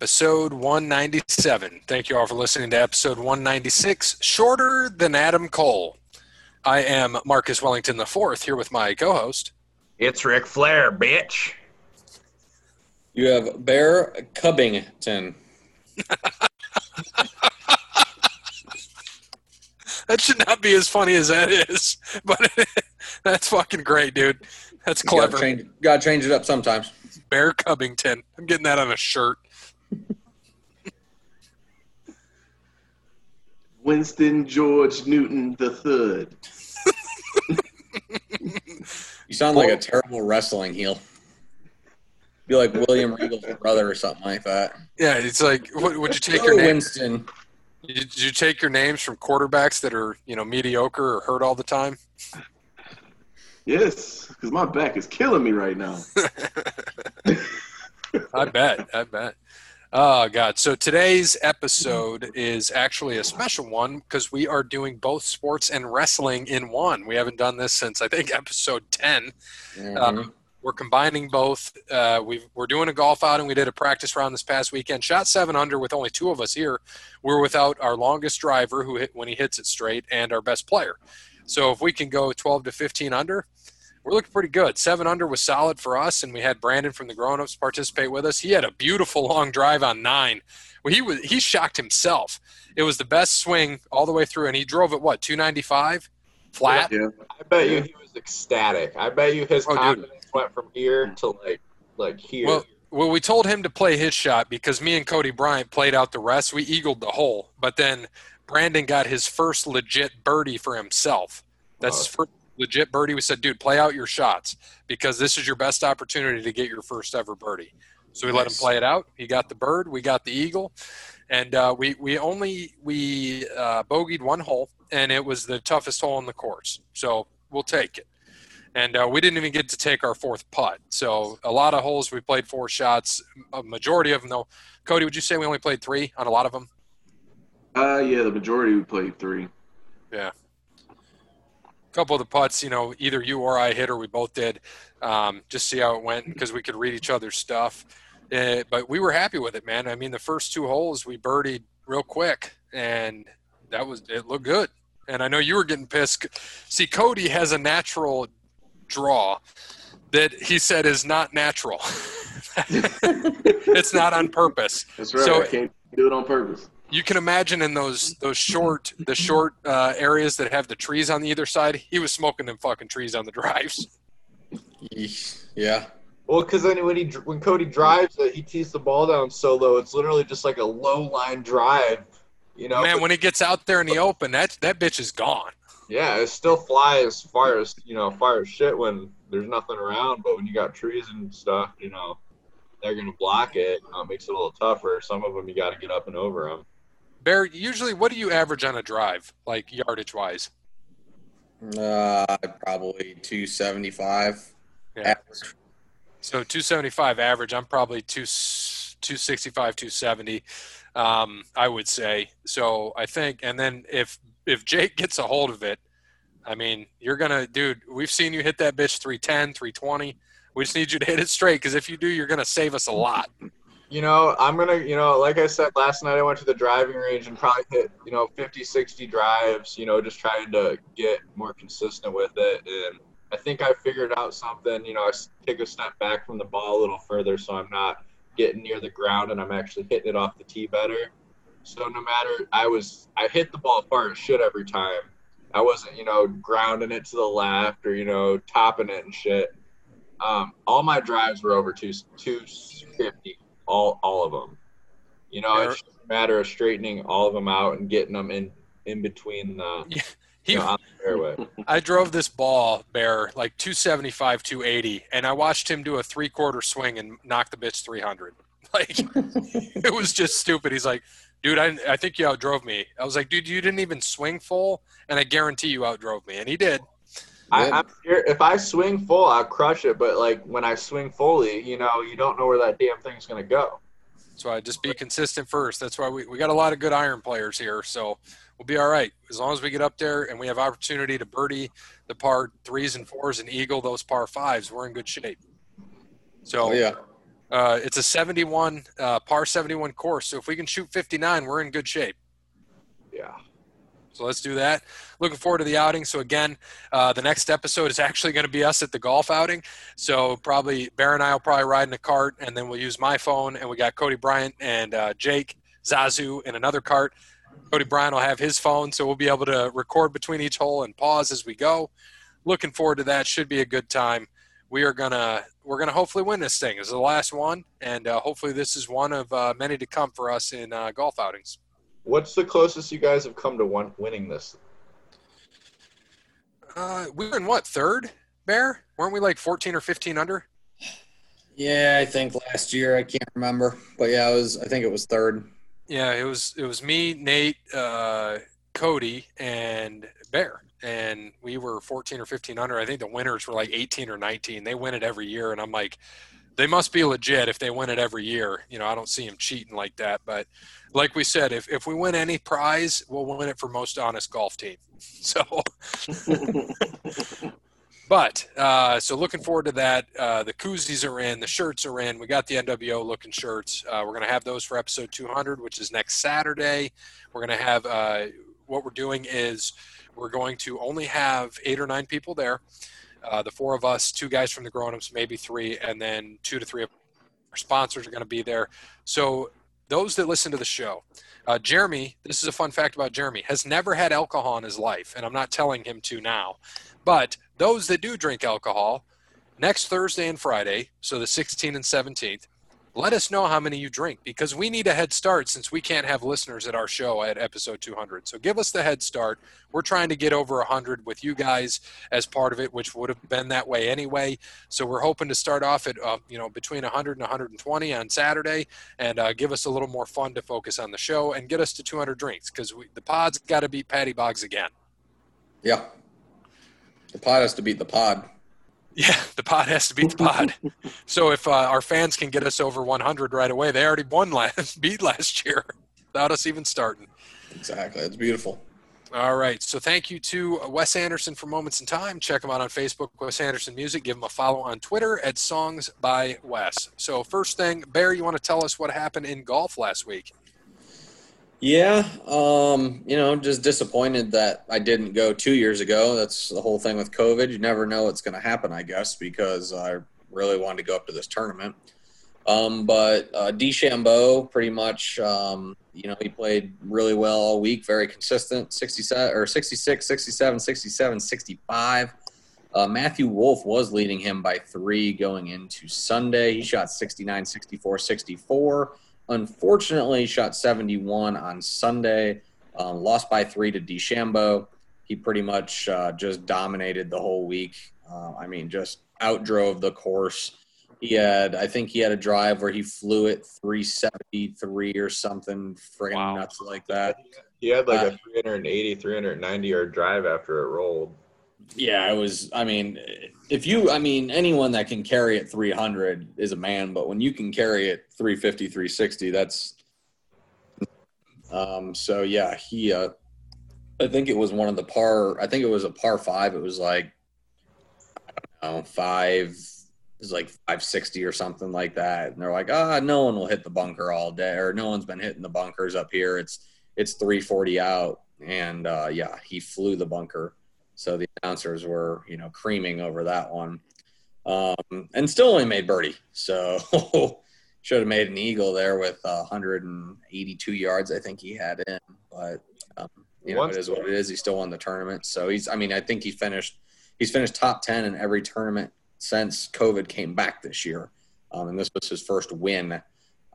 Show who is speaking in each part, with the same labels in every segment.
Speaker 1: episode 197. Thank you all for listening to episode 196, shorter than Adam Cole. I am Marcus Wellington the fourth here with my co-host.
Speaker 2: It's Ric Flair, bitch.
Speaker 3: You have Bear Cubbington.
Speaker 1: That should not be as funny as that is, but that's fucking great, dude. That's
Speaker 3: You gotta
Speaker 1: clever.
Speaker 3: change, gotta change it up sometimes.
Speaker 1: Bear Cubbington. I'm getting that on a shirt.
Speaker 4: Winston George Newton the Third.
Speaker 3: You sound like a terrible wrestling heel. Be like William Regal's brother or something like that.
Speaker 1: Yeah, it's like, what, would you take your name?
Speaker 3: Winston.
Speaker 1: Did you take your names from quarterbacks that are, you know, mediocre or hurt all the time?
Speaker 4: Yes, because my back is killing me right now.
Speaker 1: I bet. I bet. Oh God! So today's episode is actually a special one because we are doing both sports and wrestling in one. We haven't done this since I think episode ten.
Speaker 3: Mhm.
Speaker 1: Um, we're combining both. Uh, we've, we're doing a golf outing. We did a practice round this past weekend. Shot seven under with only two of us here. We're without our longest driver who hit when he hits it straight and our best player. So if we can go 12 to 15 under, we're looking pretty good. Seven under was solid for us, and we had Brandon from the Grown Ups participate with us. He had a beautiful long drive on nine. Well, he was he shocked himself. It was the best swing all the way through, and he drove it what 295 flat.
Speaker 4: Yeah.
Speaker 2: I bet you he was ecstatic. I bet you his
Speaker 1: Oh, dude.
Speaker 2: went from here to like like here.
Speaker 1: Well, well, we told him to play his shot because me and Cody Bryant played out the rest. We eagled the hole, but then Brandon got his first legit birdie for himself. That's his first legit birdie. We said, dude, play out your shots because this is your best opportunity to get your first ever birdie. So we let him play it out. He got the bird. We got the eagle, and uh, we we only we uh, bogeyed one hole, and it was the toughest hole in the course. So we'll take it. And uh, we didn't even get to take our fourth putt. So a lot of holes we played four shots. A majority of them, though. Cody, would you say we only played three on a lot of them?
Speaker 4: Uh, yeah, the majority we played three.
Speaker 1: A couple of the putts, you know, either you or I hit or we both did. Um, just see how it went because we could read each other's stuff. Uh, but we were happy with it, man. I mean, the first two holes we birdied real quick, and that was it. Looked good. And I know you were getting pissed. See, Cody has a natural draw that he said is not natural. it's not on purpose.
Speaker 4: That's right.
Speaker 1: So-
Speaker 4: I can't do it on purpose.
Speaker 1: You can imagine in those those short the short uh, areas that have the trees on either side. He was smoking them fucking trees on the drives.
Speaker 3: Yeah.
Speaker 2: well, because then when he when Cody drives it, he tees the ball down so low. It's literally just like a low line drive. You know,
Speaker 1: Man,
Speaker 2: but-
Speaker 1: when he gets out there in the open, that that bitch is gone.
Speaker 2: yeah, it still flies far as you know, far as shit when there's nothing around. But when you got trees and stuff, you know, they're gonna block it. Uh, it makes it a little tougher. Some of them you got to get up and over them.
Speaker 1: Bear, usually, what do you average on a drive, like yardage wise?
Speaker 3: Uh, probably 275.
Speaker 1: Yeah.
Speaker 3: Average.
Speaker 1: So 275 average. I'm probably two 265, 270. Um, I would say. So I think, and then if if Jake gets a hold of it, I mean, you're gonna, dude. We've seen you hit that bitch 310, 320. We just need you to hit it straight because if you do, you're gonna save us a lot.
Speaker 2: You know, I'm gonna, you know, like I said last night, I went to the driving range and probably hit, you know, 50, 60 drives. You know, just trying to get more consistent with it. And I think I figured out something. You know, I take a step back from the ball a little further, so I'm not getting near the ground and I'm actually hitting it off the tee better. So no matter, I was, I hit the ball far as shit every time. I wasn't, you know, grounding it to the left or you know, topping it and shit. Um, all my drives were over two, 250 all all of them. You know,
Speaker 1: Yeah.
Speaker 2: it's just a matter of straightening all of them out and getting them in in between the
Speaker 1: He,
Speaker 2: you know, the fairway.
Speaker 1: I drove this ball bear like 275, 280, and I watched him do a three quarter swing and knock the bitch 300. Like it was just stupid. He's like, dude, I, I think you outdrove me. I was like, dude, you didn't even swing full, and I guarantee you outdrove me, and he did.
Speaker 2: I, I'm scared, if I swing full, I'll crush it. But like when I swing fully, you know, you don't know where that damn thing's gonna go.
Speaker 1: So I just be consistent first. That's why we, we got a lot of good iron players here. So we'll be all right. As long as we get up there and we have opportunity to birdie the par threes and fours and eagle those par fives, we're in good shape. So
Speaker 3: Oh, yeah.
Speaker 1: Uh, it's a 71 uh, par 71 course. So if we can shoot 59, we're in good shape.
Speaker 2: Yeah.
Speaker 1: So let's do that. Looking forward to the outing. So again, uh, the next episode is actually going to be us at the golf outing. So probably Bear and I will probably ride in a cart, and then we'll use my phone. And we got Cody Bryant and uh, Jake Zazu in another cart. Cody Bryant will have his phone, so we'll be able to record between each hole and pause as we go. Looking forward to that. Should be a good time. We are gonna we're gonna hopefully win this thing. This is the last one, and uh, hopefully this is one of uh, many to come for us in uh, golf outings.
Speaker 2: What's the closest you guys have come to one winning this?
Speaker 1: Uh, we were in what third? Bear? Weren't we like 14 or 15 under?
Speaker 3: Yeah, I think last year I can't remember, but yeah, I was. I think it was third.
Speaker 1: Yeah, it was it was me, Nate, uh, Cody, and Bear, and we were 14 or 15 under. I think the winners were like 18 or 19. They win it every year, and I'm like, they must be legit if they win it every year. You know, I don't see them cheating like that. But like we said, if if we win any prize, we'll win it for most honest golf team. So. But uh, so looking forward to that. Uh, the koozies are in, the shirts are in. We got the NWO looking shirts. Uh, we're going to have those for episode 200, which is next Saturday. We're going to have uh, what we're doing is we're going to only have eight or nine people there. Uh, the four of us, two guys from the grown-ups, maybe three, and then two to three of our sponsors are going to be there. So those that listen to the show, uh, Jeremy, this is a fun fact about Jeremy, has never had alcohol in his life, and I'm not telling him to now. But those that do drink alcohol, next Thursday and Friday, so the 16th and 17th, let us know how many you drink because we need a head start since we can't have listeners at our show at episode 200. So give us the head start. We're trying to get over 100 with you guys as part of it, which would have been that way anyway. So we're hoping to start off at uh, you know between 100 and 120 on Saturday, and uh, give us a little more fun to focus on the show and get us to 200 drinks because the pod's got to beat Patty Boggs again.
Speaker 3: Yeah, the pod has to beat the pod.
Speaker 1: Yeah, the pod has to beat the pod. so if uh, our fans can get us over 100 right away, they already won last beat last year without us even starting.
Speaker 3: Exactly, it's beautiful.
Speaker 1: All right. So thank you to Wes Anderson for Moments in Time. Check him out on Facebook, Wes Anderson Music. Give him a follow on Twitter at Songs by Wes. So first thing, Bear, you want to tell us what happened in golf last week?
Speaker 3: Yeah, um, you know, just disappointed that I didn't go two years ago. That's the whole thing with COVID. You never know what's going to happen, I guess, because I really wanted to go up to this tournament. Um, but uh, DeChambeau, pretty much, um, you know, he played really well all week, very consistent, 67 or 66, 67, 67, 65. Uh, Matthew Wolff was leading him by three going into Sunday. He shot 69, 64, 64. Unfortunately, shot 71 on Sunday, um, lost by three to DeChambeau. He pretty much uh, just dominated the whole week. Uh, I mean, just outdrove the course. He had, I think he had a drive where he flew it 373 or something, friggin' wow. nuts like that.
Speaker 2: He had like uh, a 380, 390 yard drive after it rolled.
Speaker 3: Yeah, it was. I mean, if you, I mean, anyone that can carry it 300 is a man, but when you can carry it 350, 360, that's. Um, so yeah, he, uh, I think it was one of the par, I think it was a par five. It was like, I don't know, five, it was like 560 or something like that. And they're like, ah, no one will hit the bunker all day, or no one's been hitting the bunkers up here. It's, it's 340 out. And, uh, yeah, he flew the bunker so the announcers were, you know, creaming over that one. Um, and still only made birdie. So should have made an eagle there with uh, 182 yards, I think he had in. But, um, you know, it is what it is. He still won the tournament. So he's, I mean, I think he finished, he's finished top 10 in every tournament since COVID came back this year. Um, and this was his first win.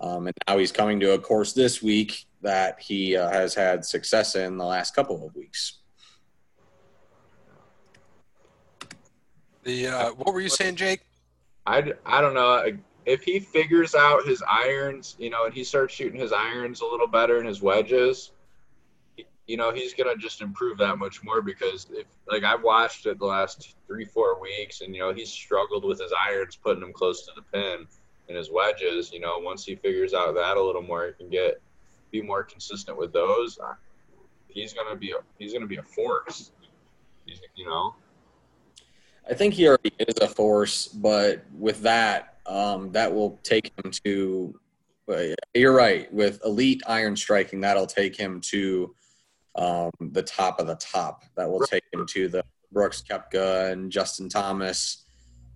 Speaker 3: Um, and now he's coming to a course this week that he uh, has had success in the last couple of weeks.
Speaker 1: The uh, what were you saying, Jake?
Speaker 2: I, I don't know if he figures out his irons, you know, and he starts shooting his irons a little better and his wedges. You know, he's gonna just improve that much more because if like I've watched it the last three four weeks, and you know he's struggled with his irons, putting them close to the pin, and his wedges. You know, once he figures out that a little more, he can get be more consistent with those. He's gonna be a, he's gonna be a force. He's, you know.
Speaker 3: I think he already is a force, but with that, um, that will take him to. You're right. With elite iron striking, that'll take him to um, the top of the top. That will take him to the Brooks Koepka and Justin Thomas.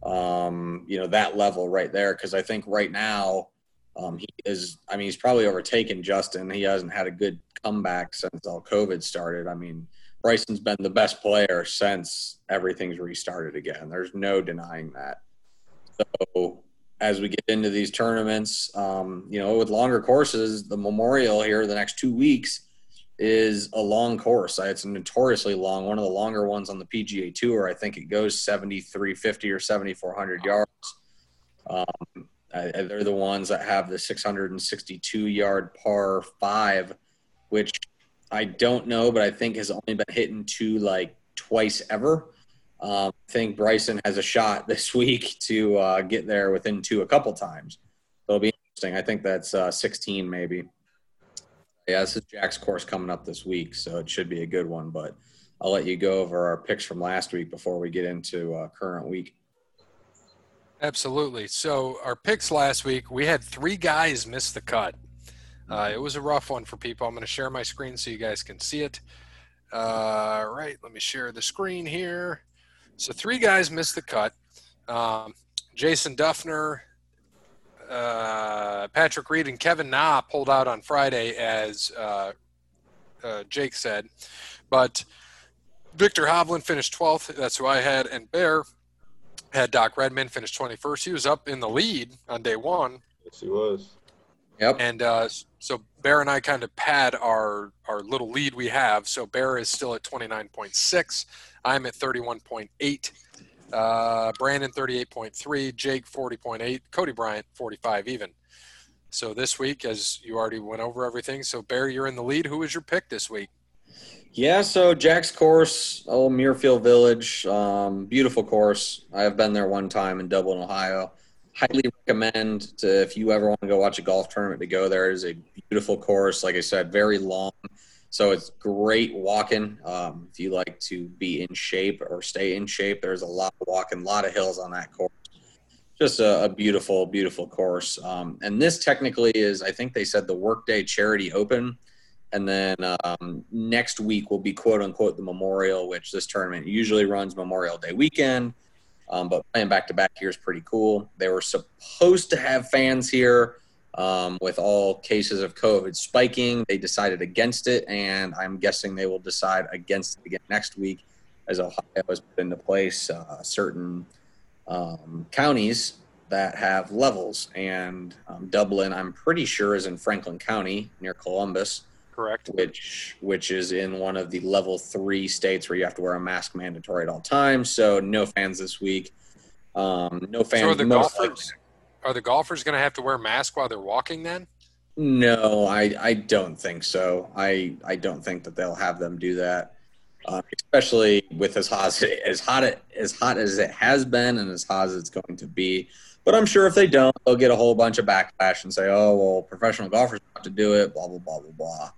Speaker 3: Um, you know that level right there. Because I think right now um, he is. I mean, he's probably overtaken Justin. He hasn't had a good comeback since all COVID started. I mean, Bryson's been the best player since everything's restarted again. There's no denying that. So as we get into these tournaments, um, you know, with longer courses, the Memorial here the next two weeks is a long course. It's notoriously long, one of the longer ones on the PGA Tour. I think it goes 7,350 or 7,400 yards. Um, I, they're the ones that have the 662 yard par five, which I don't know, but I think has only been hit into like twice ever. Um, I think Bryson has a shot this week to uh, get there within two a couple times. So it'll be interesting. I think that's uh, 16 maybe. Yeah, this is Jack's course coming up this week, so it should be a good one. But I'll let you go over our picks from last week before we get into uh, current week.
Speaker 1: Absolutely. So our picks last week, we had three guys miss the cut. Uh, it was a rough one for people. I'm going to share my screen so you guys can see it. Uh, right, let me share the screen here. So three guys missed the cut. Um, Jason Dufner, uh, Patrick Reed, and Kevin Na pulled out on Friday, as uh, uh, Jake said. But Viktor Hovland finished 12th. That's who I had. And Bear had Doc Redman finished 21st. He was up in the lead on day one.
Speaker 2: Yes, he was.
Speaker 3: Yep.
Speaker 1: And uh, so Bear and I kind of pad our our little lead we have. So Bear is still at 29.6. I'm at 31.8. Uh, Brandon 38.3. Jake 40.8. Cody Bryant 45 even. So this week, as you already went over everything, so Bear, you're in the lead. Who was your pick this week?
Speaker 3: Yeah, so Jack's course, old Muirfield Village, um, beautiful course. I have been there one time in Dublin, Ohio highly recommend to if you ever want to go watch a golf tournament to go there. It is a beautiful course. Like I said, very long. So it's great walking. Um, if you like to be in shape or stay in shape, there's a lot of walking, a lot of hills on that course. Just a, a beautiful, beautiful course. Um, and this technically is, I think they said the Workday Charity Open. And then um, next week will be quote unquote the Memorial, which this tournament usually runs Memorial Day weekend. Um, but playing back to back here is pretty cool. They were supposed to have fans here um, with all cases of COVID spiking. They decided against it, and I'm guessing they will decide against it again next week as Ohio has put into place uh, certain um, counties that have levels. And um, Dublin, I'm pretty sure, is in Franklin County near Columbus.
Speaker 1: Correct.
Speaker 3: Which which is in one of the level three states where you have to wear a mask mandatory at all times. So no fans this week. Um, no fans.
Speaker 1: So are the golfers are the golfers going to have to wear masks while they're walking then?
Speaker 3: No, I I don't think so. I I don't think that they'll have them do that. Uh, especially with as hot as, as hot as hot as it has been and as hot as it's going to be. But I'm sure if they don't, they'll get a whole bunch of backlash and say, "Oh, well, professional golfers have to do it." Blah blah blah blah blah.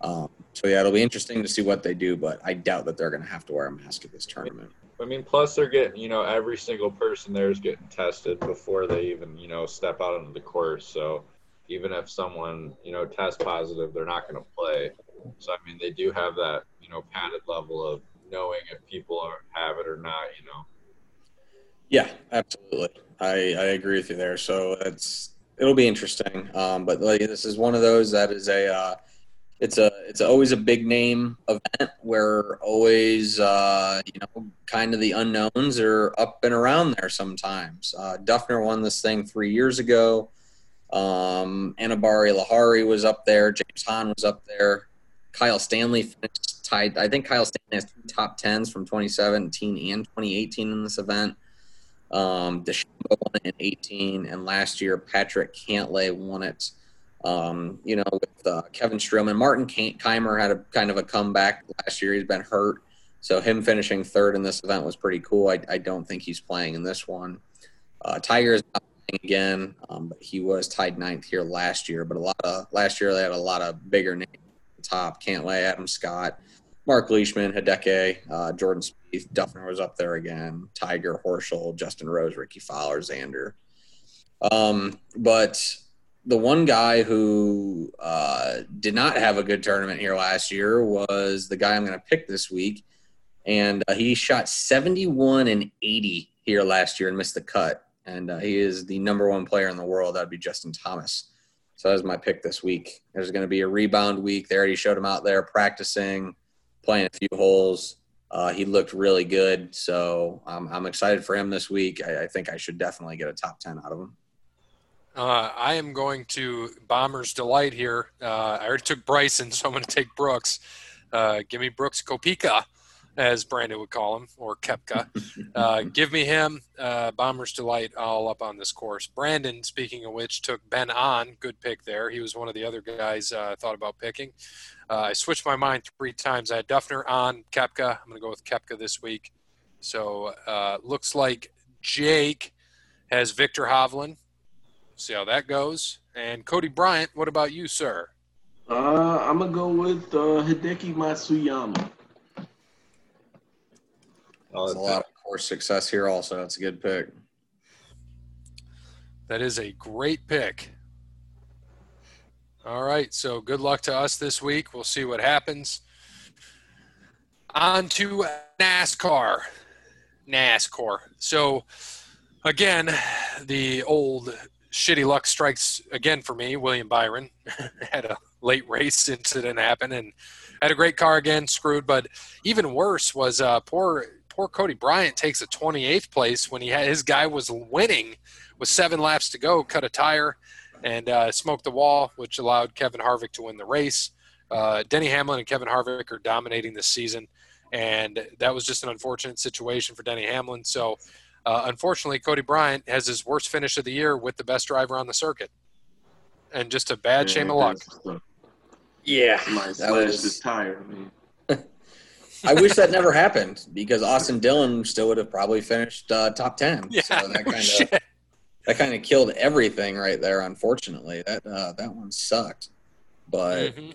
Speaker 3: Um, so yeah, it'll be interesting to see what they do, but I doubt that they're going to have to wear a mask at this tournament.
Speaker 2: I mean, plus they're getting, you know, every single person there is getting tested before they even, you know, step out onto the course. So even if someone, you know, tests positive, they're not going to play. So I mean, they do have that, you know, padded level of knowing if people are, have it or not, you know.
Speaker 3: Yeah, absolutely. I I agree with you there. So it's it'll be interesting. Um, but like, this is one of those that is a uh, it's a it's always a big name event where always uh, you know kind of the unknowns are up and around there sometimes. Uh, Dufner won this thing three years ago. Um, Anirban Lahiri was up there. James Hahn was up there. Kyle Stanley finished tied. I think Kyle Stanley has two top tens from 2017 and 2018 in this event. Um, won it in 18, and last year Patrick Cantlay won it um, you know, with uh, Kevin Streelman, Martin Kaymer had a kind of a comeback last year. He's been hurt, so him finishing third in this event was pretty cool. I, I don't think he's playing in this one. Uh, Tiger is not playing again, um, but he was tied ninth here last year. But a lot of last year they had a lot of bigger names at the top. Cantlay, Adam Scott, Mark Leishman, Hideki, uh, Jordan Spieth, Dufner was up there again. Tiger, Horschel, Justin Rose, Rickie Fowler, Xander. Um, but the one guy who uh, did not have a good tournament here last year was the guy I'm going to pick this week, and uh, he shot 71 and 80 here last year and missed the cut. And uh, he is the number one player in the world. That'd be Justin Thomas. So that's my pick this week. There's going to be a rebound week. They already showed him out there practicing, playing a few holes. Uh, he looked really good. So I'm excited for him this week. I, I, think I should definitely get a top 10 out of him.
Speaker 1: Uh, I am going to Bomber's Delight here. Uh, I already took Bryson, so I'm going to take Brooks. Uh, give me Brooks Koepka as Brandon would call him, or Kepka. Uh, give me him. Uh, Bomber's Delight all up on this course. Brandon, speaking of which, took Ben An. Good pick there. He was one of the other guys uh, I thought about picking. Uh, I switched my mind three times. I had Dufner on Kepka. I'm going to go with Kepka this week. So uh, looks like Jake has Viktor Hovland. See how that goes. And Cody Bryant, what about you, sir?
Speaker 4: Uh, I'm gonna go with uh, Hideki Matsuyama.
Speaker 3: Oh, There's a lot of course success here. Also, that's a good pick.
Speaker 1: That is a great pick. All right, so good luck to us this week. We'll see what happens. On to NASCAR. NASCAR. So, again, the old shitty luck strikes again for me. William Byron had a late race incident happen and had a great car again, screwed. But even worse was uh, poor poor Cody Bryant takes a 28th place when he had his guy was winning with seven laps to go, cut a tire, and uh, smoked the wall, which allowed Kevin Harvick to win the race. Uh, Denny Hamlin and Kevin Harvick are dominating this season, and that was just an unfortunate situation for Denny Hamlin. So, uh, unfortunately, Cody Bryant has his worst finish of the year with the best driver on the circuit, and just a bad yeah, shame of luck.
Speaker 3: Yeah,
Speaker 4: that was his tire. I.
Speaker 3: I wish that never happened because Austin Dillon still would have probably finished uh, top ten.
Speaker 1: Yeah,
Speaker 3: so
Speaker 1: that kind of
Speaker 3: that kind of killed everything right there. Unfortunately, that uh, that one sucked, but mm-hmm.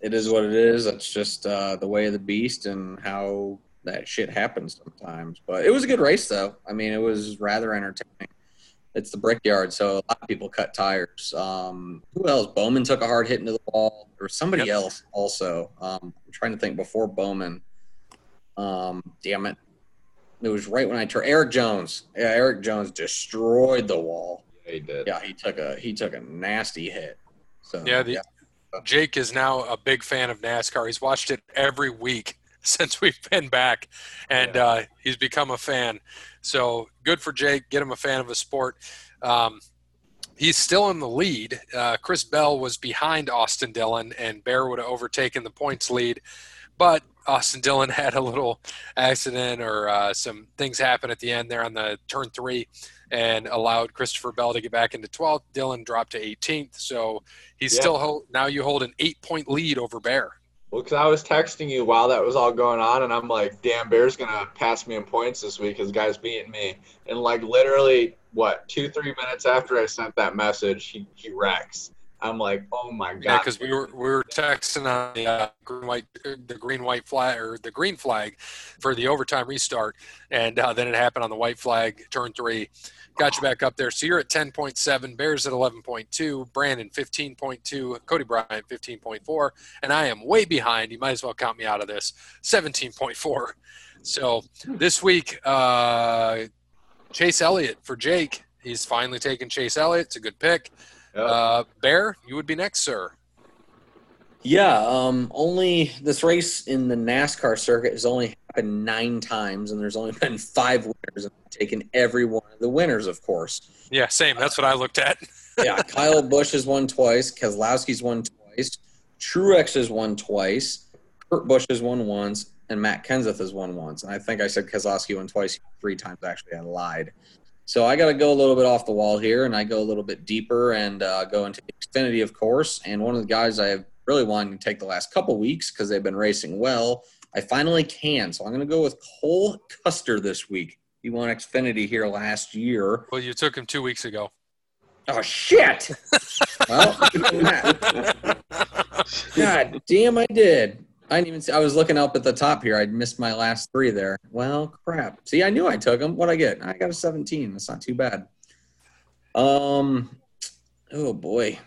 Speaker 3: it is what it is. That's just uh, the way of the beast and how that shit happens sometimes. But it was a good race, though. I mean, it was rather entertaining. It's the Brickyard, so a lot of people cut tires. Um, who else? Bowman took a hard hit into the wall. There was somebody yep. else also. Um, I'm trying to think before Bowman. Um, damn it. It was right when I turned Erik Jones. Yeah, Erik Jones destroyed the wall.
Speaker 2: Yeah, he did.
Speaker 3: Yeah, he took a he took a nasty hit. So
Speaker 1: yeah, the, yeah. Jake is now a big fan of NASCAR. He's watched it every week since we've been back, and yeah. uh, he's become a fan. So good for Jake. Get him a fan of a sport. Um, he's still in the lead. Uh, Chris Bell was behind Austin Dillon, and Bear would have overtaken the points lead, but Austin Dillon had a little accident or uh, some things happen at the end there on the turn three and allowed Christopher Bell to get back into 12th. Dillon dropped to 18th. So he's yeah. still hold, now you hold an eight point lead over Bear.
Speaker 2: Well, because I was texting you while that was all going on, and I'm like, damn, Bear's going to pass me in points this week because guy's beating me. And like literally, what, two, three minutes after I sent that message, he, he wrecks. I'm like, oh my god.
Speaker 1: Yeah, because we were we were texting on the uh, green white the green white flag or the green flag for the overtime restart, and uh, then it happened on the white flag turn three. Got you back up there. So you're at 10.7, Bears at 11.2, Brandon 15.2, Cody Bryant 15.4, and I am way behind. You might as well count me out of this 17.4. So this week, uh, Chase Elliott for Jake. He's finally taken Chase Elliott. It's a good pick. Yep. Uh, Bear, you would be next, sir.
Speaker 3: Yeah, um, only this race in the NASCAR circuit has only happened nine times, and there's only been five winners. I've taken every one of the winners, of course.
Speaker 1: Yeah, same. That's what I looked at.
Speaker 3: yeah, Kyle Busch has won twice. Keselowski's won twice. Truex has won twice. Kurt Busch has won once, and Matt Kenseth has won once. And I think I said Keselowski won twice, three times. Actually, I lied. So I got to go a little bit off the wall here, and I go a little bit deeper and uh, go into Xfinity, of course. And one of the guys I have really wanted to take the last couple weeks because they've been racing well, I finally can. So I'm going to go with Cole Custer this week. He won Xfinity here last year.
Speaker 1: Well, you took him two weeks ago.
Speaker 3: Oh shit! well, God damn, I did. I didn't even see. I was looking up at the top here. I'd missed my last three there. Well, crap. See, I knew I took them. What'd I get? I got a 17. That's not too bad. Um, oh boy.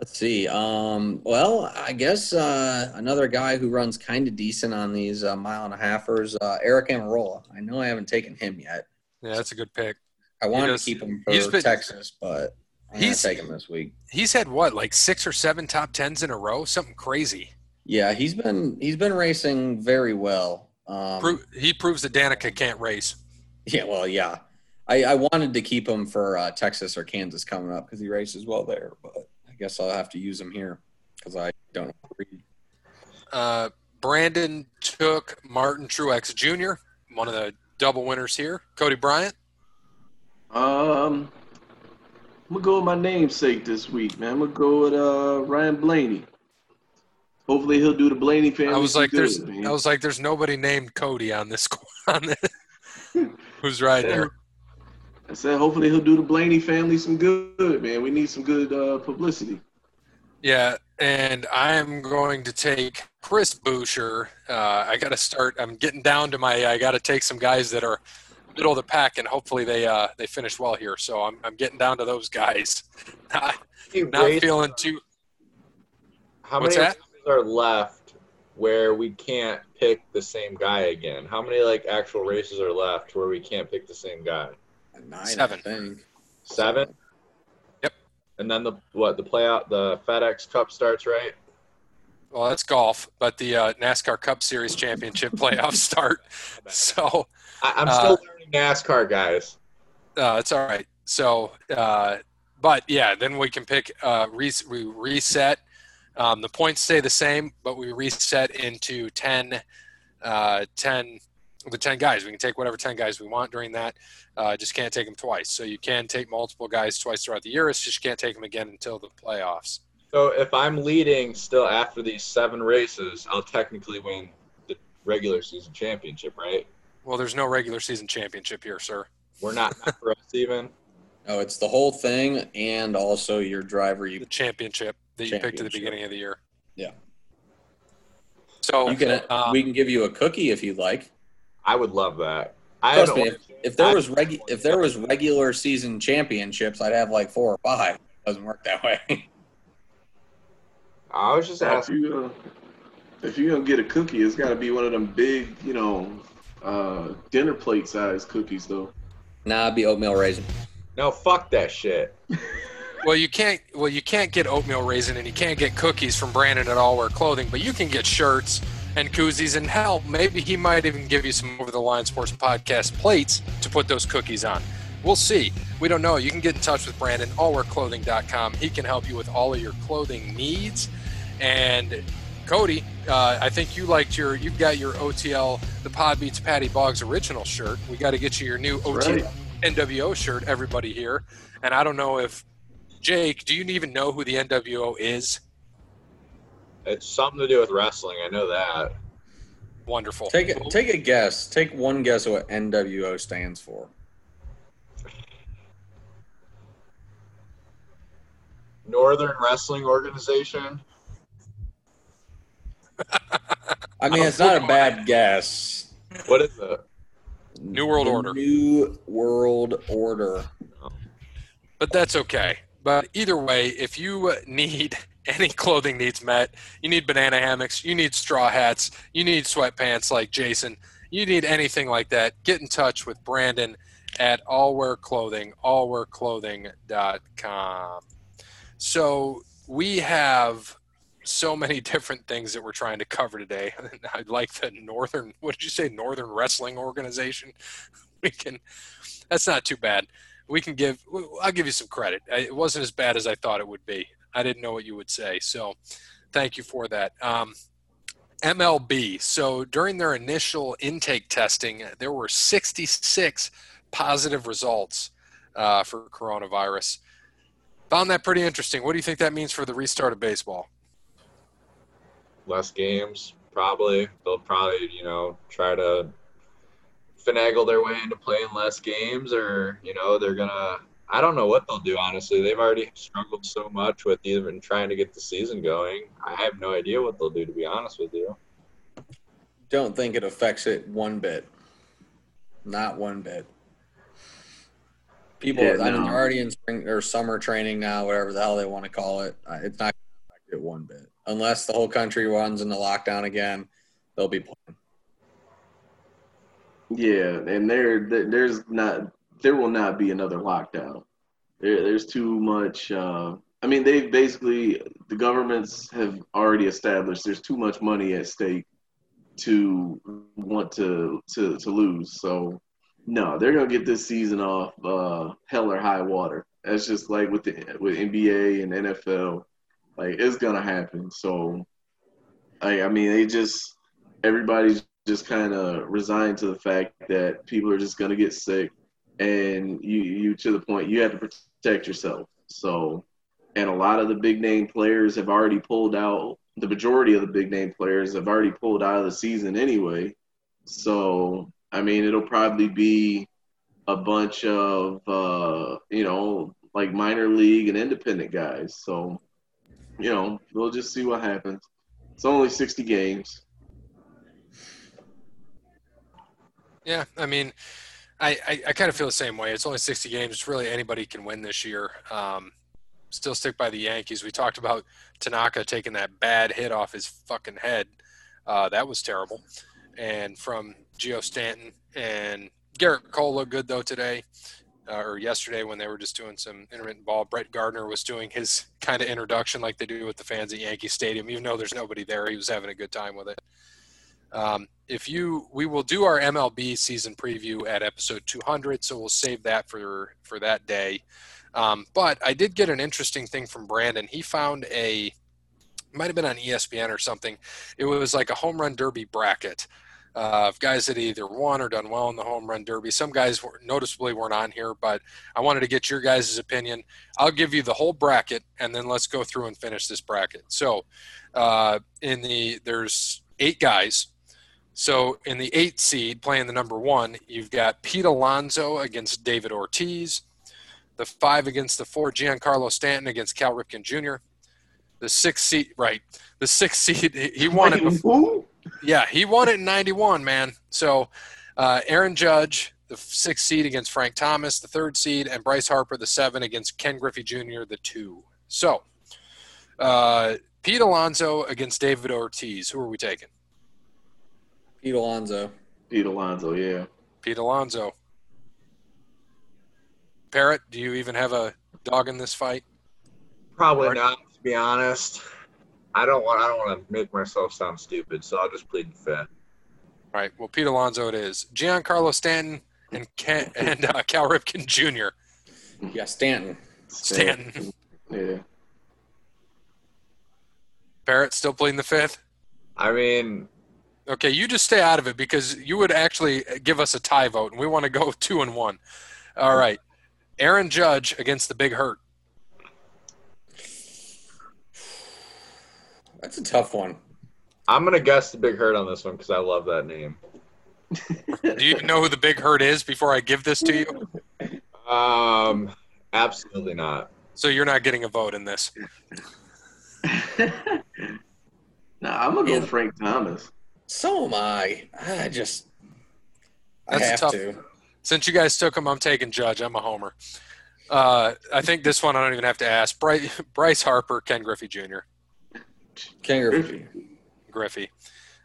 Speaker 3: Let's see. Um, well, I guess uh, another guy who runs kind of decent on these uh, mile and a halfers, uh, Erik Almirola. I know I haven't taken him yet.
Speaker 1: Yeah, that's a good pick.
Speaker 3: I wanted
Speaker 1: does-
Speaker 3: to keep him for
Speaker 1: been-
Speaker 3: Texas, but I'm gonna
Speaker 1: He's-
Speaker 3: take him this week.
Speaker 1: He's had what, like six or seven top tens in a row? Something crazy.
Speaker 3: Yeah, he's been he's been racing very well. Um,
Speaker 1: Pro- he proves that Danica can't race.
Speaker 3: Yeah, well, yeah. I, I wanted to keep him for uh, Texas or Kansas coming up because he races well there, but guess I'll have to use them here because I don't know how to read.
Speaker 1: Uh, Brandon took Martin Truex Jr., one of the double winners here. Cody Bryant.
Speaker 4: Um, I'm gonna go with my namesake this week, man. I'm gonna go with uh Ryan Blaney. Hopefully he'll do the Blaney family.
Speaker 1: I was like, there's,
Speaker 4: good.
Speaker 1: I was like, there's nobody named Cody on this on this. Who's right there?
Speaker 4: I said, hopefully he'll do the Blaney family some good, man. We need some good uh, publicity.
Speaker 1: Yeah, and I'm going to take Chris Buescher. Uh, I got to start. I'm getting down to my. I got to take some guys that are middle of the pack, and hopefully they uh, they finish well here. So I'm I'm getting down to those guys. Not,
Speaker 2: Hey,
Speaker 1: not feeling too.
Speaker 2: How
Speaker 1: What's
Speaker 2: many
Speaker 1: that?
Speaker 2: are left where we can't pick the same guy again? How many like actual races are left where we can't pick the same guy?
Speaker 3: Nine,
Speaker 1: Seven.
Speaker 3: I think.
Speaker 2: Seven.
Speaker 1: Yep.
Speaker 2: And then the what? The playout, the FedEx Cup starts right.
Speaker 1: Well, that's golf, but the uh, NASCAR Cup Series Championship playoffs start. So
Speaker 2: I, I'm
Speaker 1: Uh,
Speaker 2: still learning NASCAR, guys.
Speaker 1: uh, it's all right. So, uh, but yeah, then we can pick. Uh, re- we reset. Um, the points stay the same, but we reset into 10, uh, 10, the 10 guys. We can take whatever 10 guys we want during that. Uh, just can't take them twice. So you can take multiple guys twice throughout the year. It's just you can't take them again until the playoffs.
Speaker 2: So if I'm leading still after these seven races, I'll technically win the regular season championship, right?
Speaker 1: Well, there's no regular season championship here, sir.
Speaker 2: We're not, not for us even.
Speaker 3: No, it's the whole thing and also your driver.
Speaker 1: The
Speaker 3: You
Speaker 1: championship that you picked at the beginning of the year.
Speaker 3: Yeah.
Speaker 1: So
Speaker 3: you can
Speaker 1: uh,
Speaker 3: we can give you a cookie if you'd like.
Speaker 2: I would love that. I
Speaker 3: Trust me,
Speaker 2: watched-
Speaker 3: If there
Speaker 2: I-
Speaker 3: was regu- if there was regular season championships, I'd have like four or five. It doesn't work that way.
Speaker 2: I was just
Speaker 4: If
Speaker 2: asking.
Speaker 4: you uh, if you're gonna get a cookie, it's gotta be one of them big, you know, uh, dinner plate size cookies, though.
Speaker 3: nah, it'd be oatmeal raisin.
Speaker 2: No, fuck that shit.
Speaker 1: Well, you can't. Well, you can't get oatmeal raisin, and you can't get cookies from Brandon at All Wear Clothing, but you can get shirts and koozies, and hell, maybe he might even give you some over the Line Sports Podcast plates to put those cookies on. We'll see. We don't know. You can get in touch with Brandon, allwearclothing.com. He can help you with all of your clothing needs. And Cody, uh, I think you liked your. You've got your OTL, the Pod Beats Patty Boggs original shirt. We got to get you your new OTL
Speaker 4: right.
Speaker 1: NWO shirt. Everybody here, and I don't know if Jake, do you even know who the NWO is?
Speaker 2: It's something to do with wrestling. I know that.
Speaker 1: Wonderful.
Speaker 3: Take a, take a guess. Take one guess what NWO stands for.
Speaker 2: Northern Wrestling Organization.
Speaker 3: I mean, it's not a bad guess.
Speaker 2: What is it?
Speaker 1: New World
Speaker 3: The
Speaker 1: Order.
Speaker 3: New World Order.
Speaker 1: but that's okay. But either way, if you need any clothing needs met, you need banana hammocks, you need straw hats, you need sweatpants like Jason, you need anything like that, get in touch with Brandon at Allwear Clothing, allwearclothing.com. So we have so many different things that we're trying to cover today. I'd like the Northern, what did you say, Northern Wrestling Organization? We can, that's not too bad. We can give i'll give you some credit. It wasn't as bad as i thought it would be i didn't know what you would say so thank you for that um, mlb so during their initial intake testing there were 66 positive results uh, for coronavirus found that pretty interesting what do you think that means for the restart of baseball
Speaker 2: Less games, probably. They'll probably, you know, try to finagle their way into playing less games, or you know, they're gonna. I don't know what they'll do. Honestly, they've already struggled so much with even trying to get the season going. I have no idea what they'll do. To be honest with you.
Speaker 3: Don't think it affects it one bit. Not one bit. People,
Speaker 4: Yeah,
Speaker 3: I mean,
Speaker 4: no.
Speaker 3: they're already in spring or summer training now, whatever the hell they want to call it. It's not going to affect it one bit. Unless the whole country runs into lockdown again, they'll be playing.
Speaker 4: Yeah, and there, there there's not there will not be another lockdown. There, there's too much. Uh, I mean, they've basically the governments have already established there's too much money at stake to want to to to lose. So no, they're gonna get this season off uh, hell or high water. That's just like with the with NBA and NFL, like it's gonna happen. So I I mean, they just everybody's just kind of resigned to the fact that people are just to get sick and you you to the point you have to protect yourself. So and a lot of the big name players have already pulled out the majority of the big name players have already pulled out of the season anyway. So i mean it'll probably be a bunch of uh you know like minor league and independent guys. So you know we'll just see what happens. It's only 60 games.
Speaker 1: Yeah, I mean, I, I, I kind of feel the same way. It's only 60 games. It's really anybody can win this year. Um, still stick by the Yankees. We talked about Tanaka taking that bad hit off his fucking head. Uh, that was terrible. And from Geo Stanton and Gerrit Cole looked good though today uh, or yesterday when they were just doing some intermittent ball. Brett Gardner was doing his kind of introduction like they do with the fans at Yankee Stadium, even though there's nobody there. He was having a good time with it. Um, if you, we will do our MLB season preview at episode 200, so we'll save that for for that day. Um, but I did get an interesting thing from Brandon. He found a, might have been on ESPN or something. It was like a home run derby bracket uh, of guys that either won or done well in the home run derby. Some guys were, noticeably weren't on here, but I wanted to get your guys' opinion. I'll give you the whole bracket, and then let's go through and finish this bracket. So, uh, in the there's eight guys. So in the eight seed, playing the number one, you've got Pete Alonso against David Ortiz. The five against the four, Giancarlo Stanton against Cal Ripken Jr. The six seed, right? The six seed, he won it. Before, yeah, he won it in '91, man. So uh, Aaron Judge, the sixth seed against Frank Thomas, the third seed, and Bryce Harper, the seven against Ken Griffey Jr., the two. So uh, Pete Alonso against David Ortiz. Who are we taking?
Speaker 3: Pete Alonso.
Speaker 4: Pete Alonso, yeah.
Speaker 1: Pete Alonso. Parrot, do you even have a dog in this fight?
Speaker 2: Probably
Speaker 1: Art-
Speaker 2: not, to be honest. I don't want. I don't want to make myself sound stupid, so I'll just plead the fifth.
Speaker 1: All right. Well, Pete Alonso it is. Giancarlo Stanton and Ken, and uh, Cal Ripken Jr.
Speaker 3: Yeah, Stanton.
Speaker 1: Stanton.
Speaker 4: Yeah.
Speaker 1: Parrot still pleading the fifth.
Speaker 2: I mean,
Speaker 1: Okay, you just stay out of it because you would actually give us a tie vote, and we want to go two and one. All right. Aaron Judge against the Big Hurt.
Speaker 3: That's a tough one.
Speaker 2: I'm gonna guess the big hurt on this one because I love that name.
Speaker 1: Do you know who the Big Hurt is before I give this to you?
Speaker 2: Um, absolutely not.
Speaker 1: So you're not getting a vote in this.
Speaker 4: nah, I'm gonna go
Speaker 3: Yeah.
Speaker 4: Frank Thomas.
Speaker 3: So am I. I just.
Speaker 1: That's a
Speaker 3: have
Speaker 1: tough-
Speaker 3: to.
Speaker 1: Since you guys took him, I'm taking Judge. I'm a homer. Uh, I think this one I don't even have to ask. Bryce, Bryce Harper, Ken Griffey Jr.
Speaker 3: Ken Griffey.
Speaker 1: Griffey.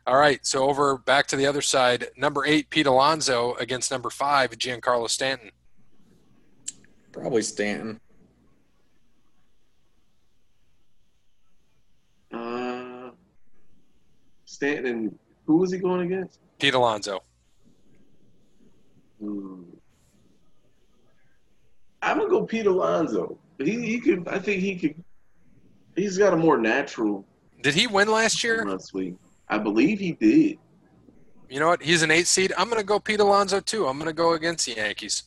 Speaker 1: All right, so over back to the other side. Number eight, Pete Alonso against number five, Giancarlo Stanton.
Speaker 3: Probably Stanton.
Speaker 4: Uh, Stanton. and- Who was he going against?
Speaker 1: Pete Alonso.
Speaker 4: Hmm. I'm gonna go Pete Alonso. He he could. I think he could. He's got a more natural
Speaker 1: Did he win last year?
Speaker 4: run swing. I believe he did.
Speaker 1: You know what? He's an eight seed. I'm going to go Pete Alonso too. I'm going to go against the Yankees.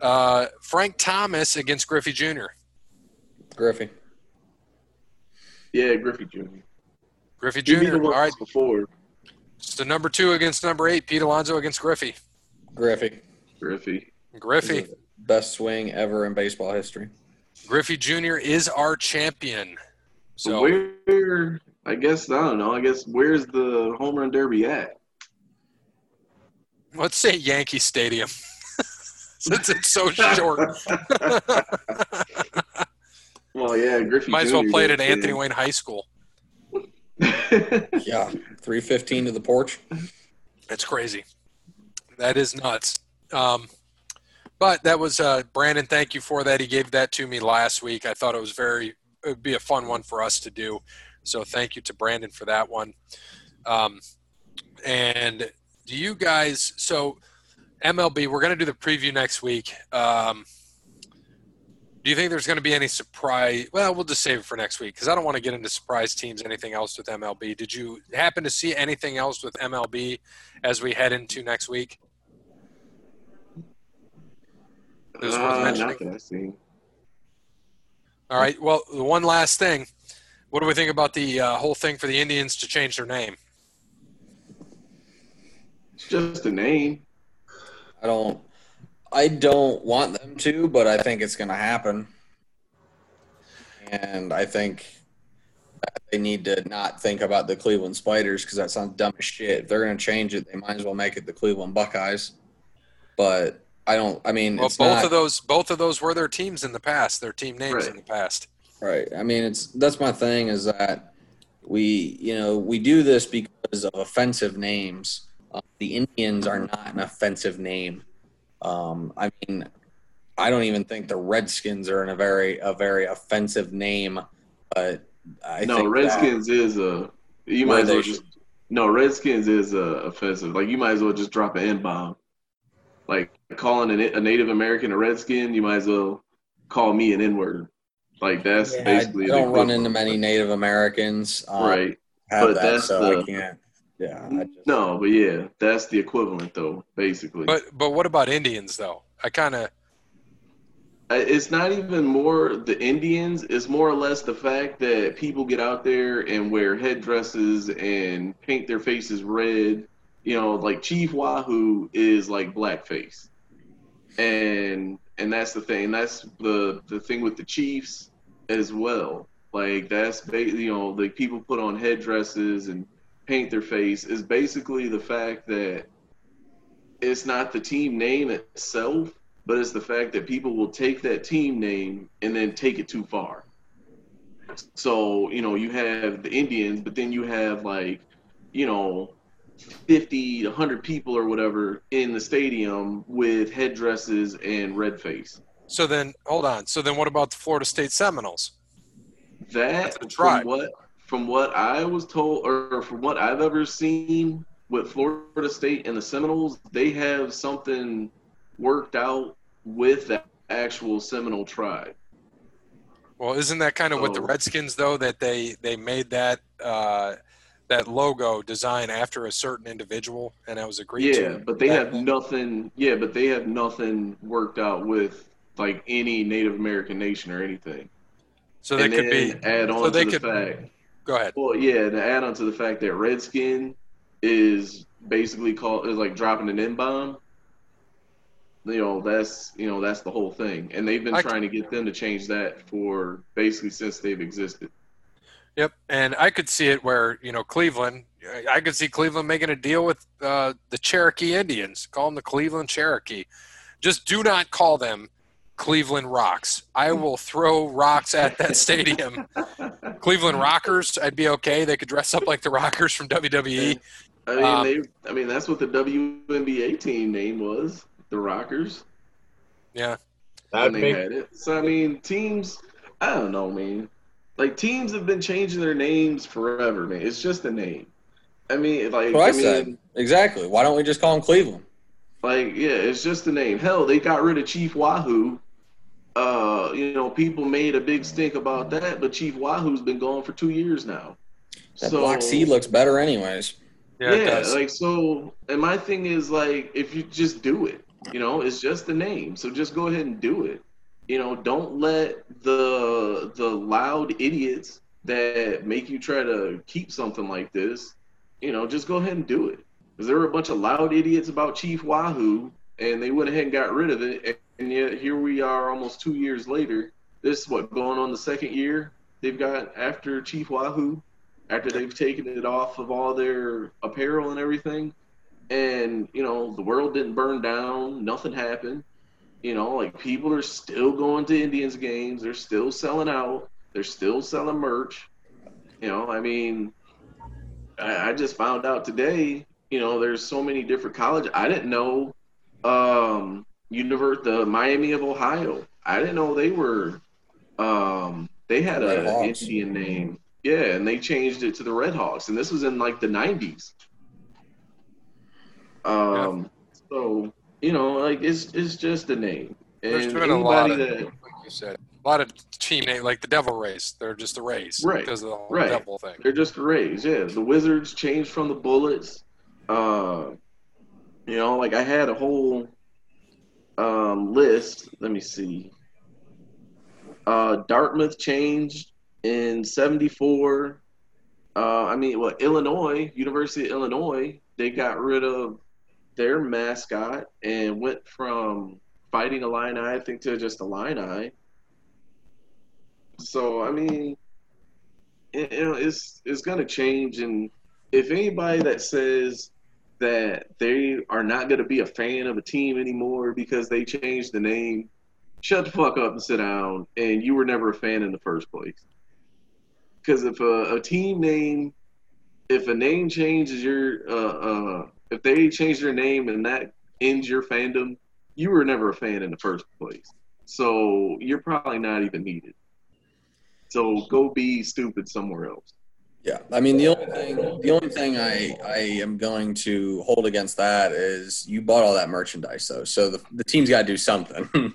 Speaker 1: Uh, Frank Thomas against Griffey Jr.
Speaker 3: Griffey.
Speaker 4: Yeah, Griffey Jr.
Speaker 1: Griffey
Speaker 4: He beat
Speaker 1: Jr.
Speaker 4: him
Speaker 1: All
Speaker 4: before.
Speaker 1: So number two against number eight, Pete Alonso against Griffey.
Speaker 3: Griffey.
Speaker 4: Griffey.
Speaker 1: Griffey.
Speaker 3: Best swing ever in baseball history.
Speaker 1: Griffey Jr. is our champion.
Speaker 4: So
Speaker 1: So
Speaker 4: where? I guess I don't know. I guess where's the home run derby at?
Speaker 1: let's say Yankee Stadium. since it's so short.
Speaker 4: well, yeah, Griffey.
Speaker 1: Might as well
Speaker 4: Jr.
Speaker 1: play it at Anthony Wayne High School.
Speaker 3: Yeah, three fifteen to the porch.
Speaker 1: It's crazy. That is nuts. Um, but that was uh, Brandon. Thank you for that. He gave that to me last week. I thought it was very. It would be a fun one for us to do. So thank you to Brandon for that one. Um, and do you guys? So MLB, we're going to do the preview next week. Um, do you think there's going to be any surprise? Well, we'll just save it for next week because I don't want to get into surprise teams. Anything else with MLB? Did you happen to see anything else with MLB as we head into next week? It was worth
Speaker 4: Uh,
Speaker 1: mentioning.
Speaker 4: not that I see.
Speaker 1: All right. Well, the one last thing. What do we think about the uh, whole thing for the Indians to change their name?
Speaker 4: It's just a name.
Speaker 3: I don't. I don't want them to, but I think it's going to happen. And I think that they need to not think about the Cleveland Spiders because that sounds dumb as shit. If they're going to change it, they might as well make it the Cleveland Buckeyes. But I don't. I mean,
Speaker 1: Well,
Speaker 3: it's
Speaker 1: both
Speaker 3: not,
Speaker 1: of those, both of those were their teams in the past. Their team names
Speaker 4: Right.
Speaker 1: in the past.
Speaker 3: Right. I mean, it's that's my thing is that we, you know, we do this because of offensive names. Uh, the Indians are not an offensive name. Um, I mean, I don't even think the Redskins are in a very a very offensive name. But I
Speaker 4: no,
Speaker 3: think
Speaker 4: Redskins is a. You might as well just. No, Redskins is uh, offensive. Like you might as well just drop an N bomb. Like calling a, a Native American a Redskin, you might as well call me an N word. Like that's
Speaker 3: that, I, I don't run into many Native Americans. Um,
Speaker 4: Right.
Speaker 3: Have
Speaker 4: but
Speaker 3: that,
Speaker 4: that's
Speaker 3: so I
Speaker 4: the-
Speaker 3: can't. Yeah. I just,
Speaker 4: No, but yeah, that's the equivalent though, basically.
Speaker 1: But but what about Indians though? I kind of
Speaker 4: It's not even more the Indians. It's more or less the fact that people get out there and wear headdresses and paint their faces red. You know, like Chief Wahoo is like blackface, and and that's the thing. That's the the thing with the Chiefs as well. Like that's ba- you know, like people put on headdresses and paint their face is basically the fact that it's not the team name itself but it's the fact that people will take that team name and then take it too far. So, you know, you have the Indians, but then you have like, you know, 50 to 100 people or whatever in the stadium with headdresses and red face.
Speaker 1: so then hold on. So then what about the Florida State Seminoles?
Speaker 4: That,
Speaker 1: a
Speaker 4: from
Speaker 1: tribe.
Speaker 4: what, from what I was told, or from what I've ever seen with Florida State and the Seminoles, they have something worked out with the actual Seminole tribe.
Speaker 1: Well, isn't that kind of with the
Speaker 4: Oh.
Speaker 1: Redskins though that they they made that uh, that logo design after a certain individual and that was agreed to?
Speaker 4: Yeah, but they have nothing. Yeah, but they have nothing worked out with like any Native American nation or anything.
Speaker 1: So they could be.
Speaker 4: add on
Speaker 1: so they
Speaker 4: to the
Speaker 1: could-
Speaker 4: fact.
Speaker 1: Go ahead.
Speaker 4: Well, yeah, to add on to the fact that Redskin is basically called is like dropping an N bomb. You know, that's you know that's the whole thing, and they've been
Speaker 1: I-
Speaker 4: trying to get them to change that for basically since they've existed.
Speaker 1: Yep, and I could see it where you know Cleveland. I could see Cleveland making a deal with uh, the Cherokee Indians. Call them the Cleveland Cherokee. Just do not call them Cleveland Rocks. I will throw rocks at that stadium. Cleveland Rockers, I'd be okay. They could dress up like the Rockers from WWE.
Speaker 4: I mean,
Speaker 1: Um,
Speaker 4: they. I mean, that's what the WNBA team name was, the Rockers.
Speaker 1: Yeah,
Speaker 2: That
Speaker 4: when they
Speaker 2: make,
Speaker 4: had it. So I mean, teams. I don't know, man. Like teams have been changing their names forever, man. It's just a name. I mean, like
Speaker 3: That's what I,
Speaker 4: I mean,
Speaker 3: said. Exactly. Why don't we just call them Cleveland?
Speaker 4: like yeah, it's just a name. Hell, they got rid of Chief Wahoo. Uh, you know, people made a big stink about that, but Chief Wahoo's been gone for two years now.
Speaker 3: That
Speaker 4: so,
Speaker 3: black sea looks better, anyways.
Speaker 1: yeah, it
Speaker 4: yeah,
Speaker 1: does.
Speaker 4: like so. And my thing is like, if you just do it, you know, it's just a name. So just go ahead and do it. You know, don't let the the loud idiots that make you try to keep something like this. You know, just go ahead and do it. Because there were a bunch of loud idiots about Chief Wahoo, and they went ahead and got rid of it. And, yet here we are, almost two years later. This is what going on the second year they've got after Chief Wahoo after they've taken it off of all their apparel and everything. And, you know, the world didn't burn down, nothing happened. You know, like people are still going to Indians games. They're still selling out. They're still selling merch. You know, I mean, I, I just found out today. You know, there's so many different colleges. I didn't know. Um, Univers the Miami of Ohio. I didn't know they were. Um, they had
Speaker 3: Red
Speaker 4: a
Speaker 3: Hawks.
Speaker 4: Indian name. Yeah, and they changed it to the Red Hawks, and this was in like the '90s. Um, so you know, like it's it's just a name. And
Speaker 1: There's been a lot of,
Speaker 4: anybody
Speaker 1: like you said, a lot of team name like the Devil Rays. They're just the Rays
Speaker 4: Right,
Speaker 1: because of the whole
Speaker 4: right.
Speaker 1: Devil thing.
Speaker 4: They're just the Rays. Yeah, the Wizards changed from the Bullets. Uh, you know, like I had a whole um, list. Let me see. Uh, Dartmouth changed in '74. Uh, I mean, well, Illinois, University of Illinois, they got rid of their mascot and went from fighting a Illini, I think, to just Illini. So, I mean, it, it's it's gonna change. And if anybody that says that they are not gonna be a fan of a team anymore because they changed the name, shut the fuck up and sit down. And you were never a fan in the first place. Because if a, a team name, if a name changes your, uh, uh, if they change their name and that ends your fandom, you were never a fan in the first place. So you're probably not even needed. So go be stupid somewhere else.
Speaker 3: Yeah, I mean the only thing the only thing I I am going to hold against that is you bought all that merchandise though, so the the team's got to do something.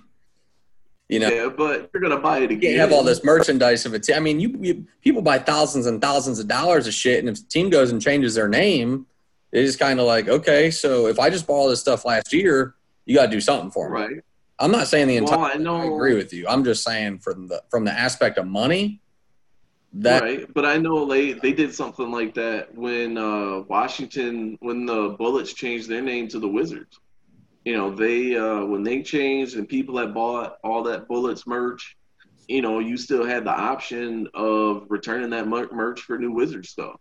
Speaker 3: you know,
Speaker 4: Yeah, but you're gonna buy it
Speaker 3: you
Speaker 4: again.
Speaker 3: can't have all this merchandise of a team. I mean, you, you people buy thousands and thousands of dollars of shit, and if the team goes and changes their name, it is kind of like okay, so if I just bought all this stuff last year, you got to do something for me.
Speaker 4: right.
Speaker 3: I'm not saying the entire.
Speaker 4: Well, I know.
Speaker 3: I agree with you. I'm just saying from the from the aspect of money, that
Speaker 4: right, but I know they they did something like that when uh, Washington when the Bullets changed their name to the Wizards. You know, they uh, when they changed and people that bought all that Bullets merch, you know, you still had the option of returning that mer- merch for new Wizard stuff.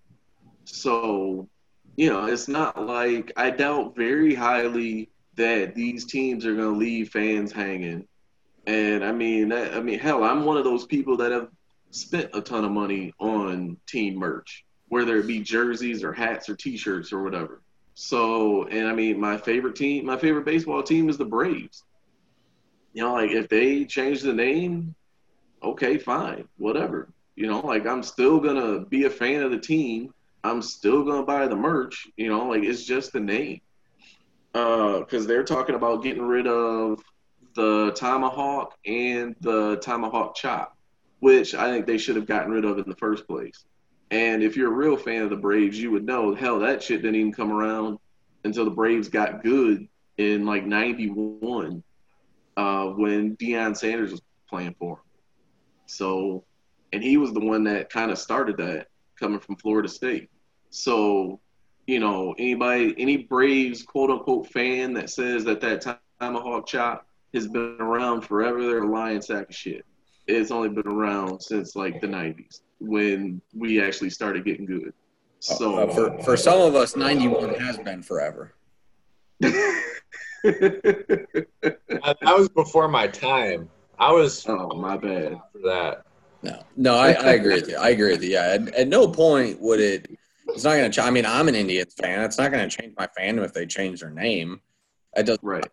Speaker 4: So, you know, it's not like I doubt very highly that these teams are going to leave fans hanging. And I mean, that, I mean, hell, I'm one of those people that have spent a ton of money on team merch, whether it be jerseys or hats or T-shirts or whatever. So, and I mean, my favorite team, my favorite baseball team is the Braves. You know, like if they change the name, okay, fine, whatever. You know, like I'm still gonna be a fan of the team. I'm still gonna buy the merch. You know, like it's just the name. Uh because they're talking about getting rid of the tomahawk and the tomahawk chop, which I think they should have gotten rid of in the first place. And if you're a real fan of the Braves, you would know, hell, that shit didn't even come around until the Braves got good in like '91 uh, when Deion Sanders was playing for them. So, and he was the one that kind of started that coming from Florida State. So, you know, anybody, any Braves quote unquote fan that says that that tomahawk chop has been around forever, they're a lying sack of shit. It's only been around since like the 90s when we actually started getting good. So,
Speaker 3: uh, for for some of us, 91 has been forever.
Speaker 2: That, that was before my time. I was
Speaker 4: oh, my bad.
Speaker 2: for that.
Speaker 3: No, no, I, I agree with you. I agree with you. Yeah, at, at no point would it. It's not going to. I mean, I'm an Indians fan. It's not going to change my fandom if they change their name. It doesn't.
Speaker 4: Right.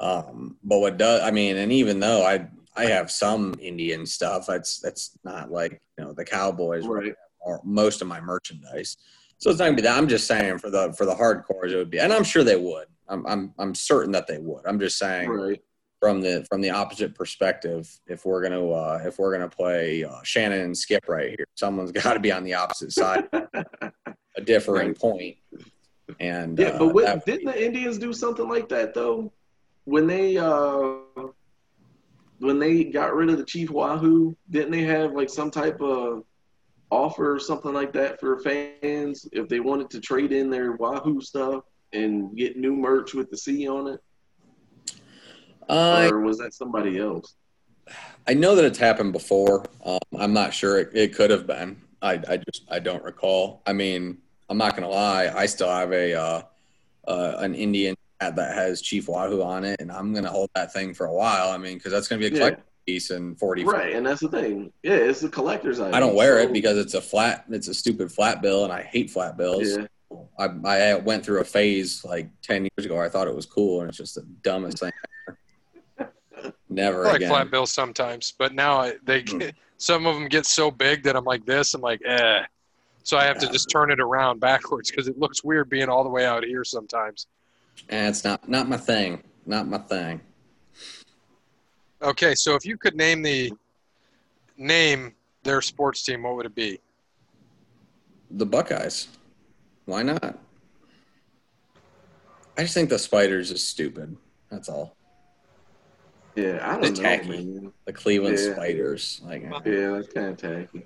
Speaker 3: Um, but what does? I mean, and even though I I have some Indian stuff, that's that's not like you know the Cowboys
Speaker 4: Right.
Speaker 3: or most of my merchandise. So it's not gonna be that. I'm just saying for the for the hardcores it would be, and I'm sure they would. I'm I'm I'm certain that they would. I'm just saying
Speaker 4: Right.
Speaker 3: from the from the opposite perspective if we're gonna uh, if we're gonna play uh, Shannon and Skip right here, someone's got to be on the opposite side, a differing
Speaker 4: Right.
Speaker 3: point. And
Speaker 4: Yeah,
Speaker 3: uh,
Speaker 4: but what, didn't the Indians do something like that though? When they uh when they got rid of the Chief Wahoo, didn't they have like some type of offer or something like that for fans if they wanted to trade in their Wahoo stuff and get new merch with the C on it?
Speaker 3: I
Speaker 4: Or was that somebody else?
Speaker 3: I know that it's happened before. Um, I'm not sure it, it could have been. I, I just I don't recall. I mean, I'm not gonna lie. I still have a uh, uh, an Indian that has Chief Wahoo on it, and I'm gonna hold that thing for a while. I mean, because that's gonna be a
Speaker 4: Yeah.
Speaker 3: collector piece in 40.
Speaker 4: Right, and that's the thing. Yeah, it's a collector's item.
Speaker 3: I don't wear
Speaker 4: so-
Speaker 3: it because it's a flat, it's a stupid flat bill, and I hate flat bills.
Speaker 4: Yeah,
Speaker 3: I, I went through a phase like 10 years ago. I thought it was cool, and it's just the dumbest thing. ever. Never
Speaker 1: I like
Speaker 3: again.
Speaker 1: flat bills sometimes, but now I, they
Speaker 3: Hmm.
Speaker 1: get, some of them get so big that I'm like this. I'm like, eh. So I have to just turn it around backwards because it looks weird being all the way out here sometimes.
Speaker 3: And it's not not my thing. Not my thing.
Speaker 1: Okay, so if you could name the name their sports team, what would it be?
Speaker 3: The Buckeyes. Why not? I just think the Spiders is stupid. That's all.
Speaker 4: yeah. I
Speaker 3: It's
Speaker 4: don't know,
Speaker 3: tacky.
Speaker 4: man.
Speaker 3: The Cleveland
Speaker 4: Yeah.
Speaker 3: Spiders. Like
Speaker 4: Yeah, that's kind of tacky.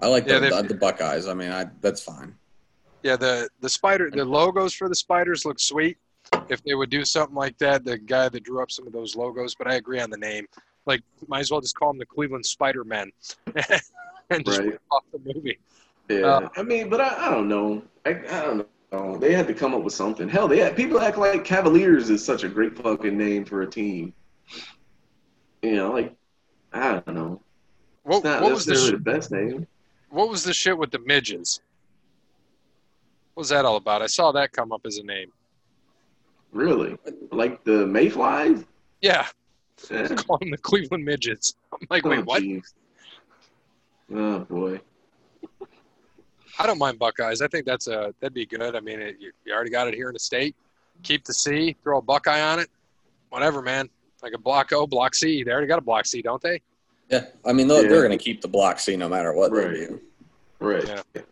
Speaker 3: I like
Speaker 1: Yeah,
Speaker 3: the, the, the Buckeyes. I mean, I that's fine.
Speaker 1: Yeah, the the spider the logos for the spiders look sweet. If they would do something like that, the guy that drew up some of those logos, but I agree on the name. Like, might as well just call them the Cleveland Spider Men, and just
Speaker 4: Right.
Speaker 1: off the movie.
Speaker 4: Yeah,
Speaker 1: Uh,
Speaker 4: I mean, but I, I don't know. I, I don't know. They had to come up with something. Hell, they had, people act like Cavaliers is such a great fucking name for a team. You know, like I don't know.
Speaker 1: What,
Speaker 4: It's not
Speaker 1: what was the sh-
Speaker 4: the best name.
Speaker 1: what was the shit with the midges? What was that all about? I saw that come up as a name.
Speaker 4: Really, like the Mayflies.
Speaker 1: Yeah,
Speaker 4: Yeah.
Speaker 1: call them the Cleveland Midgets. I'm like,
Speaker 4: Oh,
Speaker 1: wait, what?
Speaker 4: jeez. Oh boy.
Speaker 1: I don't mind Buckeyes. I think that's a that'd be good. I mean, it, you, you already got it here in the state. Keep the C, throw a Buckeye on it, whatever, man. Like a block O, block C. They already got a block C, don't they?
Speaker 3: Yeah, I mean they're,
Speaker 4: Yeah.
Speaker 3: they're going to keep the block C no matter what
Speaker 4: Right.
Speaker 3: they do.
Speaker 4: Right.
Speaker 1: Yeah.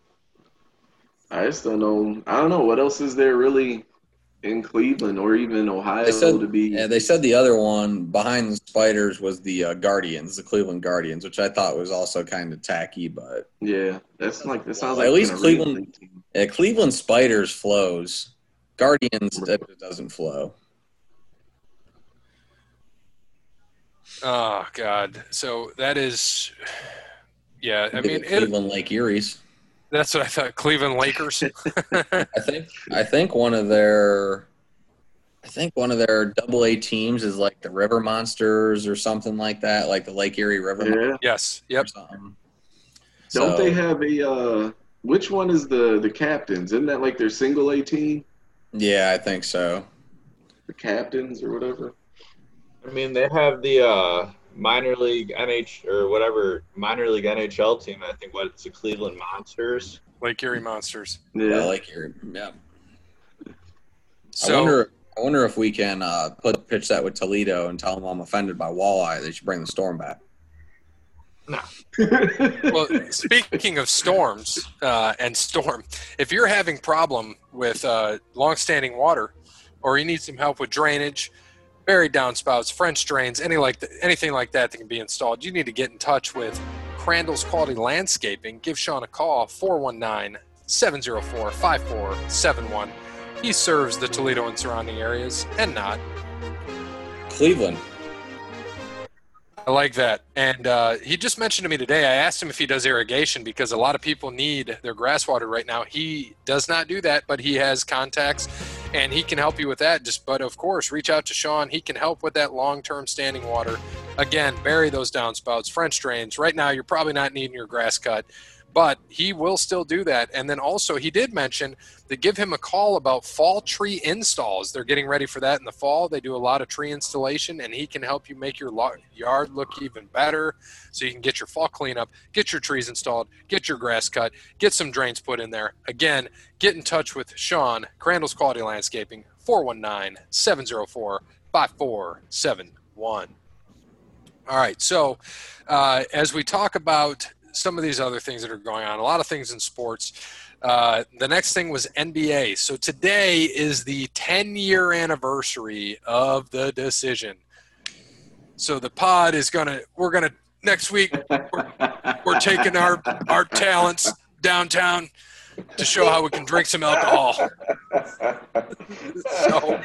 Speaker 4: I just don't know. I don't know what else is there really in Cleveland or even Ohio
Speaker 3: They said-
Speaker 4: to be.
Speaker 3: Yeah, they said the other one behind the Spiders was the uh, Guardians, the Cleveland Guardians, which I thought was also kind of tacky, but
Speaker 4: Yeah, that's like that sounds
Speaker 3: At
Speaker 4: like
Speaker 3: least Cleveland- yeah, Cleveland Spiders flows. Guardians it doesn't flow.
Speaker 1: Oh God. So that is, yeah. I mean, it,
Speaker 3: Cleveland Lake Erie's.
Speaker 1: That's what I thought. Cleveland Lakers.
Speaker 3: I think I think one of their I think one of their double A teams is like the River Monsters or something like that, like the Lake Erie River Monsters
Speaker 4: Yeah.
Speaker 1: yes. Yep.
Speaker 4: Don't
Speaker 3: So-
Speaker 4: they have a? uh Which one is the the captains? Isn't that like their single A team?
Speaker 3: Yeah, I think so.
Speaker 4: The captains or whatever.
Speaker 2: I mean, they have the uh, minor league NH or whatever minor league NHL team. I think what it's the Cleveland Monsters.
Speaker 1: Lake Erie Monsters.
Speaker 3: Yeah,
Speaker 4: Yeah.
Speaker 3: Lake Erie. Yeah.
Speaker 1: So
Speaker 3: I wonder I wonder if we can uh, put pitch that with Toledo and tell them I'm offended by walleye. They should bring the storm back. No.
Speaker 1: well, speaking of storms uh, and storm, if you're having problem with uh, long-standing water, or you need some help with drainage, buried downspouts, French drains, any like th- anything like that that can be installed, you need to get in touch with Crandall's Quality Landscaping. Give Sean a call 419-704-5471. He serves the Toledo and surrounding areas, and not.
Speaker 3: Cleveland.
Speaker 1: I like that. And uh, he just mentioned to me today, I asked him if he does irrigation because a lot of people need their grass watered right now. He does not do that, but he has contacts and he can help you with that. Just, but of course, reach out to Sean. He can help with that long term standing water. Again, bury those downspouts, French drains. Right now, you're probably not needing your grass cut, but he will still do that. And then also, he did mention to give him a call about fall tree installs. They're getting ready for that in the fall. They do a lot of tree installation, and he can help you make your yard look even better so you can get your fall cleanup, get your trees installed, get your grass cut, get some drains put in there. Again, get in touch with Sean, Crandall's Quality Landscaping, 419 704 5471. All right, so uh, as we talk about some of these other things that are going on, a lot of things in sports. Uh, the next thing was NBA. So today is the 10 year anniversary of the decision. So the pod is gonna, we're gonna next week we're taking our our talents downtown to show how we can drink some alcohol. So,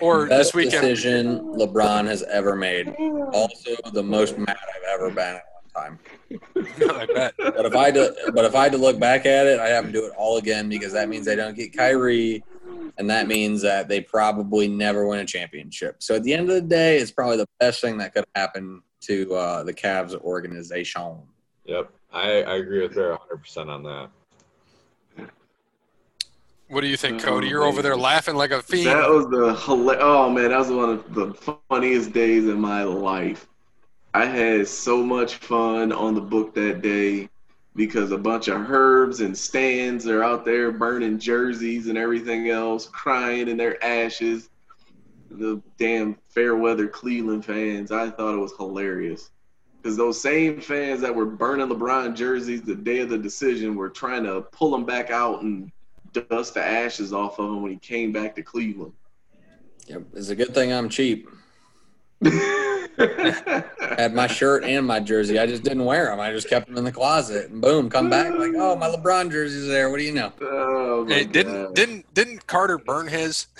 Speaker 1: or this
Speaker 3: Best
Speaker 1: weekend,
Speaker 3: decision LeBron has ever made. Also, the most mad I've ever been time.
Speaker 1: I bet.
Speaker 3: But if I had to, but if I had to look back at it, I'd have to do it all again because that means they don't get Kyrie, and that means that they probably never win a championship. So at the end of the day, it's probably the best thing that could happen to uh, the Cavs organization.
Speaker 2: Yep, I, I agree with her 100 percent on that.
Speaker 1: What do you think,
Speaker 4: Oh,
Speaker 1: Cody? You're over there laughing like a fiend.
Speaker 4: That was the oh man, that was one of the funniest days in my life. I had so much fun on the book that day because a bunch of herbs and stands are out there burning jerseys and everything else, crying in their ashes. The damn fair weather Cleveland fans, I thought it was hilarious. Because those same fans that were burning LeBron jerseys the day of the decision were trying to pull him back out and dust the ashes off of him when he came back to Cleveland.
Speaker 3: Yep, it's a good thing I'm cheap. I had my shirt and my jersey. I just didn't wear them. I just kept them in the closet. And boom, come back like, oh, my LeBron jersey's there. What do you know?
Speaker 4: oh
Speaker 1: Hey, didn't
Speaker 4: God.
Speaker 1: didn't didn't Carter burn his?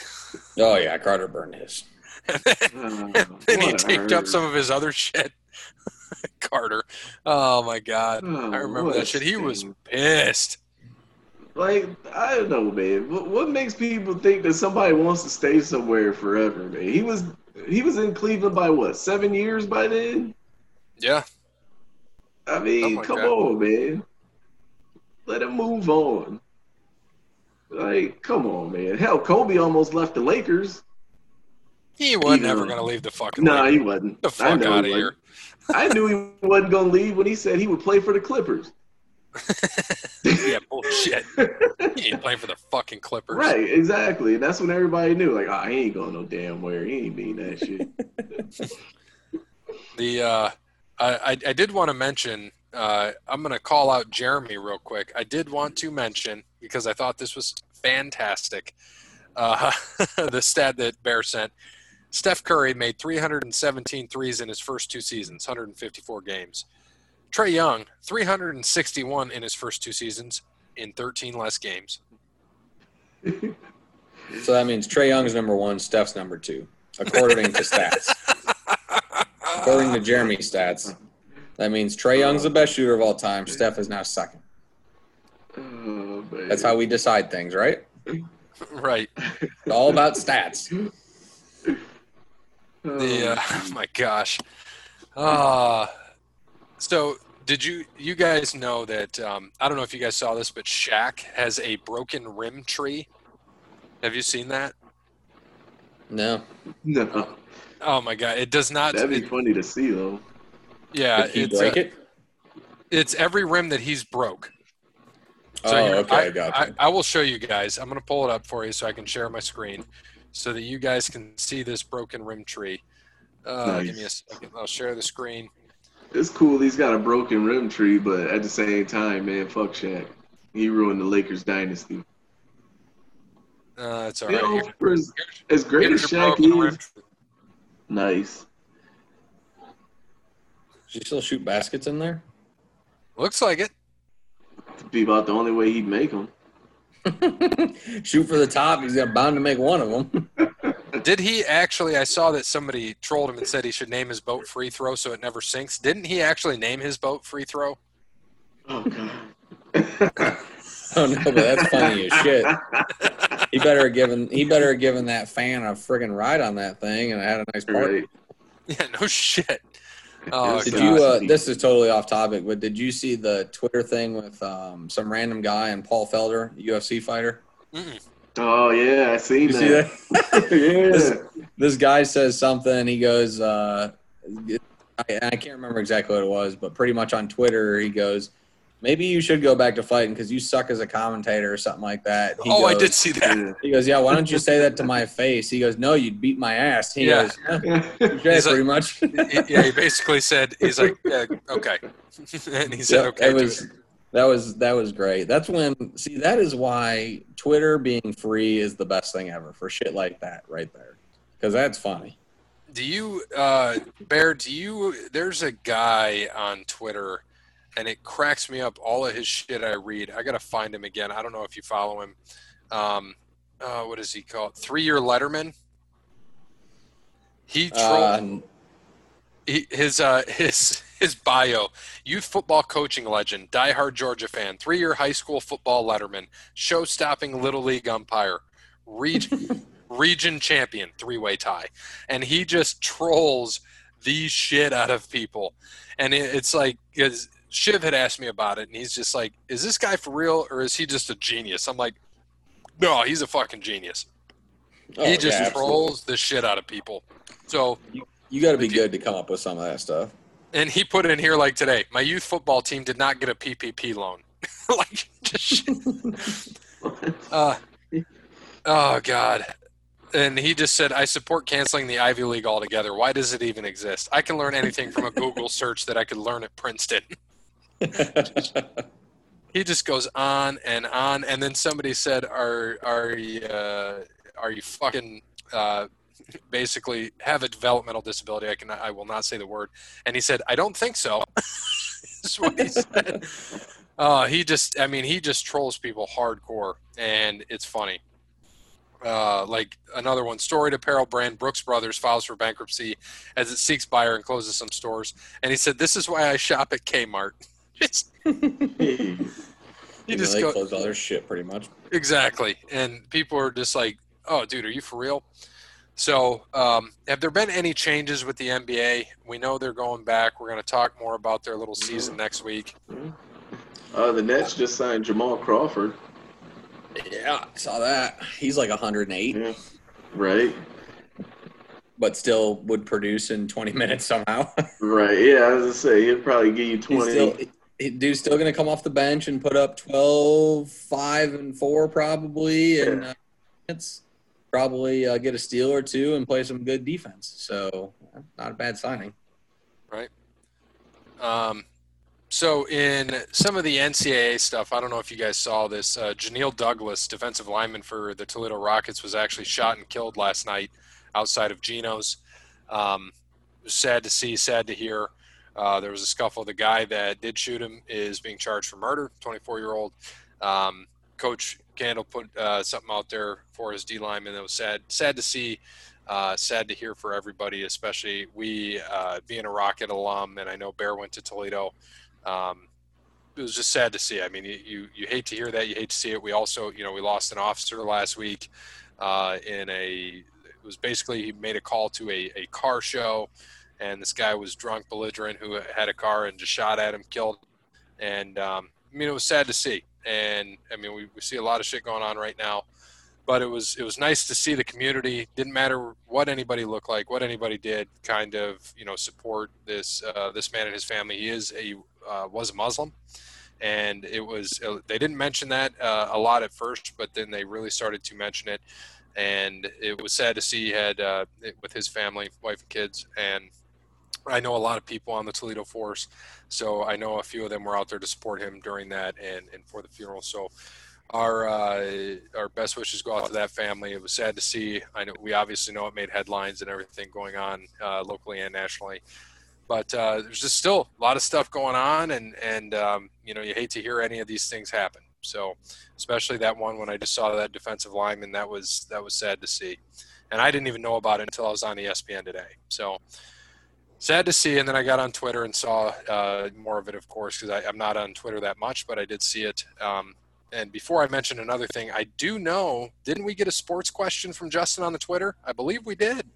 Speaker 3: Oh yeah, Carter burned his.
Speaker 1: and then,
Speaker 4: Oh,
Speaker 1: then he
Speaker 4: oh, what
Speaker 1: taped up some of his other shit. Carter. Oh my god.
Speaker 4: Oh,
Speaker 1: I remember that shit. He was pissed.
Speaker 4: Like I don't know, man. What, what makes people think that somebody wants to stay somewhere forever, man? He was he was in Cleveland by what seven years by then.
Speaker 1: Yeah.
Speaker 4: I mean,
Speaker 1: like
Speaker 4: come
Speaker 1: that.
Speaker 4: on, man. Let him move on. Like, come on, man. Hell, Kobe almost left the Lakers.
Speaker 1: He was
Speaker 4: Even-
Speaker 1: never gonna leave the fucking
Speaker 4: No,
Speaker 1: league.
Speaker 4: he wasn't.
Speaker 1: the fuck out of
Speaker 4: he
Speaker 1: here.
Speaker 4: I knew he wasn't gonna leave when he said he would play for the Clippers.
Speaker 1: yeah, bullshit. He ain't playing for the fucking Clippers.
Speaker 4: Right, exactly. And that's when everybody knew, like, oh, he ain't going no damn where. He ain't mean that shit.
Speaker 1: The uh, I, I I did want to mention. Uh, I'm going to call out Jeremy real quick. I did want to mention because I thought this was fantastic. Uh, the stat that Bear sent. Steph Curry made 317 threes in his first two seasons, 154 games. Trae Young, 361 in his first two seasons in 13 less games.
Speaker 3: So that means Trae Young's number one, Steph's number two, according to stats. According to Jeremy's stats, that means Trae Young's the best shooter of all time. Steph is now second.
Speaker 4: oh.
Speaker 3: That's how we decide things, right?
Speaker 1: right.
Speaker 3: It's all about stats.
Speaker 1: The uh, my gosh. Uh, so did you you guys know that um, I don't know if you guys saw this, but Shaq has a broken rim tree. Have you seen that?
Speaker 3: No.
Speaker 4: no,
Speaker 1: Oh my god, it does not.
Speaker 4: that'd be
Speaker 1: it-
Speaker 4: funny to see though.
Speaker 1: yeah, it's
Speaker 3: break
Speaker 1: uh,
Speaker 3: it?
Speaker 1: it's every rim that he's broke.
Speaker 3: Oh,
Speaker 1: here,
Speaker 3: okay,
Speaker 1: I,
Speaker 3: gotcha.
Speaker 1: I, I will show you guys. I'm going to pull it up for you so I can share my screen, so that you guys can see this broken rim tree. Uh, Give me a second. I'll share the screen.
Speaker 4: It's cool. He's got a broken rim tree, but at the same time, man, fuck Shaq. He ruined the Lakers dynasty.
Speaker 1: Uh, it's all
Speaker 4: You
Speaker 1: right.
Speaker 4: know,
Speaker 1: Here-
Speaker 4: for as, as great as
Speaker 1: your
Speaker 4: Shaq
Speaker 1: broken rim
Speaker 4: is, nice.
Speaker 3: Does he still shoot baskets in there?
Speaker 1: Looks like it.
Speaker 4: To Be about the only way he'd make them.
Speaker 3: shoot for the top. He's got bound to make one of them.
Speaker 1: Did he actually? I saw that somebody trolled him and said he should name his boat free throw so it never sinks. Didn't he actually name his boat free throw?
Speaker 4: Oh god.
Speaker 3: oh no, but that's funny as shit. He better have given he better have given that fan a friggin' ride on that thing and had a nice party.
Speaker 4: Right.
Speaker 1: Yeah, no shit. Oh,
Speaker 3: Did
Speaker 1: God.
Speaker 3: you? Uh, this is totally off topic, but did you see the Twitter thing with um, some random guy and Paul Felder, UFC fighter?
Speaker 1: Mm-mm.
Speaker 4: Oh yeah, I seen
Speaker 3: You see
Speaker 4: that.
Speaker 3: that?
Speaker 4: yeah.
Speaker 3: This- this guy says something. He goes, uh, I, I can't remember exactly what it was, but pretty much on Twitter, he goes, maybe you should go back to fighting because you suck as a commentator or something like that. He
Speaker 1: Oh, I
Speaker 3: goes-
Speaker 1: did see that.
Speaker 4: Yeah.
Speaker 3: He goes, yeah. Why don't you say that to my face? He goes, no, you'd beat my ass. He
Speaker 1: Yeah.
Speaker 3: goes, yeah,
Speaker 1: He's
Speaker 3: pretty
Speaker 1: like-
Speaker 3: much.
Speaker 1: He- yeah, he basically said he's like, yeah, okay, and he said,
Speaker 3: Yeah,
Speaker 1: okay.
Speaker 3: It was that was that was great. That's when see that is why Twitter being free is the best thing ever for shit like that right there because that's funny.
Speaker 1: Do you, uh, Bear? Do you? There's a guy on Twitter, and it cracks me up. All of his shit I read. I gotta find him again. I don't know if you follow him. Um, uh, what is he called? Three Year Letterman. He trolled
Speaker 3: Uh,
Speaker 1: he, his uh, his his bio: youth football coaching legend, diehard Georgia fan, three-year high school football letterman, show-stopping little league umpire, region region champion three way tie, and he just trolls the shit out of people, and it, it's like because Shiv had asked me about it, and he's just like, "Is this guy for real, or is he just a genius?" I'm like, "No, he's a fucking genius.
Speaker 3: Oh,
Speaker 1: he just
Speaker 3: yeah,
Speaker 1: trolls the shit out of people." So
Speaker 3: You got to be
Speaker 1: you-
Speaker 3: good to come up with some of that stuff.
Speaker 1: and he put in here like today my youth football team did not get a ppp loan. Like just uh, oh god. And he just said i support canceling the ivy league altogether. Why does it even exist? I can learn anything from a google search that i could learn at princeton. He just goes on and on. And then somebody said are are you uh, are you fucking uh, basically have a developmental disability i can i will not say the word and he said i don't think so is what he said uh, he just i mean he just trolls people hardcore and it's funny uh, like another one storied apparel brand brooks brothers files for bankruptcy as it seeks buyer and closes some stores and he said this is why i shop at kmart just
Speaker 3: you
Speaker 1: he
Speaker 3: know,
Speaker 1: just
Speaker 3: they
Speaker 1: go,
Speaker 3: close all their shit pretty much.
Speaker 1: Exactly. And people are just like, oh, dude, are you for real? So, um, have there been any changes with the NBA? We know they're going back. We're going to talk more about their little season next week.
Speaker 4: Uh, the Nets just signed Jamal Crawford.
Speaker 3: Yeah, I saw that. He's like 108,
Speaker 4: Yeah. Right.
Speaker 3: but still would produce in 20 minutes somehow.
Speaker 4: Right. Yeah, I was gonna say he'll probably give you twenty.
Speaker 3: still, he, dude's still going to come off the bench and put up 12, 5, and 4 probably. And uh, it's probably uh, get a steal or two and play some good defense. So, not a bad signing. Right.
Speaker 1: Um, so, in some of the NCAA stuff, I don't know if you guys saw this. Uh, Janelle Douglas, defensive lineman for the Toledo Rockets, was actually shot and killed last night outside of Geno's. Um, sad to see, sad to hear. Uh, there was a scuffle. The guy that did shoot him is being charged for murder, 24 year old. Um, Coach Candle put uh, something out there for his D lineman that was sad. Sad to see, uh, sad to hear for everybody, especially we uh, being a Rocket alum, and I know Bear went to Toledo. Um, it was just sad to see. I mean, you, you hate to hear that. You hate to see it. We also, you know, we lost an officer last week uh, in a. It was basically he made a call to a, a car show, and this guy was drunk, belligerent, who had a car and just shot at him, killed. And um, I mean, it was sad to see. And I mean, we, we see a lot of shit going on right now, but it was it was nice to see the community. Didn't matter what anybody looked like, what anybody did, kind of you know support this uh, this man and his family. He is a uh, was a Muslim, and it was uh, they didn't mention that uh, a lot at first, but then they really started to mention it, and it was sad to see he had uh, with his family, wife and kids, and I know a lot of people on the Toledo force, so I know a few of them were out there to support him during that and, and for the funeral. So our uh, our best wishes go out to that family. It was sad to see. I know we obviously know it made headlines and everything going on uh, locally and nationally, but uh, there's just still a lot of stuff going on, and and um, you know you hate to hear any of these things happen. So especially that one when I just saw that defensive lineman, that was that was sad to see, and I didn't even know about it until I was on ESPN today. So sad to see. And then I got on Twitter and saw uh, more of it, of course, because I'm not on Twitter that much, but I did see it. Um, and before I mention another thing, I do know, didn't we get a sports question from Justin on the Twitter? I believe we did.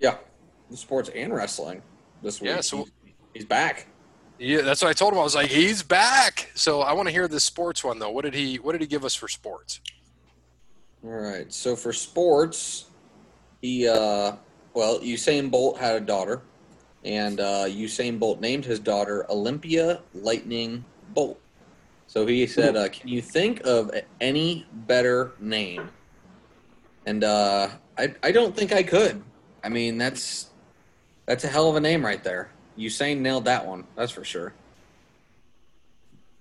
Speaker 3: Yeah, the sports and wrestling this week.
Speaker 1: Yeah, so-
Speaker 3: he's, back.
Speaker 1: Yeah, that's what I told him. I was like, he's back. So I want to hear the sports one though. What did he What did he give us for sports?
Speaker 3: All right. So for sports, he uh, well, Usain Bolt had a daughter, and uh, Usain Bolt named his daughter Olympia Lightning Bolt. So he said, uh, "Can you think of any better name?" And uh, I I don't think I could. I mean, that's that's a hell of a name right there. Usain nailed that one. That's for sure.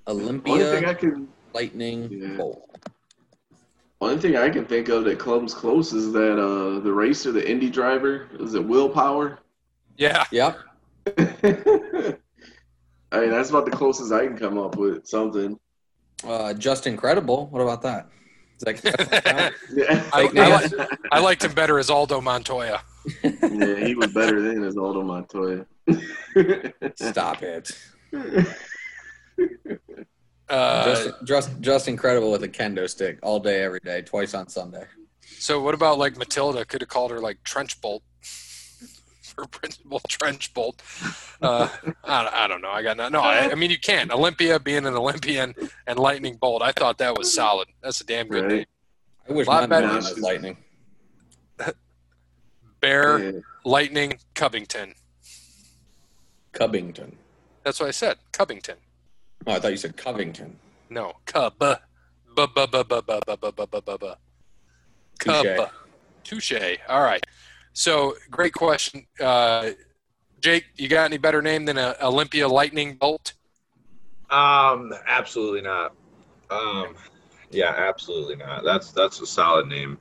Speaker 3: Olympia
Speaker 4: can,
Speaker 3: Lightning
Speaker 4: Yeah.
Speaker 3: Bolt.
Speaker 4: only thing I can think of that comes close is that uh, the racer, the Indy driver, is it Will Power?
Speaker 1: Yeah,
Speaker 3: Yep.
Speaker 4: I mean, that's about the closest I can come up with something.
Speaker 3: Uh, Justin Credible. What about that? Is that
Speaker 4: Yeah,
Speaker 1: I, I, li- I liked him better as Aldo Montoya.
Speaker 4: yeah, he was better than as Aldo Montoya.
Speaker 3: Stop it.
Speaker 1: Uh,
Speaker 3: just, just, just incredible with a kendo stick all day, every day, twice on Sunday.
Speaker 1: So what about like Matilda? Could have called her like Trench Bolt for Principal Trenchbolt. Uh, I, I, don't know. I got no. no I, I, mean, you can't. Olympia being an Olympian and Lightning Bolt. I thought that was solid. That's a damn good
Speaker 4: right.
Speaker 1: name.
Speaker 3: I wish my name was Lightning.
Speaker 1: Bear
Speaker 4: yeah.
Speaker 1: Lightning Cubington.
Speaker 3: Cubington.
Speaker 1: That's what I said. Cubington.
Speaker 3: Oh, I thought you said Covington.
Speaker 1: No, Cub. Cub.
Speaker 3: Touche.
Speaker 1: All right. So great question, uh, Jake. You got any better name than a Olympia Lightning Bolt?
Speaker 2: Um, absolutely not. Um, yeah, absolutely not. That's that's a solid name.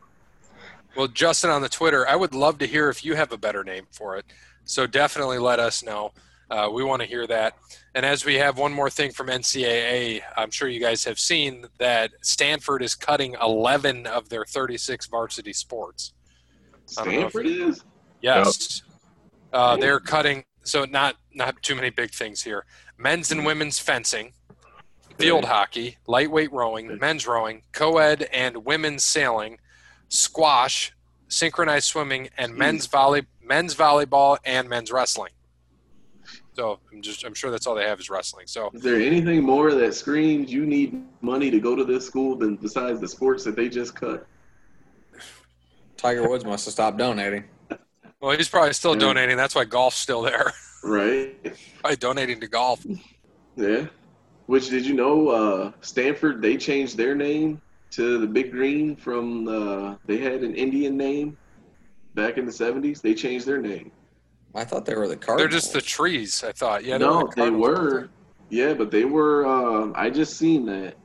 Speaker 1: Well, Justin on the Twitter, I would love to hear if you have a better name for it. So definitely let us know. Uh, we want to hear that. And as we have one more thing from NCAA, I'm sure you guys have seen that Stanford is cutting 11 of their 36 varsity sports. I don't know if
Speaker 4: Stanford is.
Speaker 1: Yes, uh, they're cutting. So not not too many big things here. Men's and women's fencing, field hockey, lightweight rowing, men's rowing, co-ed and women's sailing, squash, synchronized swimming, and men's volley men's volleyball and men's wrestling. So I'm just I'm sure that's all they have is wrestling. So
Speaker 4: Is there anything more that screams you need money to go to this school than besides the sports that they just cut?
Speaker 3: Tiger Woods must have stopped donating.
Speaker 1: well, he's probably still
Speaker 4: Yeah.
Speaker 1: donating. That's why golf's still there.
Speaker 4: Right.
Speaker 1: probably donating to golf.
Speaker 4: Yeah. Which did you know? Uh, Stanford they changed their name to the Big Green from uh, they had an Indian name back in the seventies. They changed their name.
Speaker 3: I thought they were the Cardinals.
Speaker 1: They're just the trees. I thought. Yeah.
Speaker 4: no,
Speaker 1: were the
Speaker 4: they
Speaker 1: weren't.
Speaker 4: Yeah, but they were. Um, I just seen that.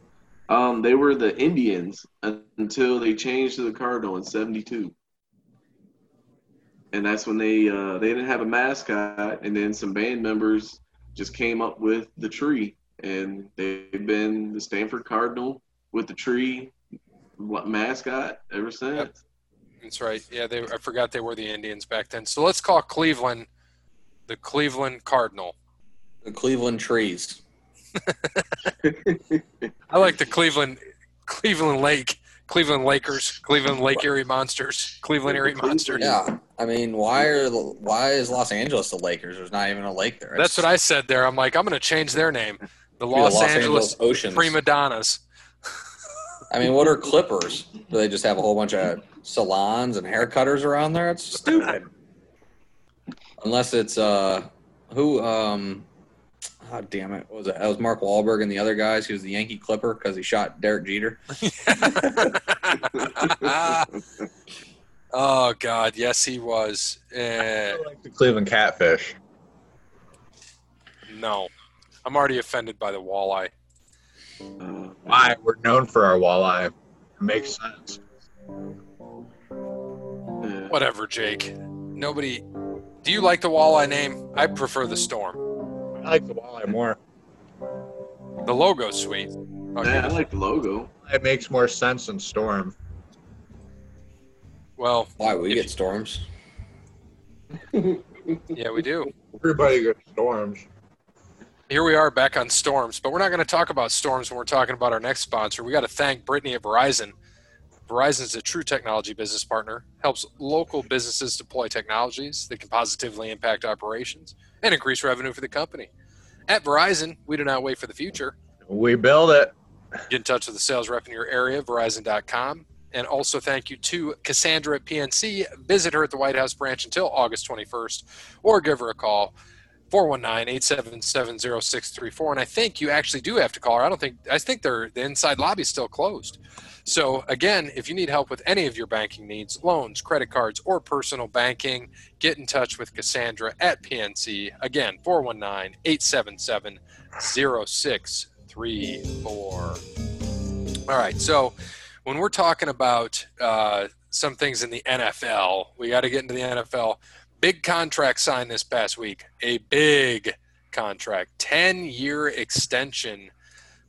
Speaker 4: Um, they were the Indians until they changed to the Cardinal in '72, and that's when they uh, they didn't have a mascot, and then some band members just came up with the tree, and they've been the Stanford Cardinal with the tree what mascot ever since.
Speaker 1: That's right. Yeah, they. I forgot they were the Indians back then. So let's call Cleveland the Cleveland Cardinal.
Speaker 3: the Cleveland Trees.
Speaker 1: I like the Cleveland Cleveland Lake, Cleveland Lakers, Cleveland Lake Erie Monsters, Cleveland Erie Monsters.
Speaker 3: Yeah, I mean, why are why is Los Angeles the Lakers? There's not even a lake there.
Speaker 1: That's what I said there. I'm like, I'm going to change their name. The
Speaker 3: Be
Speaker 1: Los, Angeles,
Speaker 3: Oceans.
Speaker 1: Prima Donnas.
Speaker 3: I mean, what are Clippers? Do they just have a whole bunch of salons and hair cutters around there? It's stupid. Unless it's uh, who um, oh damn it, what was it? That was Mark Wahlberg and the other guys. He was the Yankee Clipper because he shot Derek Jeter.
Speaker 1: oh God, yes, he was. Eh,
Speaker 2: like the Cleveland Catfish.
Speaker 1: no, I'm already offended by the walleye.
Speaker 4: Uh,
Speaker 2: Why? We're known for our walleye. It makes sense.
Speaker 1: Whatever, Jake. Nobody. Do you like the walleye name? I prefer the storm.
Speaker 2: I like the walleye more.
Speaker 1: The logo's sweet. I'll
Speaker 4: Yeah, I like the logo.
Speaker 2: It makes more sense than Storm.
Speaker 1: Well,
Speaker 3: Why we
Speaker 1: If-
Speaker 3: get storms?
Speaker 1: yeah, we do.
Speaker 2: Everybody gets storms.
Speaker 1: Here we are back on storms, but we're not going to talk about storms when we're talking about our next sponsor. We got to thank Brittany at Verizon. Verizon is a true technology business partner, helps local businesses deploy technologies that can positively impact operations and increase revenue for the company. At Verizon, we do not wait for the future.
Speaker 2: We build it.
Speaker 1: Get in touch with the sales rep in your area, verizon.com. And also thank you to Cassandra at PNC. Visit her at the White House branch until August 21st or give her a call, 419-877-0634. And I think you actually do have to call her. I don't think, I think they're, the inside lobby is still closed. So again, if you need help with any of your banking needs, loans, credit cards, or personal banking, get in touch with Cassandra at PNC. Again, 419 877 0634. All right. So when we're talking about uh, some things in the NFL, we got to get into the NFL. Big contract signed this past week. A big contract, 10 year extension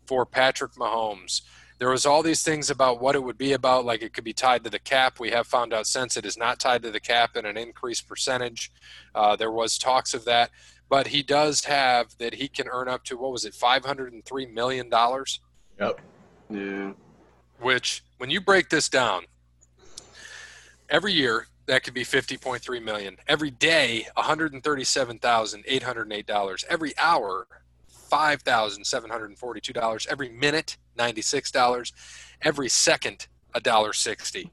Speaker 1: for Patrick Mahomes. There was all these things about what it would be about, like it could be tied to the cap. We have found out since it is not tied to the cap in an increased percentage. Uh, there was talks of that, but he does have that he can earn up to what was it, five hundred and three million dollars
Speaker 2: Yep.
Speaker 4: Yeah.
Speaker 1: which when you break this down every year that could be 50.3 million. Every day, $137,808. Every hour, $5,742. Every minute, $96. Every second, $1.60.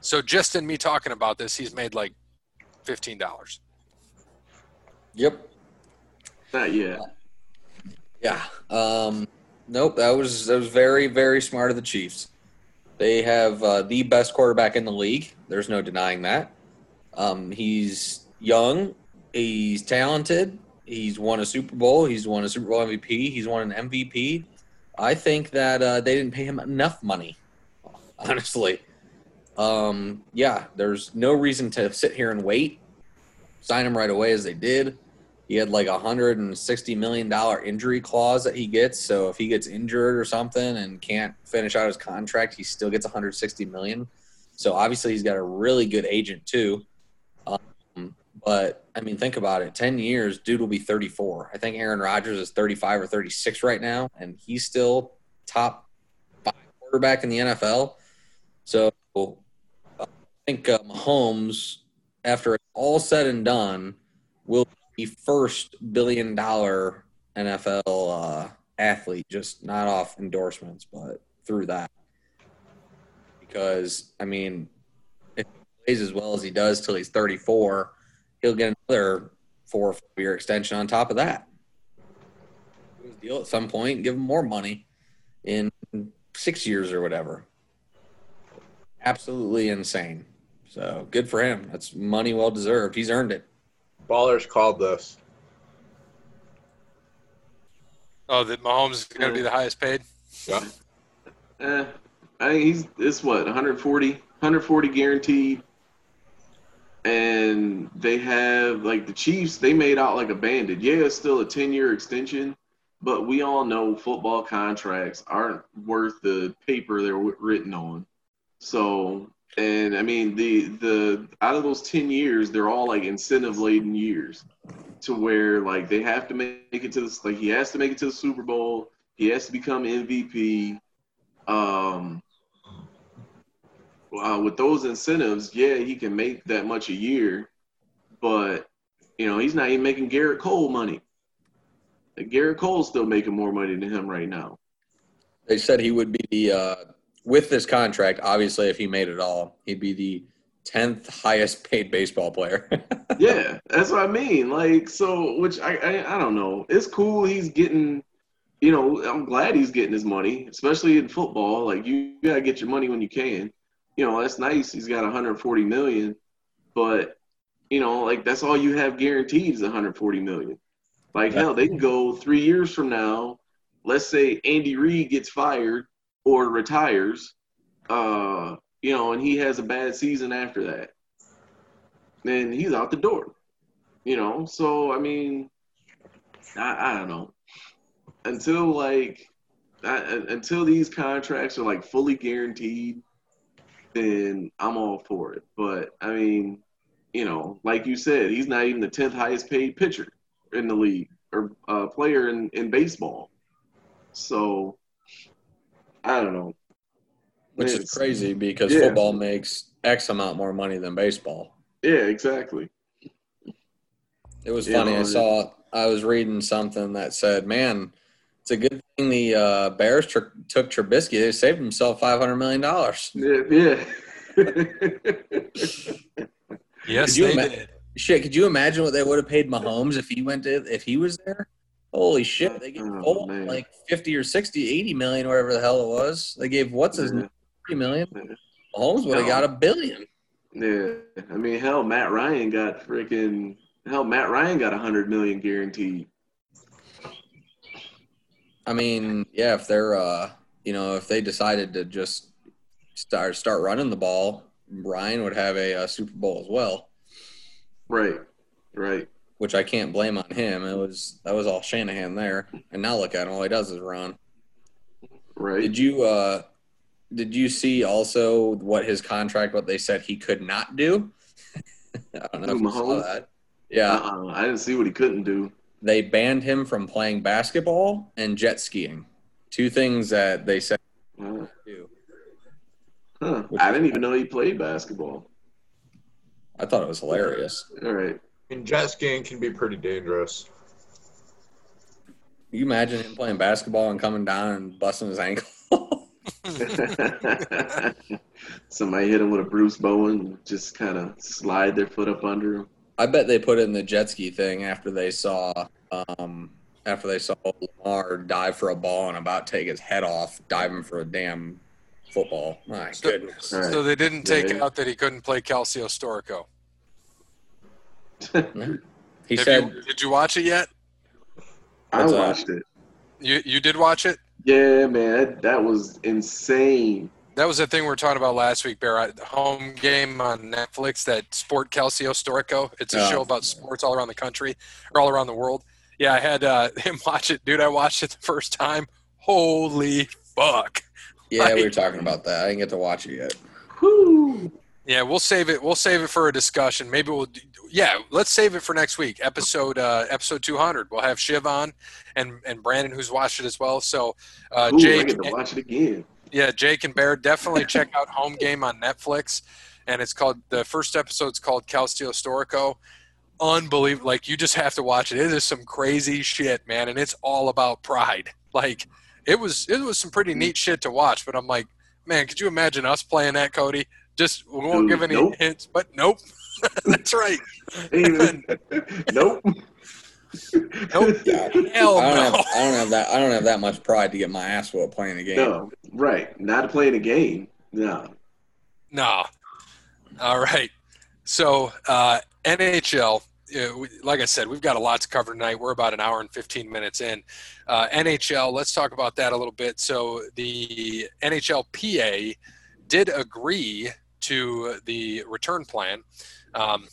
Speaker 1: So just in me talking about this, he's made like $15.
Speaker 3: Yep.
Speaker 4: Not yet.
Speaker 3: Yeah. Um, nope. That was that was very very smart of the Chiefs. They have uh, the best quarterback in the league. There's no denying that. Um, he's young. He's talented. He's won a Super Bowl. He's won a Super Bowl MVP. He's won an MVP. I think that uh, they didn't pay him enough money. Honestly, um, yeah. There's no reason to sit here and wait. Sign him right away as they did. He had like a hundred and sixty million dollar injury clause that he gets. So if he gets injured or something and can't finish out his contract, he still gets 160 million. So obviously he's got a really good agent too. Um, but I mean, think about it. Ten years, dude will be 34. I think Aaron Rodgers is 35 or 36 right now, and he's still top five quarterback in the NFL. So I think uh, Mahomes, after all said and done, will the first billion dollar NFL uh, athlete, just not off endorsements, but through that. Because, I mean, if he plays as well as he does till he's 34, he'll get another four or five year extension on top of that. Deal at some point, give him more money in six years or whatever. Absolutely insane. So good for him. That's money well deserved. He's earned it.
Speaker 2: Ballers called this.
Speaker 1: Oh, that Mahomes is going to be the highest paid?
Speaker 2: Yeah.
Speaker 4: Eh, I mean, he's it's what 140, 140 guaranteed, and they have like the Chiefs. They made out like a bandit. Yeah, it's still a ten year extension, but we all know football contracts aren't worth the paper they're w- written on. So, and I mean the the out of those ten years, they're all like incentive laden years, to where like they have to make it to the like he has to make it to the Super Bowl. He has to become MVP. Um, uh, with those incentives, yeah, he can make that much a year, but you know he's not even making Gerrit Cole money. Like, Gerrit Cole's still making more money than him right now.
Speaker 3: They said he would be the uh, with this contract. Obviously, if he made it all, he'd be the tenth highest paid baseball player.
Speaker 4: yeah, that's what I mean. Like, so which I, I I don't know. It's cool. He's getting, you know, I'm glad he's getting his money, especially in football. Like, you gotta get your money when you can. You know, that's nice. He's got 140 million, but you know, like that's all you have guaranteed is 140 million. Like hell, they can go three years from now. Let's say Andy Reid gets fired or retires, uh, you know, and he has a bad season after that, then he's out the door. You know, so I mean, I, I don't know. Until like, I, until these contracts are like fully guaranteed, then I'm all for it. But I mean, you know, like you said, he's not even the tenth highest paid pitcher in the league or uh, player in, in baseball. So I don't know.
Speaker 3: Which is crazy because
Speaker 4: yeah.
Speaker 3: football makes X amount more money than baseball.
Speaker 4: Yeah, exactly.
Speaker 3: It was
Speaker 4: Yeah,
Speaker 3: funny. I saw I was reading something that said, "Man, it's a good thing the uh, Bears tr- took Trubisky. They saved himself five hundred million dollars."
Speaker 4: Yeah, yeah.
Speaker 1: Yes,
Speaker 3: Could you
Speaker 1: they
Speaker 3: ima-
Speaker 1: did.
Speaker 3: Shit, could you imagine what they would have paid Mahomes if he went to if he was there? Holy shit! They gave
Speaker 4: Oh, man.
Speaker 3: like fifty or 60, 80 million, whatever the hell it was. They gave what's his
Speaker 4: Yeah.
Speaker 3: name thirty million. Mahomes would have got a billion.
Speaker 4: yeah. I mean, hell, Matt Ryan got freaking hell. Matt Ryan got a hundred million guaranteed.
Speaker 3: I mean, yeah, if they're uh, you know, if they decided to just start start running the ball, Ryan would have a, uh Super Bowl as well,
Speaker 4: Right, right.
Speaker 3: Which I can't blame on him. It was that was all Shanahan there, and now look at him. All he does is run.
Speaker 4: Right.
Speaker 3: Did you uh, did you see also what his contract? What they said he could not do? I don't know if
Speaker 4: Who,
Speaker 3: you saw that. Yeah,
Speaker 4: Uh-uh. I didn't see what he couldn't do.
Speaker 3: they banned him from playing basketball and jet skiing. Two things that they said
Speaker 4: Uh,
Speaker 3: do.
Speaker 4: Huh. I didn't even know he played basketball.
Speaker 3: I thought it was hilarious.
Speaker 4: All right.
Speaker 2: I mean, jet skiing can be pretty dangerous.
Speaker 3: You imagine him playing basketball and coming down and busting his ankle?
Speaker 4: Somebody hit him with a Bruce Bowen, just kind of slide their foot up under him.
Speaker 3: I bet they put it in the jet ski thing after they saw um, after they saw Lamar dive for a ball and about take his head off diving for a damn football. My
Speaker 1: So-
Speaker 3: goodness.
Speaker 4: All right.
Speaker 1: So they didn't take
Speaker 4: Yeah.
Speaker 1: out that he couldn't play Calcio Storico.
Speaker 3: He
Speaker 1: Have
Speaker 3: said
Speaker 1: you, did you watch it yet?
Speaker 4: I
Speaker 3: What's that?
Speaker 4: watched it.
Speaker 1: You you did watch it?
Speaker 4: Yeah, man, that, that was insane.
Speaker 1: That was the thing we were talking about last week, Bear. The home game on Netflix, that Sport Calcio Storico. It's a
Speaker 3: Yeah.
Speaker 1: show about sports all around the country or all around the world. Yeah, I had uh, him watch it, dude. I watched it the first time. Holy fuck!
Speaker 3: Yeah, we were talking about that. I didn't get to watch it yet.
Speaker 4: Whew.
Speaker 1: Yeah, we'll save it. We'll save it for a discussion. Maybe we'll. Yeah, let's save it for next week. Episode uh, episode two hundred. We'll have Shiv on, and and Brandon who's watched it as well. So, uh,
Speaker 4: Ooh,
Speaker 1: Jake,
Speaker 4: to watch it again.
Speaker 1: yeah, Jake and Bear definitely check out Home Game on Netflix, and it's called the first episode's called Calcio Storico. Unbelievable! Like you just have to watch it. It is some crazy shit, man, and it's all about pride. Like it was, it was some pretty neat shit to watch. But I'm like, man, could you imagine us playing that, Cody? Just we won't
Speaker 4: Dude,
Speaker 1: give any
Speaker 4: nope.
Speaker 1: hints, but nope. That's right.
Speaker 4: Nope.
Speaker 1: Nope.
Speaker 3: Yeah.
Speaker 1: Hell
Speaker 3: I don't
Speaker 1: no.
Speaker 3: have I don't have that I don't have that much pride to get my ass whooped playing a game.
Speaker 4: No, right. Not playing a game. No.
Speaker 1: No. All right. So uh, NHL. uh, we- Like I said, we've got a lot to cover tonight. We're about an hour and 15 minutes in. Uh, NHL, let's talk about that a little bit. So, the NHLPA did agree to the return plan. Um,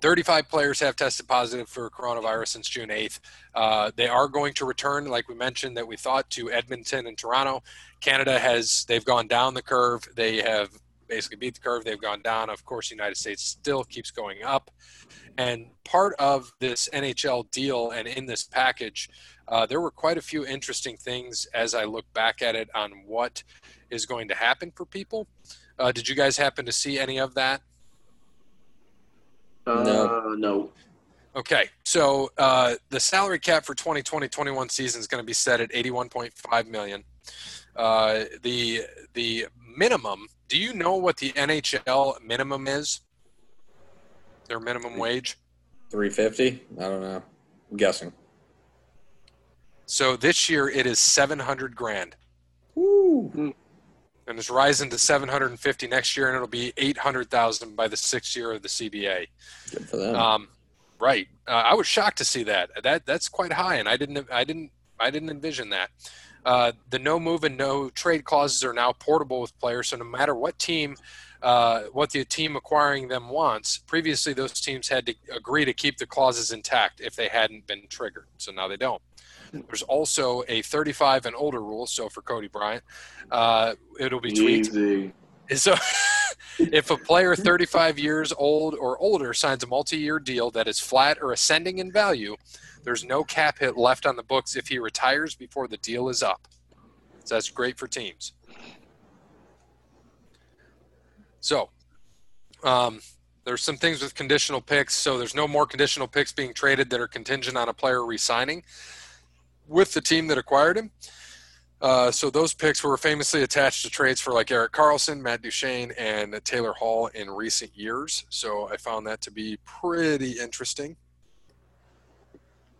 Speaker 1: 35 players have tested positive for coronavirus since June 8th. Uh, they are going to return, like we mentioned, that we thought to Edmonton and Toronto. Canada has, they've gone down the curve. They have basically beat the curve. They've gone down. Of course, the United States still keeps going up. And part of this NHL deal and in this package, uh, there were quite a few interesting things as I look back at it on what is going to happen for people. Uh, did you guys happen to see any of that?
Speaker 4: Uh, no.
Speaker 1: Okay, so uh, the salary cap for 2020-21 season is going to be set at 81.5 million. Uh, the the minimum. Do you know what the NHL minimum is? Their minimum wage.
Speaker 3: Three fifty? I don't know. I'm guessing.
Speaker 1: So this year it is 700 grand,
Speaker 3: Woo.
Speaker 1: And it's rising to 750 next year, and it'll be 800,000 by the sixth year of the CBA.
Speaker 3: Good for them.
Speaker 1: Um, right. Uh, I was shocked to see that. That that's quite high, and I didn't I didn't I didn't envision that. Uh, the no move and no trade clauses are now portable with players, so no matter what team, uh, what the team acquiring them wants, previously those teams had to agree to keep the clauses intact if they hadn't been triggered. So now they don't. There's also a 35 and older rule. So for Cody Bryant, uh, it'll be tweaked
Speaker 4: Easy.
Speaker 1: so, if a player 35 years old or older signs a multi-year deal that is flat or ascending in value, there's no cap hit left on the books if he retires before the deal is up. So that's great for teams. So, um, there's some things with conditional picks. So there's no more conditional picks being traded that are contingent on a player re-signing with the team that acquired him. Uh, so those picks were famously attached to trades for like Erik Karlsson, Matt Duchene, and Taylor Hall in recent years. So I found that to be pretty interesting.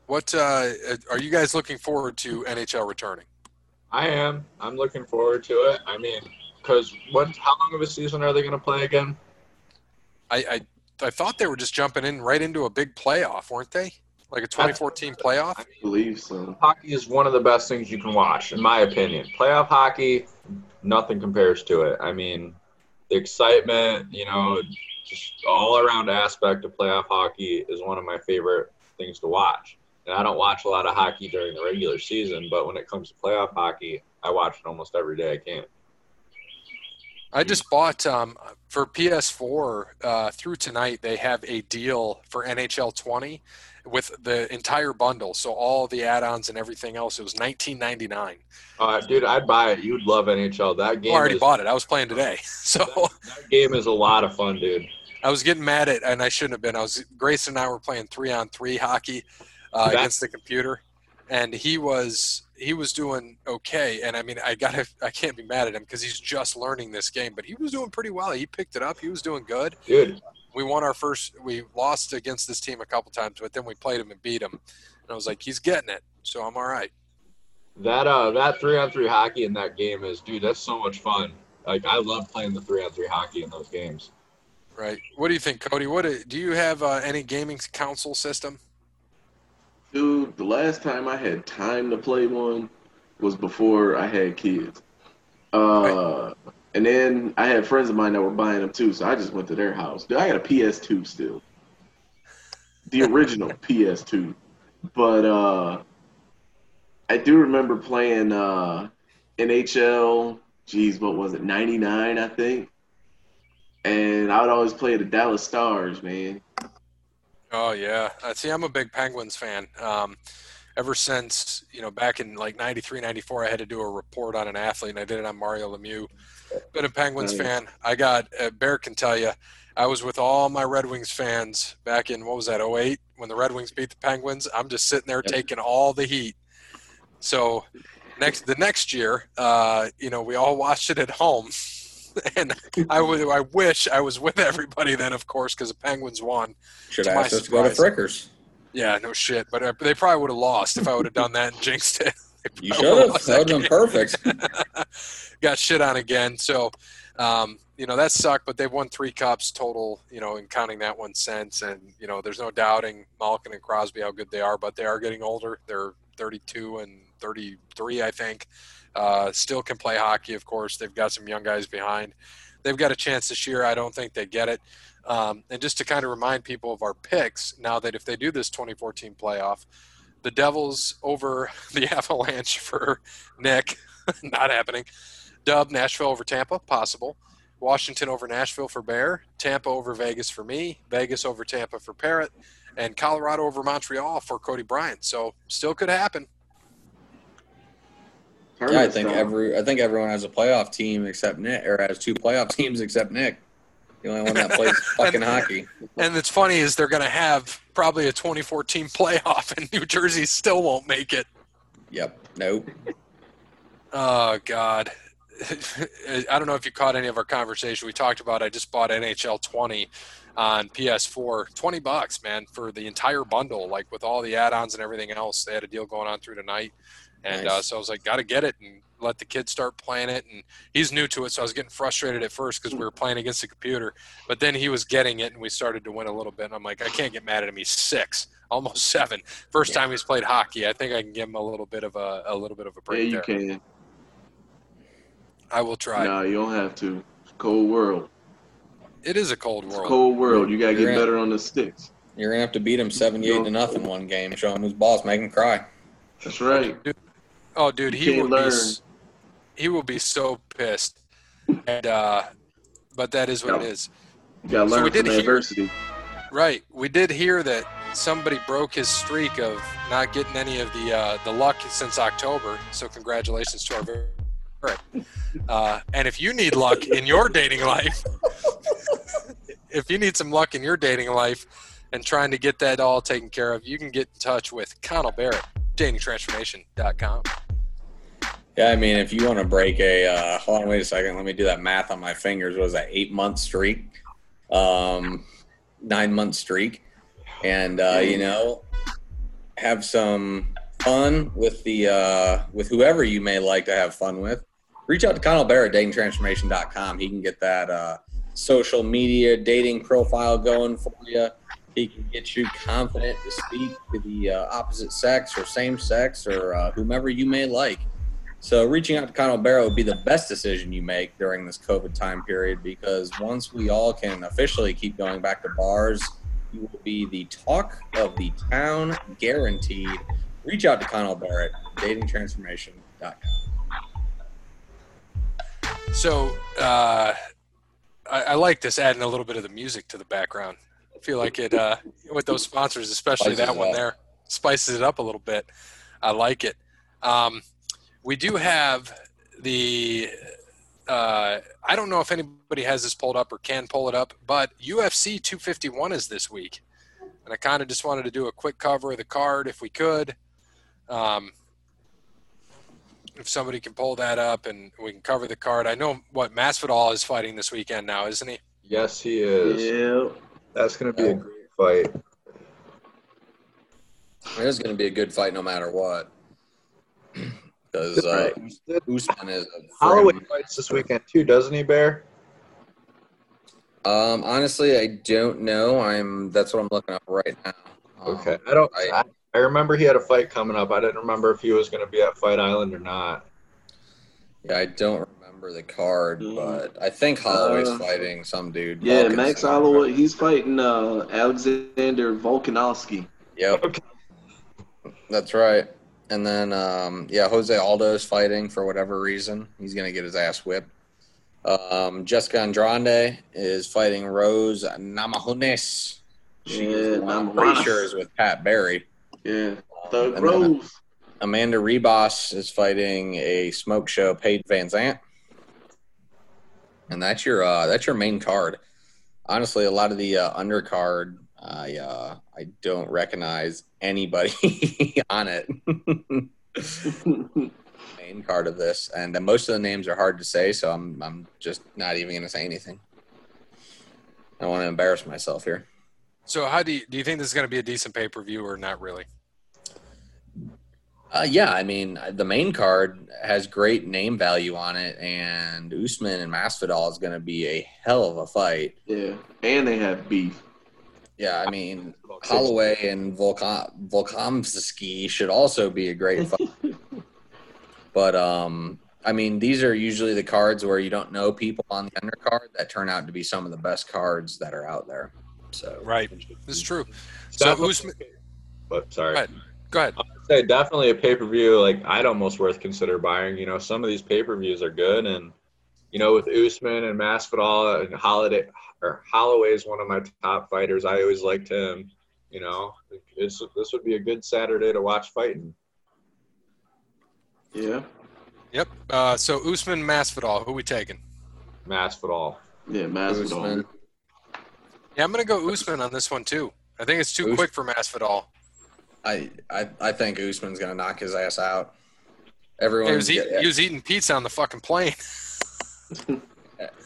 Speaker 1: What uh, are you guys looking forward to NHL returning?
Speaker 2: I am. I'm looking forward to it. I mean, because what? How long of a season are they going to play again?
Speaker 1: I, I I thought they were just jumping in right into a big playoff, weren't they? Like a 2014 playoff.
Speaker 4: I believe so.
Speaker 2: Hockey is one of the best things you can watch, in my opinion. Playoff hockey, nothing compares to it. I mean, the excitement, you know, just all around aspect of playoff hockey is one of my favorite things to watch. And I don't watch a lot of hockey during the regular season, but when it comes to playoff hockey, I watch it almost every day I can.
Speaker 1: I just bought um, for PS4 uh, through tonight. They have a deal for NHL 20 with the entire bundle, so all the add-ons and everything else. It was 19.99.
Speaker 2: Uh, dude, I'd buy it. You'd love NHL. That game.
Speaker 1: I already
Speaker 2: is,
Speaker 1: bought it. I was playing today, so
Speaker 2: That game is a lot of fun, dude.
Speaker 1: I was getting mad at, and I shouldn't have been. I was Grayson and I were playing three on three hockey uh, against the computer, and he was he was doing okay. And I mean, I gotta I can't be mad at him because he's just learning this game, but he was doing pretty well. He picked it up. He was doing good.
Speaker 2: Dude,
Speaker 1: We won our first. We lost against this team a couple times, but then we played him and beat him. And I was like, he's getting it, so I'm all right.
Speaker 2: that uh that three on three hockey in that game is dude, that's so much fun. Like I love playing the three on three hockey in those games.
Speaker 1: Right. What do you think, Cody? What do you have uh, any gaming console system?
Speaker 4: Dude, the last time I had time to play one was before I had kids. Uh, and then I had friends of mine that were buying them too, so I just went to their house. Dude, I got a PS2 still, the original PS2. But uh, I do remember playing uh, NHL. Geez, what was it? '99, I think. And I would always play the Dallas Stars, man.
Speaker 1: Oh yeah, uh, see, I'm a big Penguins fan. Um, ever since you know back in like 93 94 i had to do a report on an athlete and i did it on mario lemieux been a penguins
Speaker 4: Nice.
Speaker 1: fan i got uh, bear can tell you i was with all my red wings fans back in what was that 08 when the red wings beat the penguins i'm just sitting there
Speaker 3: Yep.
Speaker 1: taking all the heat so next the next year uh, you know we all watched it at home and I would I wish I was with everybody then, of course, because the Penguins won.
Speaker 3: Should have asked us to go to. Frickers.
Speaker 1: Yeah, no shit. But uh, they probably would have lost if I would have done that and jinxed it.
Speaker 3: You should have. That would have been perfect.
Speaker 1: Got shit on again. So, um, you know, that sucked, but they've won three cups total, you know, in counting that one since. And, you know, there's no doubting Malkin and Crosby how good they are, but they are getting older. They're 32 and 33, I think. Uh, still can play hockey, of course. They've got some young guys behind. They've got a chance this year. I don't think they get it. Um, and just to kind of remind people of our picks, now that if they do this 2014 playoff, the Devils over the Avalanche for Nick, not happening. Dub Nashville over Tampa, possible. Washington over Nashville for Bear. Tampa over Vegas for me. Vegas over Tampa for Parrot. And Colorado over Montreal for Cody Bryant. So still could happen.
Speaker 3: Yeah, I think
Speaker 4: style.
Speaker 3: every I think everyone has a playoff team except Nick, or has two playoff teams except Nick. The only one that plays fucking hockey.
Speaker 1: And it's funny is they're going to have probably a 2014 playoff, and New Jersey still won't make it.
Speaker 3: Yep. Nope.
Speaker 1: Oh God. I don't know if you caught any of our conversation. We talked about I just bought NHL 20 on PS4, 20 bucks, man, for the entire bundle, like with all the add-ons and everything else. They had a deal going on through tonight, and uh, so I was like, got to get it and let the kids start playing it. And he's new to it, so I was getting frustrated at first because we were playing against the computer, but then he was getting it, and we started to win a little bit. And I'm like, I can't get mad at him. He's six, almost seven. First
Speaker 3: Yeah.
Speaker 1: time he's played hockey. I think I can give him a little bit of a, a little bit of a
Speaker 4: Yeah,
Speaker 1: break
Speaker 4: you
Speaker 1: there.
Speaker 4: can.
Speaker 1: I will try.
Speaker 4: Nah, you don't have to. It's a cold world.
Speaker 1: It is a cold
Speaker 4: It's a
Speaker 1: world.
Speaker 4: cold world. You gotta
Speaker 3: You're
Speaker 4: get better on the sticks.
Speaker 3: You're gonna have to beat him seventy-eight to nothing one game. Show him who's boss. Make him cry.
Speaker 4: That's right.
Speaker 1: Oh, dude, he will be
Speaker 4: learn.
Speaker 1: s- he will be so pissed. And uh, but that is what it
Speaker 4: Yeah.
Speaker 1: is.
Speaker 4: You gotta
Speaker 1: So we
Speaker 4: learn
Speaker 1: did
Speaker 4: from
Speaker 1: hear-
Speaker 4: adversity.
Speaker 1: Right. We did hear that somebody broke his streak of not getting any of the uh, the luck since October. So congratulations to our very. Uh, and if you need luck in your dating life, if you need some luck in your dating life and trying to get that all taken care of, you can get in touch with Connell Barrett, datingtransformation.com.
Speaker 3: Yeah, I mean, if you want to break a, uh, hold on, wait a second. Let me do that math on my fingers. What was that eight month streak? Um, nine month streak, and uh, you know, have some fun with the uh, with whoever you may like to have fun with. Reach out to Connell Barrett, datingtransformation.com. He can get that uh, social media dating profile going for you. He can get you confident to speak to the uh, opposite sex or same sex or uh, whomever you may like. So reaching out to Connell Barrow would be the best decision you make during this COVID time period because once we all can officially keep going back to bars, you will be the talk of the town, guaranteed. Reach out to Connell Barrett, datingtransformation.com.
Speaker 1: So uh, I, I like this adding a little bit of the music to the background. I feel like it uh, with those sponsors, especially
Speaker 3: Spices
Speaker 1: that one
Speaker 3: up.
Speaker 1: there, spices it up a little bit. I like it. Um, we do have the. Uh, I don't know if anybody has this pulled up or can pull it up, but UFC 251 is this week, and I kind of just wanted to do a quick cover of the card if we could. Um, if somebody can pull that up and we can cover the card. I know what Masvidal is fighting this weekend now, isn't he?
Speaker 2: Yes, he is.
Speaker 4: Yeah.
Speaker 2: That's going to be a great fight.
Speaker 3: It is going to be a good fight no matter what. Because uh, Usman is a
Speaker 2: Holloway fights this weekend too, doesn't he, Bear?
Speaker 3: Um, honestly, I don't know. I'm that's what I'm looking up right now. Um,
Speaker 2: Okay, I don't.
Speaker 3: I-
Speaker 2: I, I remember he had a fight coming up. I didn't remember if he was going to be at Fight Island or not.
Speaker 3: Yeah, I don't remember the card,
Speaker 4: Mm.
Speaker 3: but I think Holloway's
Speaker 4: Uh,
Speaker 3: fighting some dude.
Speaker 4: Yeah,
Speaker 3: Volkanson.
Speaker 4: Max Holloway. He's fighting uh, Alexander Volkanovski.
Speaker 3: Yep,
Speaker 2: Okay.
Speaker 3: that's right. And then, um, yeah, Jose Aldo is fighting for whatever reason. He's gonna get his ass whipped. Um, Jessica Andrade is fighting Rose Namajunas. She
Speaker 4: Yeah,
Speaker 3: is, I'm pretty sure is with Pat Barry.
Speaker 4: Yeah. Thug Rose.
Speaker 3: Amanda Ribas is fighting a smoke show, Paige Van Zant. And that's your uh, that's your main card. Honestly, a lot of the uh, undercard, I uh, I don't recognize anybody on it. main card of this, and uh, most of the names are hard to say, so I'm I'm just not even going to say anything. I don't want to embarrass myself here.
Speaker 1: So how do you do you think this is going to be a decent pay per view or not really?
Speaker 3: Uh, yeah, I mean the main card has great name value on it, and Usman and Masvidal is going to be a hell of a fight.
Speaker 4: yeah. And they have beef.
Speaker 3: Yeah, I mean Holloway and Volkan Volkanovski should also be a great fight. but um, I mean these are usually the cards where you don't know people on the undercard that turn out to be some of the best cards that are out there. So
Speaker 1: Right. This is true. So
Speaker 2: Definitely-
Speaker 1: Usman,
Speaker 2: But sorry,
Speaker 1: Right. go ahead.
Speaker 2: I'd say definitely a pay per view. Like I'd almost worth consider buying. You know, some of these pay per views are good, and you know, with Usman and Masvidal and Holiday or Holloway is one of my top fighters. I always liked him. You know, it's, this would be a good Saturday to watch fighting.
Speaker 4: Yeah.
Speaker 1: Yep. Uh, so Usman Masvidal, who we taking?
Speaker 2: Masvidal.
Speaker 4: Yeah, Masvidal.
Speaker 3: Usman,
Speaker 1: Yeah, I'm going to go Usman on this one too. I think it's too
Speaker 3: Us-
Speaker 1: quick for Masvidal.
Speaker 3: I, I I think Usman's going to knock his ass out.
Speaker 1: He
Speaker 3: Everyone,
Speaker 1: was, eat, he was eating pizza on the fucking plane.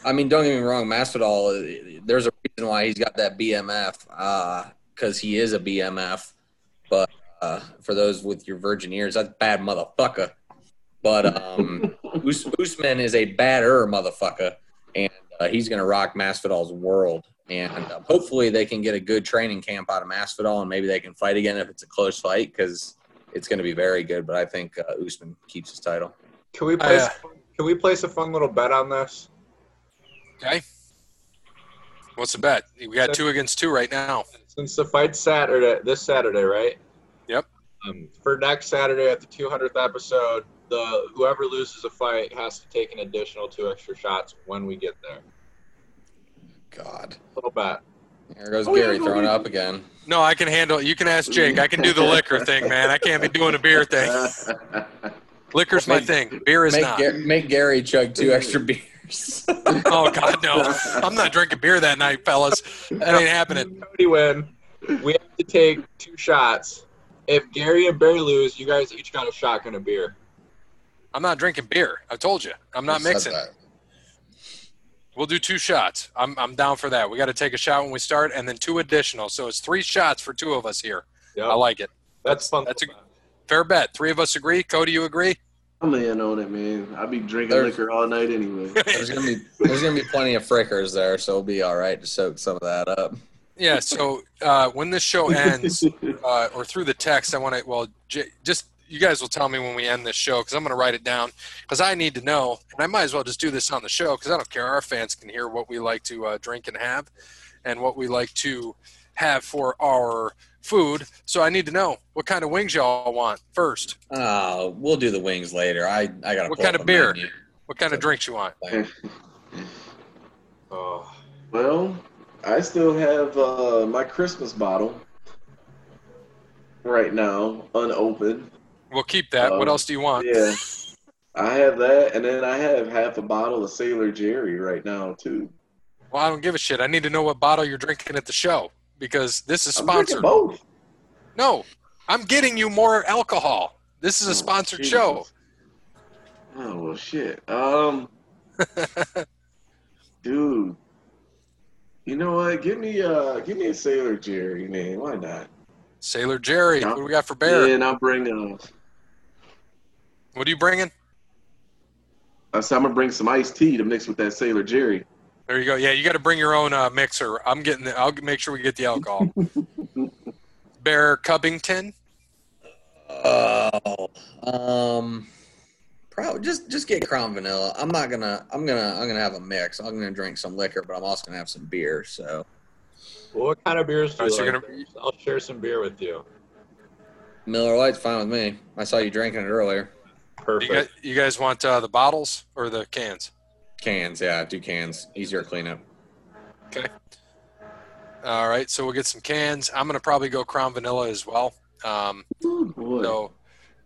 Speaker 3: I mean, don't get me wrong, Masvidal. There's a reason why he's got that BMF because he is a BMF. But uh, for those with your virgin ears, that's bad motherfucker. But um, Us- Usman is a badder motherfucker, and uh, he's going to rock Masvidal's world. And uh, hopefully, they can get a good training camp out of Masvidal, and maybe they can fight again if it's a close fight because it's going to be very good. But I think uh, Usman keeps his title.
Speaker 2: Can we place?
Speaker 1: Uh,
Speaker 2: can we place a fun little bet on this?
Speaker 1: Okay. What's the bet? We got two against two right now.
Speaker 2: Since the fight's Saturday, this Saturday, right?
Speaker 1: Yep.
Speaker 2: Um, for next Saturday at the 200th episode, the whoever loses a fight has to take an additional two extra shots when we get there.
Speaker 3: God,
Speaker 2: Little bet.
Speaker 3: there goes
Speaker 4: Oh,
Speaker 3: Gary
Speaker 4: no,
Speaker 3: throwing
Speaker 4: we-
Speaker 3: up again.
Speaker 1: No, I can handle it. You can ask Jake. I can do the liquor thing, man. I can't be doing a beer thing. Liquor's my thing. Beer is
Speaker 3: make,
Speaker 1: not.
Speaker 3: Gar- make Gary chug two extra beers.
Speaker 1: Oh God, no! I'm not drinking beer that night, fellas. That ain't happening.
Speaker 2: Cody win. We have to take two shots. If Gary and Barry lose, you guys each got a shotgun of beer.
Speaker 1: I'm not drinking beer. I told you. I'm not
Speaker 3: Who said
Speaker 1: mixing.
Speaker 3: that?
Speaker 1: We'll do two shots. I'm I'm down for that. We got to take a shot when we start, and then two additional. So it's three shots for two of us here.
Speaker 2: Yep.
Speaker 1: I like it.
Speaker 2: that's fun.
Speaker 1: that's a- Fair bet. Three of us agree. Cody, you agree?
Speaker 4: I'm in on it, man. I be drinking
Speaker 3: There's-
Speaker 4: liquor all night anyway.
Speaker 3: There's gonna be there's gonna be plenty of frickers there, so it'll be all right to soak some of that up.
Speaker 1: Yeah. So uh, when this show ends, uh, or through the text, I want to. Well, j- just you guys will tell me when we end this show because I'm going to write it down because I need to know, and I might as well just do this on the show because I don't care. Our fans can hear what we like to uh, drink and have, and what we like to have for our food. So I need to know what kind of wings y'all want first.
Speaker 3: Oh, we'll do the wings later. I I gotta.
Speaker 1: What kind of beer?
Speaker 3: menu.
Speaker 1: What kind of drinks you want?
Speaker 2: Oh,
Speaker 4: Well, I still have uh, my Christmas bottle right now, unopened.
Speaker 1: We'll keep that. what
Speaker 4: Um,
Speaker 1: else do you want?
Speaker 4: Yeah. I have that, and then I have half a bottle of Sailor Jerry right now too.
Speaker 1: Well, I don't give a shit. I need to know what bottle you're drinking at the show because this is sponsored.
Speaker 4: both.
Speaker 1: No, I'm getting you more alcohol. This is a
Speaker 4: Oh,
Speaker 1: sponsored show.
Speaker 4: Oh well, shit. Um, dude, you know what? Give me uh, give me a Sailor Jerry, man. Why not?
Speaker 1: Sailor Jerry,
Speaker 4: Yeah.
Speaker 1: what do we got for bear?
Speaker 4: And I'll bring uh,
Speaker 1: What are you bringing?
Speaker 4: I said I'm gonna bring some iced tea to mix with that Sailor Jerry.
Speaker 1: There you go. Yeah, you got to bring your own uh, mixer. I'm getting. The, I'll make sure we get the alcohol. Bear Cubbington.
Speaker 3: Oh, um, probably just just get Crown Vanilla. I'm not gonna. I'm gonna. I'm gonna have a mix. I'm gonna drink some liquor, but I'm also gonna have some beer. So
Speaker 2: well, what kind of beers do
Speaker 1: Alright,
Speaker 2: you
Speaker 1: so
Speaker 2: like?
Speaker 1: gonna-
Speaker 2: I'll share some beer with you.
Speaker 3: Miller Lite's fine with me. I saw you drinking it earlier.
Speaker 1: You
Speaker 2: Perfect.
Speaker 1: guys, you guys want uh, the bottles or the cans?
Speaker 3: Cans, yeah, do cans. Easier cleanup. Okay.
Speaker 1: All right, so we'll get some cans. I'm gonna probably go Crown Vanilla as well. Um,
Speaker 4: Ooh, boy.
Speaker 1: so,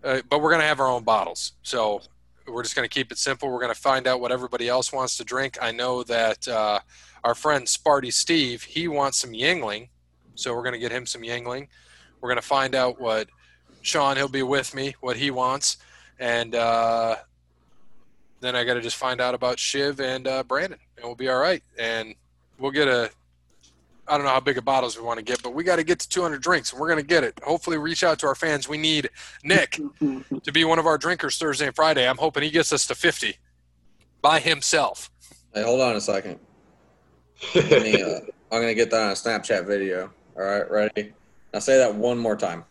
Speaker 1: uh, but we're gonna have our own bottles. So we're just gonna keep it simple. We're gonna find out what everybody else wants to drink. I know that uh, our friend Sparty Steve he wants some Yuengling, so we're gonna get him some Yuengling. We're gonna find out what Sean he'll be with me what he wants, and uh, then I got to just find out about Shiv and uh, Brandon, and we'll be all right. And we'll get a I don't know how big of bottles we want to get, but we got to get to 200 drinks, and we're going to get it. Hopefully, reach out to our fans. We need Nick to be one of our drinkers Thursday and Friday. I'm hoping he gets us to 50 by himself.
Speaker 3: Hey, hold on a second. Me, uh, I'm gonna get that on a Snapchat video. All right, ready? Now say that one more time.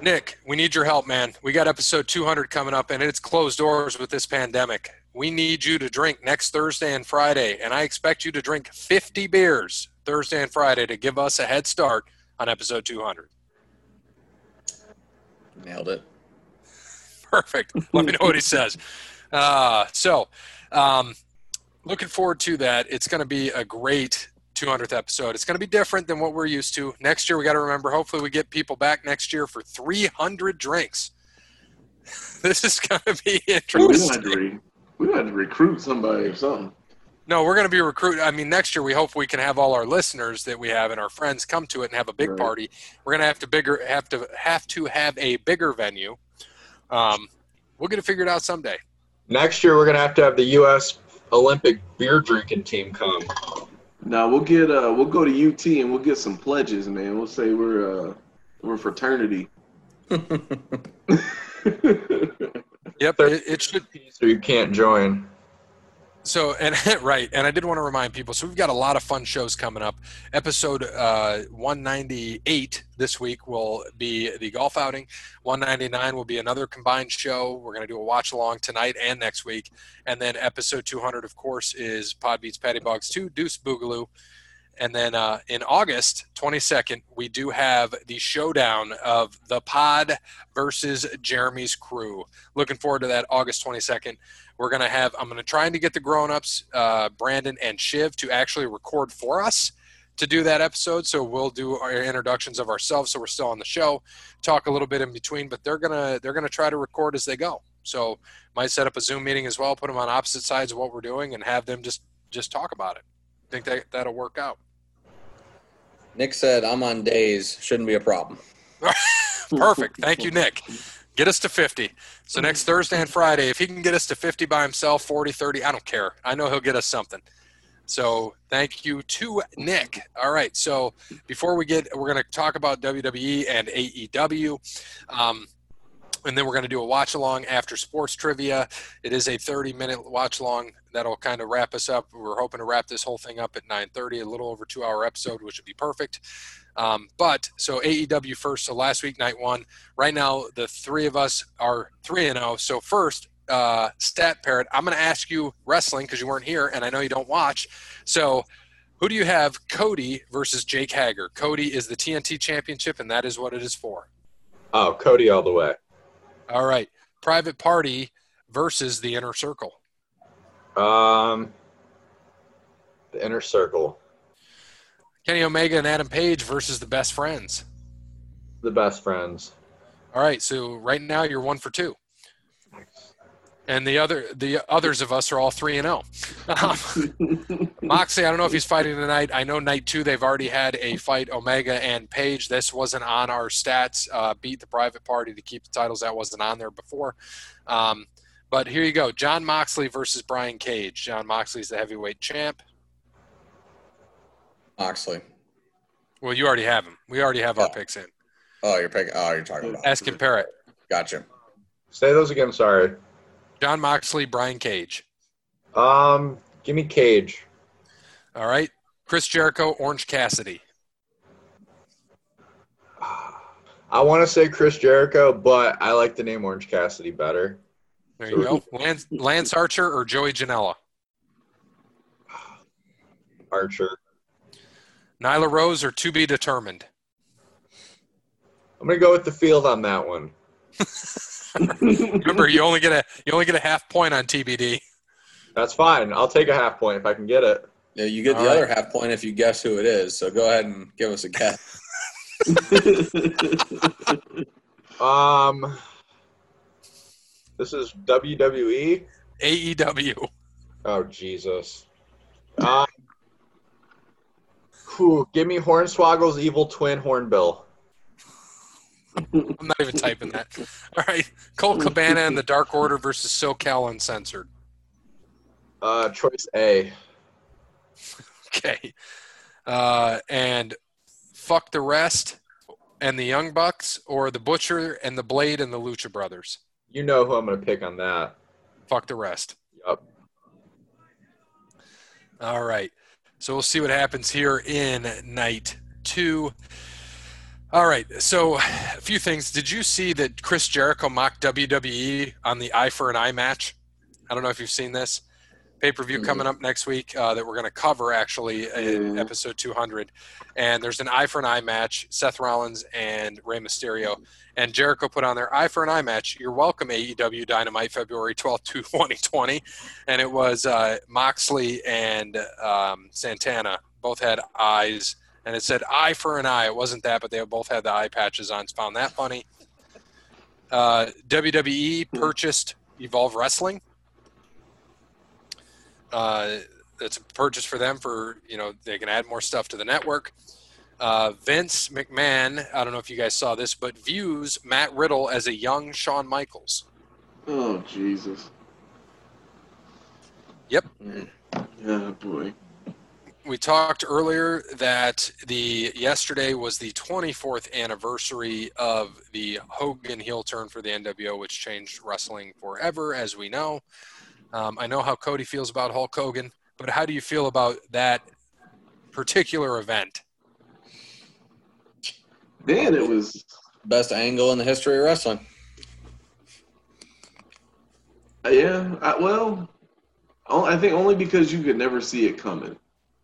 Speaker 1: Nick, we need your help, man. We got episode 200 coming up, and it's closed doors with this pandemic. We need you to drink next Thursday and Friday, and I expect you to drink 50 beers Thursday and Friday to give us a head start on episode 200.
Speaker 3: Nailed it.
Speaker 1: Perfect. Let me know what he says. Uh, so, um, looking forward to that. It's going to be a great 200th episode. It's going to be different than what we're used to. Next year, we got to remember, hopefully, we get people back next year for 300 drinks. this is going to be
Speaker 4: we gonna have
Speaker 1: interesting.
Speaker 4: to re- we gonna have to recruit somebody or something.
Speaker 1: No, we're going to be recruiting. I mean, next year we hope we can have all our listeners that we have and our friends come to it and have a big
Speaker 4: Right.
Speaker 1: party. We're going to have to bigger have to have to have a bigger venue. Um, we'll get it figured out someday.
Speaker 2: Next year, we're gonna have to have the U.S. Olympic beer drinking team come.
Speaker 4: Now we'll get uh we'll go to UT and we'll get some pledges, man. We'll say we're uh we're a fraternity.
Speaker 1: Yep, it, it should.
Speaker 2: Be so you can't join.
Speaker 1: So and right, and I did want to remind people. So we've got a lot of fun shows coming up. Episode uh, 198 this week will be the golf outing. 199 will be another combined show. We're going to do a watch along tonight and next week. And then episode 200, of course, is Pod Beats Patty Bogs 2, Deuce Boogaloo. And then uh, in August 22nd, we do have the showdown of the Pod versus Jeremy's crew. Looking forward to that August 22nd. We're going to have, I'm going to try to get the grown ups, uh, Brandon and Shiv, to actually record for us to do that episode. So we'll do our introductions of ourselves. So we're still on the show, talk a little bit in between, but they're going to, they're going to try to record as they go. So might set up a Zoom meeting as well, put them on opposite sides of what we're doing and have them just, just talk about it. think that that'll work out.
Speaker 3: Nick said, "I'm on days. Shouldn't be a problem."
Speaker 1: Perfect. Thank you, Nick. Get us to 50. So next Thursday and Friday, if he can get us to 50 by himself, 40, 30, I don't care. I know he'll get us something. So thank you to Nick. All right. So before we get, we're going to talk about WWE and AEW. Um, and then we're going to do a watch along after sports trivia. It is a 30 minute watch along that'll kind of wrap us up. We're hoping to wrap this whole thing up at 9:30, a little over two hour episode, which would be perfect. Um, but so AEW first. So last week, night one. Right now, the three of us are three and zero. So first, uh, stat parrot. I'm going to ask you wrestling because you weren't here, and I know you don't watch. So. Who do you have, Cody versus Jake Hager? Cody is the TNT Championship, and that is what it is for.
Speaker 2: Oh, Cody all the way.
Speaker 1: All right. Private Party versus the Inner Circle.
Speaker 2: Um, the inner circle,
Speaker 1: Kenny Omega and Adam Page versus the Best Friends.
Speaker 2: the best friends.
Speaker 1: All right, so right now you're one for two, and the other the others of us are all three and zero. Um, Moxley, I don't know if he's fighting tonight. I know night two they've already had a fight, Omega and Page. This wasn't on our stats. Uh, beat the private party to keep the titles. That wasn't on there before. Um, but here you go: Jon Moxley versus Brian Cage. Jon Moxley's the heavyweight champ.
Speaker 3: Moxley.
Speaker 1: Well, you already have him. We already have our picks in.
Speaker 3: Oh, you're picking. Oh, you're talking about.
Speaker 1: Ask him Parrott.
Speaker 3: Gotcha.
Speaker 2: Say those again. Sorry.
Speaker 1: Jon Moxley, Brian Cage.
Speaker 2: Um, give me Cage.
Speaker 1: All right. Chris Jericho, Orange Cassidy.
Speaker 2: I want to say Chris Jericho, but I like the name Orange Cassidy better.
Speaker 1: There you go. Lance, Lance Archer or Joey Janela.
Speaker 2: Archer.
Speaker 1: Nyla Rose or to be determined.
Speaker 2: I'm gonna go with the field on that one.
Speaker 1: Remember, you only get a you only get a half point on TBD.
Speaker 2: That's fine. I'll take a half point if I can get it.
Speaker 3: Yeah, you get
Speaker 1: All
Speaker 3: the
Speaker 1: right.
Speaker 3: other half point if you guess who it is. So go ahead and give us a guess.
Speaker 2: Um, this is WWE.
Speaker 1: AEW.
Speaker 2: Oh Jesus. Um, whew, give me Hornswoggle's evil twin Hornbill.
Speaker 1: I'm not even typing that. All right. Colt Cabana and the Dark Order versus SoCal Uncensored.
Speaker 2: Uh, choice A.
Speaker 1: Okay. Uh, and fuck the rest and the Young Bucks or the Butcher and the Blade and the Lucha Brothers.
Speaker 2: You know who I'm gonna pick on that.
Speaker 1: Fuck the rest.
Speaker 2: Yep.
Speaker 1: All right. So we'll see what happens here in night two. All right. So a few things. Did you see that Chris Jericho mocked WWE on the Eye for an Eye match? I don't know if you've seen this. Pay per view
Speaker 3: Mhm.
Speaker 1: coming up next week uh, that we're going to cover actually in
Speaker 4: Yeah.
Speaker 1: episode 200. And there's an Eye for an Eye match Seth Rollins and Rey Mysterio. And Jericho put on their Eye for an Eye match. You're welcome, AEW Dynamite, February 12th, 2020 and it was uh, Moxley and um, Santana both had eyes, and it said "eye for an eye." It wasn't that, but they both had the eye patches on. Found that funny. Uh, WWE purchased Evolve Wrestling. Uh, it's a purchase for them for you know they can add more stuff to the network. Uh, Vince McMahon, I don't know if you guys saw this, but views Matt Riddle as a young Shawn Michaels.
Speaker 4: oh Jesus.
Speaker 1: Yep.
Speaker 4: Oh boy.
Speaker 1: we talked earlier that the yesterday was the 24th anniversary of the Hogan heel turn for the NWO, which changed wrestling forever, as we know. Um, I know how Cody feels about Hulk Hogan, but how do you feel about that particular event?
Speaker 4: Man, it was
Speaker 3: Best angle in the history of wrestling.
Speaker 4: uh, yeah. I, well, I think only because you could never see it coming.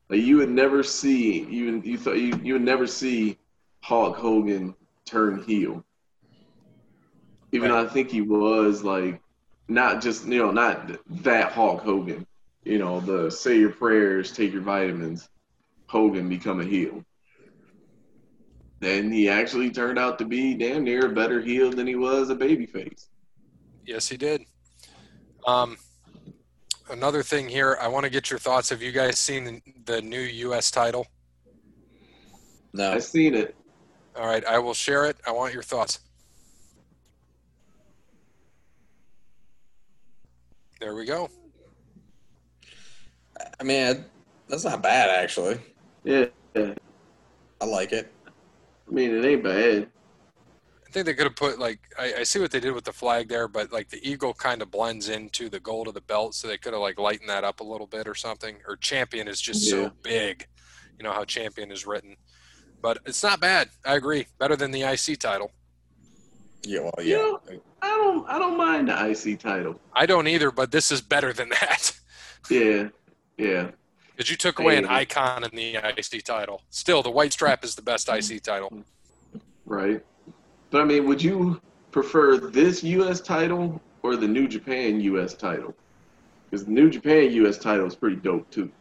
Speaker 4: Like you would never see you you thought you, you would never see Hulk Hogan turn heel. Even though I think he was like not just you know not that Hulk Hogan. You know the say your prayers, take your vitamins. Hogan become a heel. And he actually turned out to be damn near a better heel than he was a babyface.
Speaker 1: Yes, he did. Um, another thing here, I want to get your thoughts. Have you guys seen the new U.S. title?
Speaker 3: No.
Speaker 4: I've seen it.
Speaker 1: All right, I will share it. I want your thoughts. There we go.
Speaker 3: I mean, that's not bad actually.
Speaker 4: Yeah.
Speaker 3: I like it.
Speaker 4: I mean, it ain't bad.
Speaker 1: I think they could have put like I, I see what they did with the flag there, but like the eagle kind of blends into the gold of the belt, so they could have like lightened that up a little bit or something. Or champion is just
Speaker 4: Yeah.
Speaker 1: so big, you know how champion is written, but it's not bad. I agree, better than the IC title.
Speaker 3: Yeah, well,
Speaker 4: You
Speaker 3: yeah.
Speaker 4: I don't I don't mind the IC title.
Speaker 1: I don't either, but this is better than that
Speaker 4: Yeah. Yeah.
Speaker 1: because you took away an icon in the IC title. Still, the white strap is the best IC title.
Speaker 4: Right. But I mean, would you prefer this US title or the New Japan U.S. title? Because the New Japan U.S. title is pretty dope too.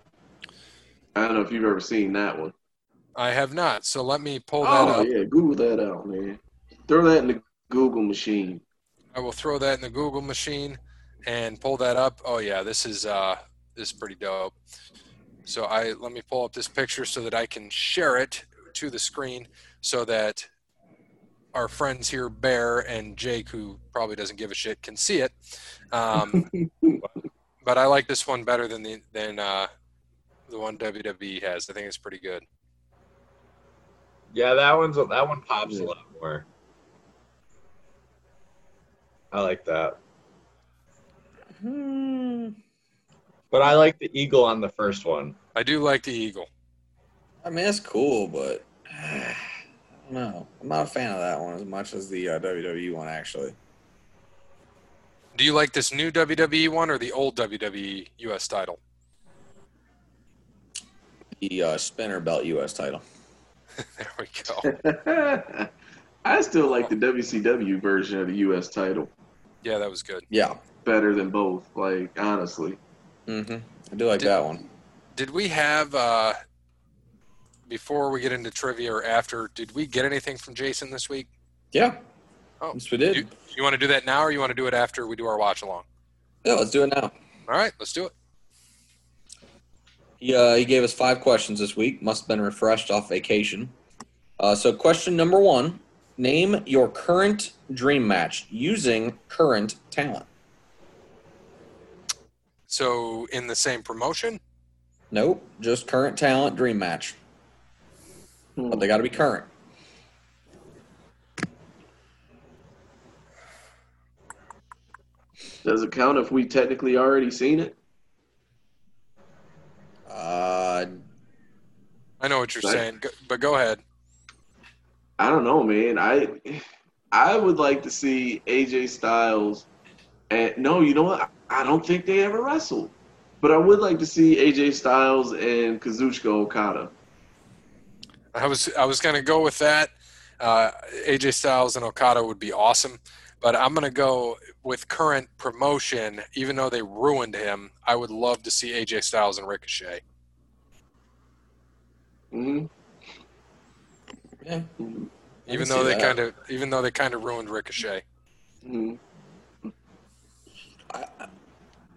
Speaker 4: I don't know if you've ever seen that one.
Speaker 1: I have not. So let me pull oh, that
Speaker 4: Oh
Speaker 1: up.
Speaker 4: yeah, Google that out, man. Throw that in the Google machine.
Speaker 1: I will throw that in the Google machine and pull that up. Oh yeah, this is uh this is pretty dope. So I let me pull up this picture so that I can share it to the screen so that our friends here, Bear and Jake, who probably doesn't give a shit, can see it. Um, but I like this one better than the than uh, the one WWE has. I think it's pretty good.
Speaker 2: Yeah, that one's that one pops a lot more. I like that.
Speaker 3: Hmm.
Speaker 2: But I like the eagle on the first one.
Speaker 1: I do like the Eagle.
Speaker 3: I mean, it's cool, but I don't know. I'm not a fan of that one as much as the uh, WWE one, actually.
Speaker 1: Do you like this new WWE one or the old WWE US title?
Speaker 3: The uh, spinner belt U.S. title.
Speaker 1: There we go.
Speaker 4: I still like the WCW version of the U.S. title
Speaker 1: Yeah, that was good.
Speaker 3: Yeah.
Speaker 4: better than both. Like honestly,
Speaker 3: Mm-hmm. I do like
Speaker 1: Did-
Speaker 3: that one.
Speaker 1: Did we have uh before we get into trivia or after, did we get anything from Jason this week?
Speaker 3: Yeah.
Speaker 1: Oh,
Speaker 3: yes, we did.
Speaker 1: You, you want to do that now or you want to do it after we do our watch along?
Speaker 3: yeah, let's do it now.
Speaker 1: All right, let's do it.
Speaker 3: He, uh, he gave us five questions this week. Must have been refreshed off vacation. Uh, so, question number one Name your current dream match using current talent.
Speaker 1: So in the same promotion?
Speaker 3: Nope, just current talent dream match.
Speaker 4: Hmm.
Speaker 3: But they got to be current.
Speaker 4: does it count if we technically already seen it?
Speaker 3: Uh,
Speaker 1: I know what you're
Speaker 4: Right.
Speaker 1: saying, but go ahead.
Speaker 4: I don't know, man. I I would like to see AJ Styles. And no, you know what? I don't think they ever wrestled, but I would like to see AJ Styles and Kazuchika Okada.
Speaker 1: I was I was gonna go with that. Uh, AJ Styles and Okada would be awesome, but I'm gonna go with current promotion. Even though they ruined him, I would love to see AJ Styles and Ricochet.
Speaker 4: hmm
Speaker 3: yeah.
Speaker 1: Even though they
Speaker 3: that.
Speaker 1: kind of even though they kind of ruined Ricochet.
Speaker 4: hmm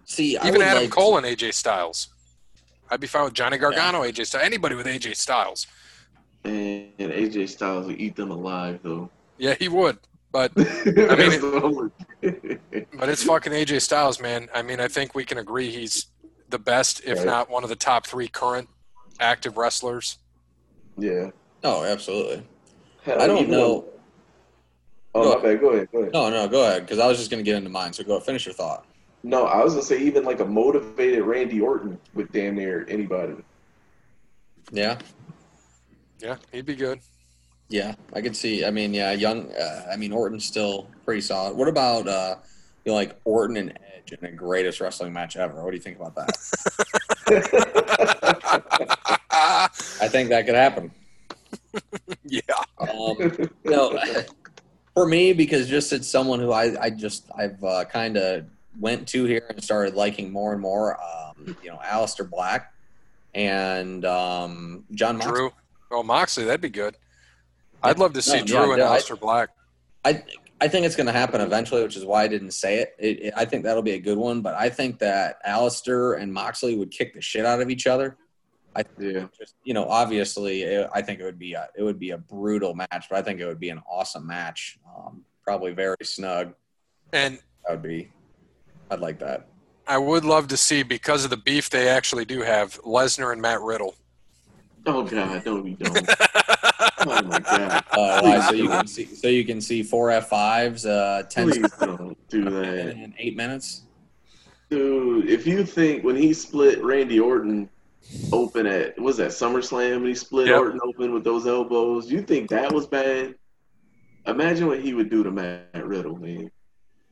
Speaker 3: See, I
Speaker 1: Even
Speaker 3: would
Speaker 1: Adam
Speaker 3: like
Speaker 1: Cole and AJ Styles. I'd be fine with Johnny Gargano, AJ Styles, anybody with AJ Styles.
Speaker 4: And, and AJ Styles would eat them alive, though.
Speaker 1: Yeah, he would. But
Speaker 4: I
Speaker 1: mean, but it's fucking AJ Styles, man. I mean, I think we can agree he's the best, if
Speaker 4: Right.
Speaker 1: not one of the top three current active wrestlers.
Speaker 4: yeah.
Speaker 3: Oh, absolutely.
Speaker 4: Hell,
Speaker 3: I don't know.
Speaker 4: Oh,
Speaker 3: Go
Speaker 4: my bad. Go ahead. Go ahead.
Speaker 3: No, no, go ahead, because I was just going to get into mine. So go finish your thought.
Speaker 4: No, I was gonna say even like a motivated Randy Orton with damn near anybody.
Speaker 3: Yeah,
Speaker 1: Yeah, he'd be good.
Speaker 3: yeah, I could see. I mean, yeah, young. Uh, I mean, Orton's still pretty solid. What about uh, you know, like Orton and Edge in the greatest wrestling match ever? What do you think about that? I think that could happen.
Speaker 1: yeah.
Speaker 3: Um, no, for me, because just it's someone who I, I just I've uh, kind of went to here and started liking more and more. Um, you know, Aleister Black and um, Jon Moxley.
Speaker 1: Drew. Oh, Moxley, that'd be good. I'd love to see
Speaker 3: No,
Speaker 1: Drew
Speaker 3: yeah,
Speaker 1: and
Speaker 3: I-
Speaker 1: Aleister Black.
Speaker 3: I I think it's going to happen eventually, which is why I didn't say it. It, it. I think that'll be a good one, but I think that Aleister and Moxley would kick the shit out of each other.
Speaker 4: Yeah.
Speaker 3: Just you know, obviously, it, I think it would be a it would be a brutal match, but I think it would be an awesome match. Um, probably very snug.
Speaker 1: And
Speaker 3: That would be. I'd like that.
Speaker 1: I would love to see, because of the beef they actually do have, Lesnar and Matt Riddle.
Speaker 4: Oh God, no, we don't. Oh my God,
Speaker 3: Uh, why? So you can see so you can see four F fives, uh, ten
Speaker 4: please don't do that,
Speaker 3: in eight minutes.
Speaker 4: dude. If you think when he split Randy Orton open at was that SummerSlam when he split
Speaker 1: Yep.
Speaker 4: Orton open with those elbows, you think that was bad? Imagine what he would do to Matt Riddle, man.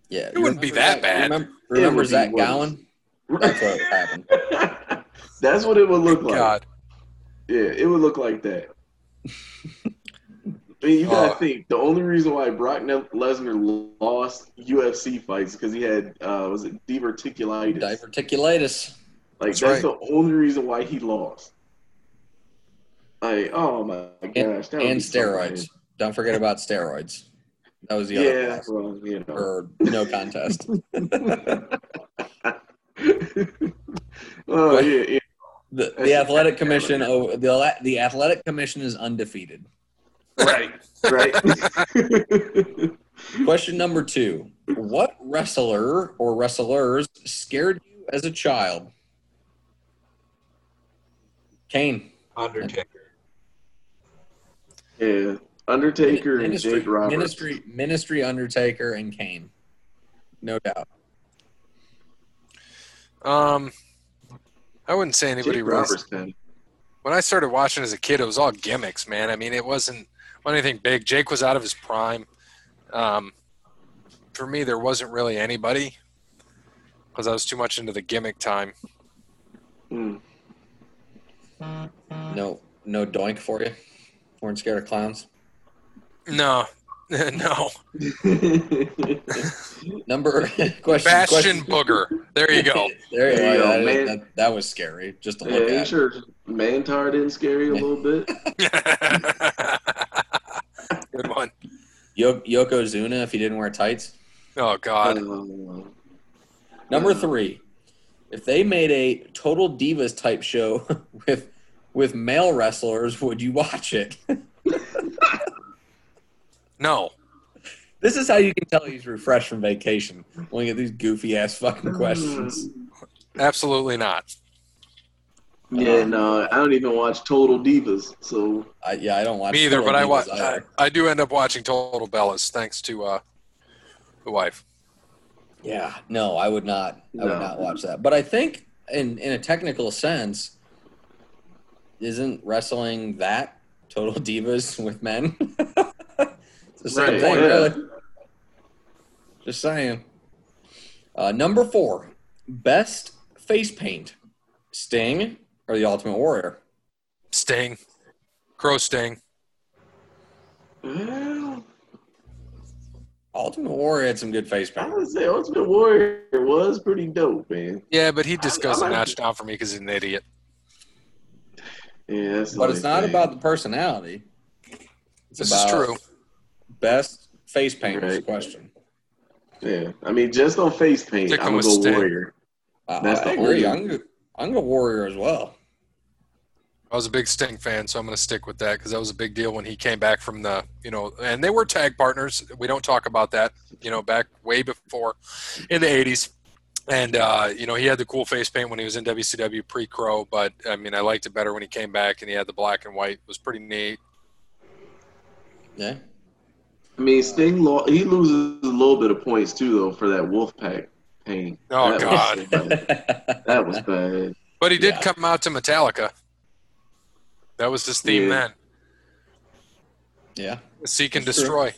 Speaker 3: Yeah,
Speaker 1: It wouldn't be that bad.
Speaker 3: Remember, remember Zach
Speaker 4: worse.
Speaker 3: Gowen? That's what happened.
Speaker 4: That's what it would look like.
Speaker 1: God.
Speaker 4: Yeah, it would look like that. I mean, you gotta
Speaker 1: Uh,
Speaker 4: think the only reason why Brock Lesnar lost UFC fights because he had uh, was it diverticulitis?
Speaker 3: Diverticulitis.
Speaker 4: Like
Speaker 1: That's
Speaker 4: that's,
Speaker 1: right.
Speaker 4: the only reason why he lost. Like, oh my gosh, that
Speaker 3: and
Speaker 4: be so
Speaker 3: steroids. Don't forget about steroids. That was the
Speaker 4: bad.
Speaker 3: other
Speaker 4: Yeah, well, you know.
Speaker 3: or no contest.
Speaker 4: oh yeah, yeah.
Speaker 3: The, the athletic commission, oh, the the athletic commission is undefeated.
Speaker 4: right, right.
Speaker 3: Question number two: What wrestler or wrestlers scared you as a child? Kane,
Speaker 2: Undertaker.
Speaker 4: yeah, Undertaker and
Speaker 3: Ministry,
Speaker 4: Jake Roberts.
Speaker 3: Ministry, Ministry, Undertaker, and Kane, no doubt.
Speaker 1: Um, I wouldn't say anybody
Speaker 4: Jake
Speaker 1: really.
Speaker 4: Roberts.
Speaker 1: When I started watching as a kid, it was all gimmicks, man. I mean, it wasn't anything big. Jake was out of his prime. Um, for me, there wasn't really anybody because I was too much into the gimmick time.
Speaker 4: Mm.
Speaker 3: No, no doink for you. Weren't scared of clowns.
Speaker 1: No, no.
Speaker 3: Number question.
Speaker 1: Bastion
Speaker 3: question.
Speaker 1: Booger. There you go.
Speaker 3: There you
Speaker 4: There
Speaker 3: go.
Speaker 4: go,
Speaker 3: That,
Speaker 4: man.
Speaker 3: that, that was scary just to
Speaker 4: yeah,
Speaker 3: look
Speaker 4: you
Speaker 3: at.
Speaker 4: sure Mantaur didn't scare you a little bit?
Speaker 1: Good one.
Speaker 3: Yo- Yokozuna if he didn't wear tights.
Speaker 1: Oh God.
Speaker 4: Um,
Speaker 3: Number
Speaker 4: Uh,
Speaker 3: three, if they made a total divas type show with with male wrestlers, would you watch it?
Speaker 1: No.
Speaker 3: This is how you can tell he's refreshed from vacation. When you get these goofy ass fucking questions.
Speaker 1: Absolutely not.
Speaker 4: yeah, no, I don't even watch Total Divas, so
Speaker 3: I, yeah, I don't watch.
Speaker 1: Me either,
Speaker 3: Total
Speaker 1: but I watch. I. I do end up watching Total Bellas thanks to uh, the wife.
Speaker 3: Yeah, no, I would not. I would not watch that. But I think, in in a technical sense, isn't wrestling that total divas with men? it's the same
Speaker 4: Right,
Speaker 3: thing,
Speaker 4: yeah.
Speaker 3: really. Just saying. Uh, number four, best face paint: Sting or the Ultimate Warrior?
Speaker 1: Sting, Crow Sting.
Speaker 4: well,
Speaker 3: Ultimate Warrior had some good face paint.
Speaker 4: I would say Ultimate Warrior was pretty dope, man.
Speaker 1: Yeah, but he just
Speaker 4: I-
Speaker 1: goes
Speaker 4: I
Speaker 1: a
Speaker 4: like
Speaker 1: notch
Speaker 4: it.
Speaker 1: down for me because he's an idiot.
Speaker 4: Yeah, that's
Speaker 3: But it's not
Speaker 4: thing.
Speaker 3: about the personality. It's
Speaker 1: This
Speaker 3: about
Speaker 1: is true.
Speaker 3: Best face paint was the
Speaker 4: Right.
Speaker 3: question.
Speaker 4: Yeah, I mean, just on face paint,
Speaker 1: Sticking
Speaker 4: I'm gonna go Warrior.
Speaker 3: Uh,
Speaker 4: That's
Speaker 3: I
Speaker 4: the
Speaker 3: agree.
Speaker 4: only-
Speaker 3: I'm, go- I'm go Warrior as well.
Speaker 1: I was a big Sting fan, so I'm going to stick with that because that was a big deal when he came back from the, you know, and they were tag partners. We don't talk about that, you know, back way before in the 80s. And, uh, you know, he had the cool face paint when he was in WCW pre Crow, but I mean, I liked it better when he came back and he had the black and white. It was pretty neat.
Speaker 3: Yeah.
Speaker 4: I mean, Sting lo- he loses a little bit of points too, though, for that Wolfpack paint.
Speaker 1: Oh,
Speaker 4: That
Speaker 1: God.
Speaker 4: was that was bad.
Speaker 1: But he did
Speaker 3: Yeah.
Speaker 1: come out to Metallica. That was his theme
Speaker 4: Yeah.
Speaker 1: then
Speaker 3: yeah.
Speaker 1: Seek and
Speaker 3: That's.
Speaker 1: Destroy.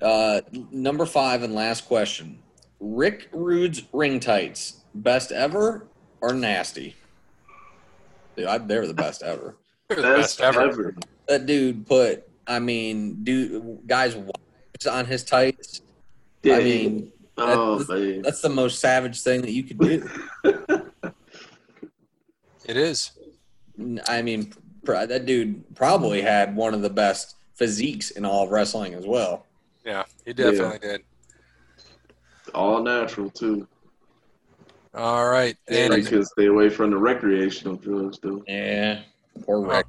Speaker 3: Uh, number five and last question. Rick Rude's ring tights, best ever or nasty? Dude, I, they're the best ever.
Speaker 1: They were the
Speaker 4: Best
Speaker 1: best ever.
Speaker 4: ever.
Speaker 3: That dude put, I mean, dude, guys' wives on his tights. I
Speaker 4: Yeah.
Speaker 3: mean,
Speaker 4: oh
Speaker 3: that-
Speaker 4: man.
Speaker 3: that's the most savage thing that you could do.
Speaker 1: It is.
Speaker 3: I mean, that dude probably had one of the best physiques in all of wrestling as well.
Speaker 1: Yeah, he definitely did.
Speaker 4: All natural too.
Speaker 1: All right.
Speaker 3: Yeah,
Speaker 1: And
Speaker 4: You can stay away from the recreational drugs, though.
Speaker 3: Yeah, poor Rick.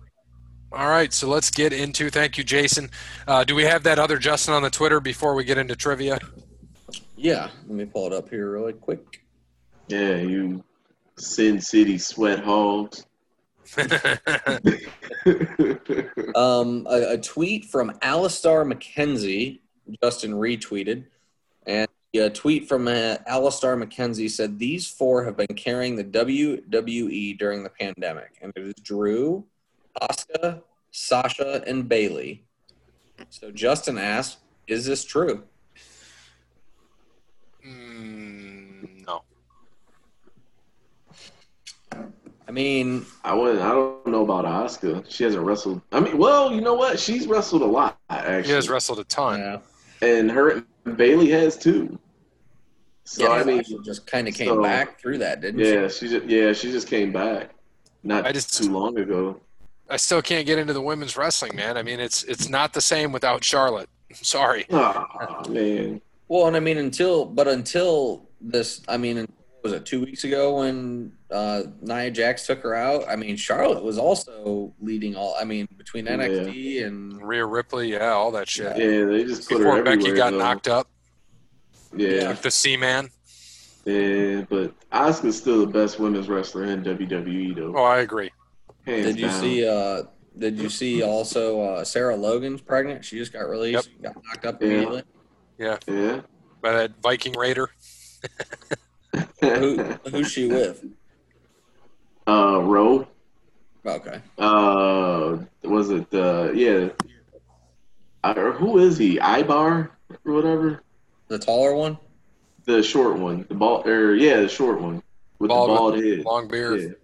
Speaker 1: All right, so let's get into. Thank you, Jason. Uh, do we have that other Justin on the Twitter before we get into trivia?
Speaker 3: Yeah, let me pull it up here really quick.
Speaker 4: Yeah, you Sin City sweat hogs.
Speaker 3: Um, a, a tweet from Alistar McKenzie, Justin retweeted, and a tweet from uh, Alistar McKenzie said these four have been carrying the WWE during the pandemic, and it is Drew, Asuka, Sasha, and Bayley. So Justin asked, "Is this true?"
Speaker 1: mm, no.
Speaker 3: I mean,
Speaker 4: I wouldn't. I don't know about Asuka. She hasn't wrestled. I mean, well, you know what? She's wrestled a lot actually,
Speaker 1: He has wrestled a ton.
Speaker 3: yeah.
Speaker 4: and her Bayley has too. So
Speaker 3: yeah,
Speaker 4: I mean,
Speaker 3: Sasha just kind of came
Speaker 4: so-
Speaker 3: back through that, didn't
Speaker 4: yeah, she just yeah, she just came back not
Speaker 1: I just-
Speaker 4: too long ago.
Speaker 1: I still can't get into the women's wrestling, man. I mean, it's it's not the same without Charlotte. Sorry.
Speaker 4: Oh man.
Speaker 3: Well, and I mean, until but until this, I mean, was it two weeks ago when uh, Nia Jax took her out? I mean, Charlotte was also leading all. I mean, between
Speaker 4: Yeah.
Speaker 3: NXT and
Speaker 1: Rhea Ripley, yeah, all that shit.
Speaker 4: yeah, they just put her
Speaker 1: Before
Speaker 4: everywhere.
Speaker 1: Becky got
Speaker 4: though.
Speaker 1: knocked up,
Speaker 4: Yeah,
Speaker 1: like the C man.
Speaker 4: yeah, but Asuka's still the best women's wrestler in WWE though.
Speaker 1: Oh, I agree.
Speaker 4: Hands
Speaker 3: Did you
Speaker 4: down.
Speaker 3: see? uh Did you see also uh, Sarah Logan's pregnant? She just got released. Got knocked up
Speaker 4: Yeah.
Speaker 3: immediately.
Speaker 4: Yeah. Yeah.
Speaker 1: By that Viking Raider.
Speaker 3: Who, who's she with?
Speaker 4: uh, Rowe.
Speaker 3: Okay.
Speaker 4: Uh, was it? Uh, yeah. Uh, who is he? Ivar or whatever.
Speaker 3: The taller one.
Speaker 4: The short one. The bald. Or yeah, the short one with
Speaker 1: Bald
Speaker 4: the
Speaker 1: with
Speaker 4: head.
Speaker 1: Long beard.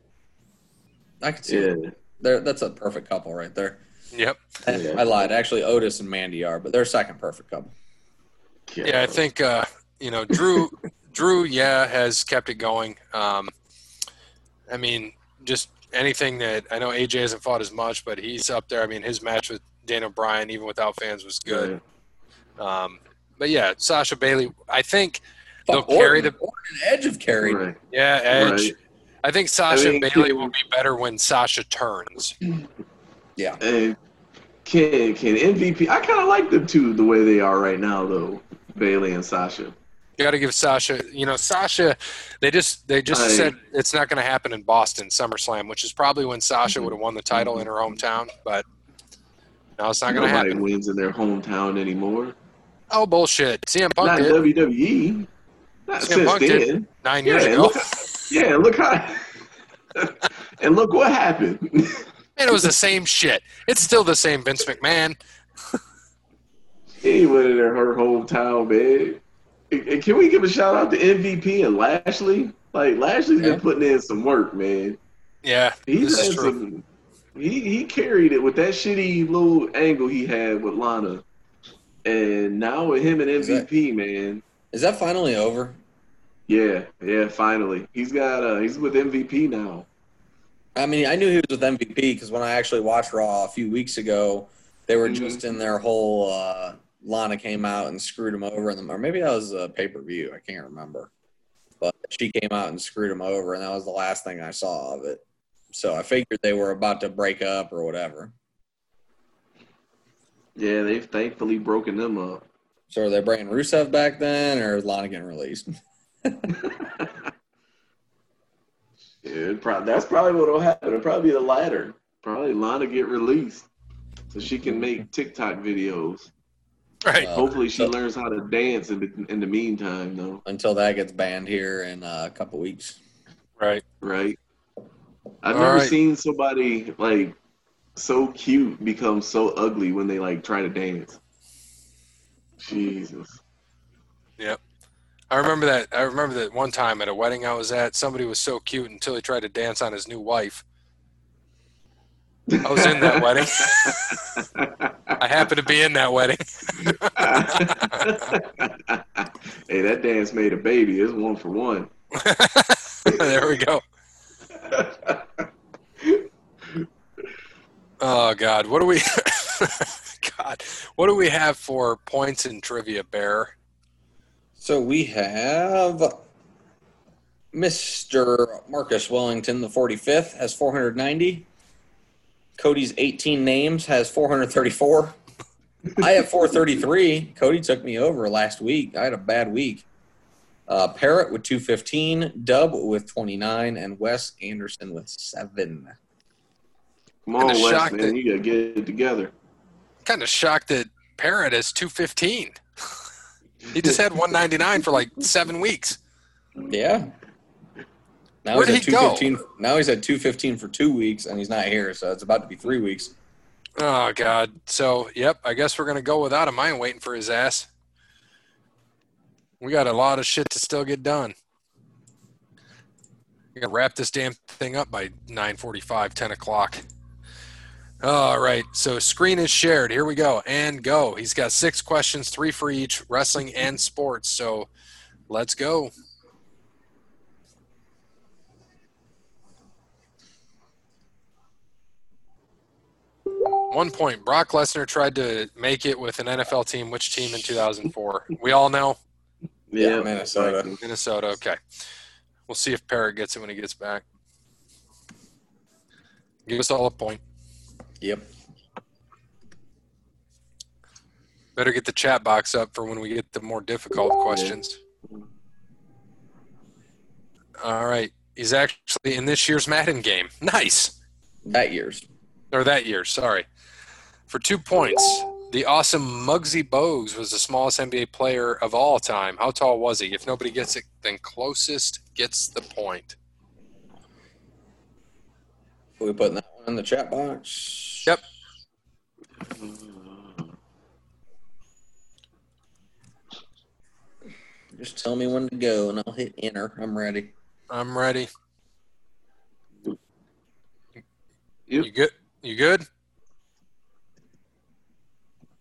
Speaker 3: I could see.
Speaker 4: Yeah.
Speaker 3: Yeah. There, that's a perfect couple right there.
Speaker 1: Yep.
Speaker 4: Yeah.
Speaker 3: I lied. Actually, Otis and Mandy are, but they're second perfect couple.
Speaker 4: Yeah.
Speaker 1: Yeah, I think uh, you know Drew. Drew, yeah, has kept it going. Um, I mean, just anything that I know AJ hasn't fought as much, but he's up there. I mean, his match with Daniel Bryan, even without fans, was good. Um, but yeah, Sasha Bayley. I think They'll
Speaker 3: Fuck,
Speaker 1: carry the-
Speaker 3: Orton Edge of carried.
Speaker 4: Right.
Speaker 1: yeah, Edge.
Speaker 4: Right.
Speaker 1: I think Sasha
Speaker 4: I mean,
Speaker 1: Bayley
Speaker 4: can-
Speaker 1: will be better when Sasha turns.
Speaker 3: Yeah.
Speaker 4: And can can MVP? I kind of like them too the way they are right now though. Bayley and Sasha.
Speaker 1: You got to give Sasha. You know, Sasha. They just they just
Speaker 4: I-
Speaker 1: said it's not going to happen in Boston SummerSlam, which is probably when Sasha mm-hmm. would have won the title in her hometown. But now it's not going to happen.
Speaker 4: Nobody wins in their hometown anymore.
Speaker 1: Oh bullshit! CM Punk
Speaker 4: Not
Speaker 1: did
Speaker 4: WWE. Not
Speaker 1: CM
Speaker 4: since
Speaker 1: Punk
Speaker 4: then.
Speaker 1: did. nine years
Speaker 4: Yeah,
Speaker 1: ago.
Speaker 4: look, yeah, look how. and look what happened.
Speaker 1: And it was the same shit. It's still the same Vince McMahon.
Speaker 4: he went in her hometown, man. And- and Can we give a shout out to MVP and Lashley? Like Lashley's
Speaker 3: Yeah.
Speaker 4: been putting in some work, man.
Speaker 1: Yeah,
Speaker 4: He's
Speaker 1: this is
Speaker 4: had
Speaker 1: true.
Speaker 4: some. He he carried it with that shitty little angle he had with Lana, and now with him and
Speaker 3: Is that-
Speaker 4: MVP, man.
Speaker 3: Is that finally over?
Speaker 4: Yeah, yeah. Finally, he's got. uh He's with MVP now.
Speaker 3: I mean, I knew he was with MVP because when I actually watched Raw a few weeks ago, they were
Speaker 4: Mhm.
Speaker 3: just in their whole. Uh, Lana came out and screwed him over, or maybe that was a pay per view. I can't remember, but she came out and screwed him over, and that was the last thing I saw of it. So I figured they were about to break up or whatever.
Speaker 4: Yeah, they've thankfully broken them up.
Speaker 3: So are they bringing Rusev back then, or is Lana getting released?
Speaker 4: It that's probably what will happen. It'll probably be the latter. Probably Lana get released so she can make TikTok videos.
Speaker 1: Right.
Speaker 3: Uh,
Speaker 4: Hopefully, she
Speaker 3: so-
Speaker 4: learns how to dance in the, in the meantime, though.
Speaker 3: until that gets banned here in uh, a couple weeks.
Speaker 1: Right.
Speaker 4: Right? I've
Speaker 1: All
Speaker 4: never
Speaker 1: right.
Speaker 4: seen somebody like so cute become so ugly when they like try to dance. Jesus. Yep.
Speaker 1: I remember that. I remember that one time at a wedding I was at, somebody was so cute until he tried to dance on his new wife. I was in that wedding. I happened to be in that wedding.
Speaker 4: hey, that dance made a baby. It's one for one.
Speaker 1: there we go. Oh God, what do we? God, what do we have for points in trivia, Bear?
Speaker 3: So we have Mr. Marcus Wellington, the 45th, has 490. Cody's 18 names has 434. I have 433. Cody took me over last week. I had a bad week. Uh, Parrot with 215, Dub with 29, and Wes Anderson with seven.
Speaker 4: Come on,
Speaker 1: Kinda
Speaker 4: Wes,
Speaker 1: shocked
Speaker 4: man.
Speaker 1: that-
Speaker 4: You gotta get it together.
Speaker 1: Kind of shocked that Parrot is two fifteen. he just had one ninety nine for like seven weeks.
Speaker 3: Yeah. Now
Speaker 1: Where'd
Speaker 3: he's at
Speaker 1: he go?
Speaker 3: 215. Now he's at 215 for two weeks, and he's not here, so it's about to be three weeks.
Speaker 1: Oh God. So yep, I guess we're gonna go without him. I ain't waiting for his ass. We got a lot of shit to still get done. We gotta wrap this damn thing up by 9:45, 10 o'clock. All right, so screen is shared. Here we go and go. He's got six questions, three for each, wrestling and sports. So let's go. One point. Brock Lesnar tried to make it with an NFL team. Which team in 2004? We all know
Speaker 3: Yeah, Minnesota.
Speaker 1: Minnesota. Okay. We'll see if Parrot gets it when he gets back. Give us all a point.
Speaker 3: Yep.
Speaker 1: Better get the chat box up for when we get the more difficult questions. All right. He's actually in this year's Madden game. Nice.
Speaker 3: That year's.
Speaker 1: Or that year, sorry. For two points, the awesome Muggsy Bogues was the smallest NBA player of all time. How tall was he? If nobody gets it, then closest gets the point.
Speaker 3: Are we putting that one in the chat box?
Speaker 1: Yep.
Speaker 3: Just tell me when to go and I'll hit enter. I'm ready.
Speaker 1: I'm ready.
Speaker 4: Yep.
Speaker 1: You good? You good?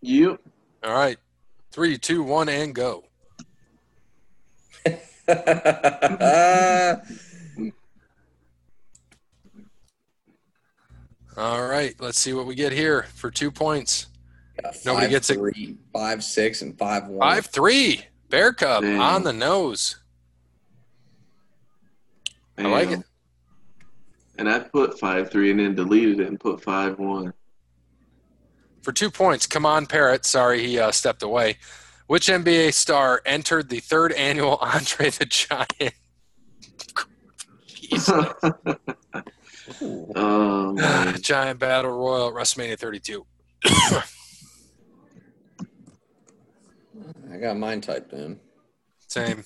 Speaker 4: Yep.
Speaker 1: All right. Three, two, one, and go. All right. Let's see what we get here for two points. Nobody gets it.
Speaker 3: three, Five, six, and five, one.
Speaker 1: Five, three. Bear Cub
Speaker 4: Damn.
Speaker 1: on the nose. I like it.
Speaker 4: And I put five three and then deleted it and put five one.
Speaker 1: For two points, come on, Parrot. Sorry, he uh, stepped away. Which NBA star entered the third annual Andre the Giant? Jeez.
Speaker 4: Oh.
Speaker 1: Giant Battle Royal at WrestleMania 32.
Speaker 3: I got mine typed in.
Speaker 1: Same.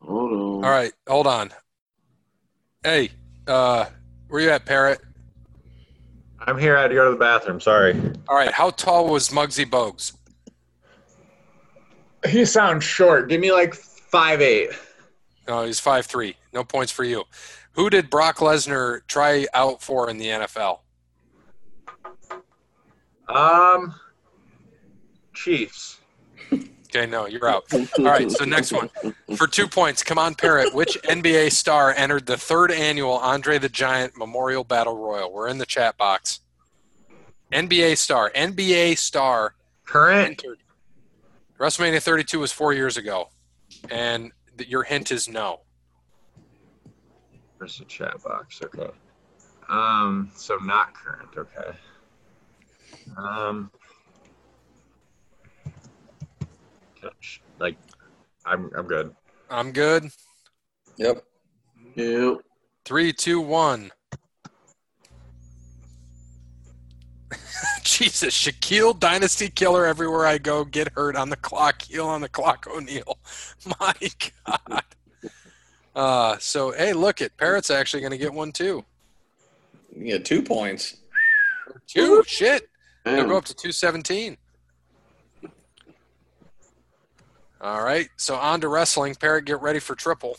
Speaker 4: Hold on.
Speaker 1: All right, hold on. Hey, uh, where you at, Parrot?
Speaker 2: I'm here. I had to go to the bathroom. Sorry.
Speaker 1: All right, how tall was Muggsy Bogues?
Speaker 2: He sounds short. Give me like five eight.
Speaker 1: No, he's five three. No points for you. Who did Brock Lesnar try out for in the NFL?
Speaker 2: Um, Chiefs.
Speaker 1: Okay, no, you're out. All right, so next one. For two points, come on, Parrot. Which NBA star entered the third annual Andre the Giant Memorial Battle Royal? We're in the chat box. NBA star. NBA star
Speaker 2: Current.
Speaker 1: entered. WrestleMania 32 was four years ago. And th- your hint is no.
Speaker 2: Where's the chat box? Okay. Um, so not current. Okay. Um, gosh, like, I'm I'm good.
Speaker 1: I'm good.
Speaker 3: Yep.
Speaker 4: Yep.
Speaker 1: Three, two, one. Jesus, Shaquille Dynasty Killer everywhere I go. Get hurt on the clock. Heel on the clock. O'Neal. My God. Uh, so hey, look it. Parrot's actually going to get one too.
Speaker 3: Yeah, two points.
Speaker 1: Two. Shit. They'll go up to two seventeen. All right. So on to wrestling. Parrot, get ready for triple.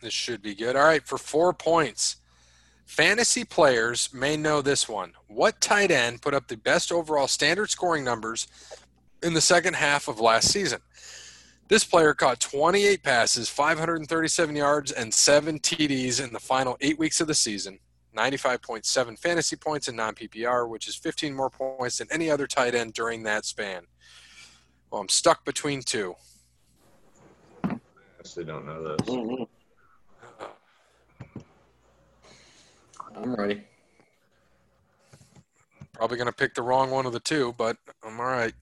Speaker 1: This should be good. All right, for four points. Fantasy players may know this one. What tight end put up the best overall standard scoring numbers in the second half of last season? This player caught 28 passes, 537 yards, and seven TDs in the final eight weeks of the season. 95.7 fantasy points in non PPR, which is 15 more points than any other tight end during that span. Well, I'm stuck between two.
Speaker 2: I actually don't know this.
Speaker 4: Mhm.
Speaker 3: I'm ready.
Speaker 1: Probably going to pick the wrong one of the two, but I'm all right.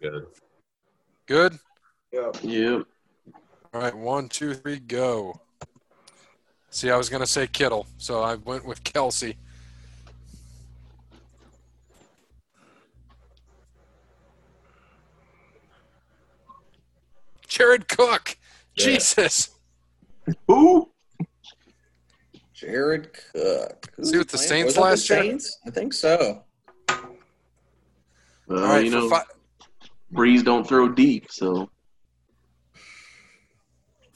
Speaker 2: Good.
Speaker 1: Good?
Speaker 2: Yep.
Speaker 4: Yep.
Speaker 1: All right, one, two, three, go. See, I was going to say Kittle, so I went with Kelce. Jared Cook.
Speaker 2: Yeah.
Speaker 1: Jesus.
Speaker 4: Who?
Speaker 3: Jared Cook. Who's
Speaker 1: See what the
Speaker 3: playing?
Speaker 1: Saints
Speaker 3: Was that the
Speaker 1: last year?
Speaker 3: Saints? I think so.
Speaker 4: Well,
Speaker 1: All right,
Speaker 4: you know,
Speaker 1: fi-
Speaker 4: Brees don't throw deep, so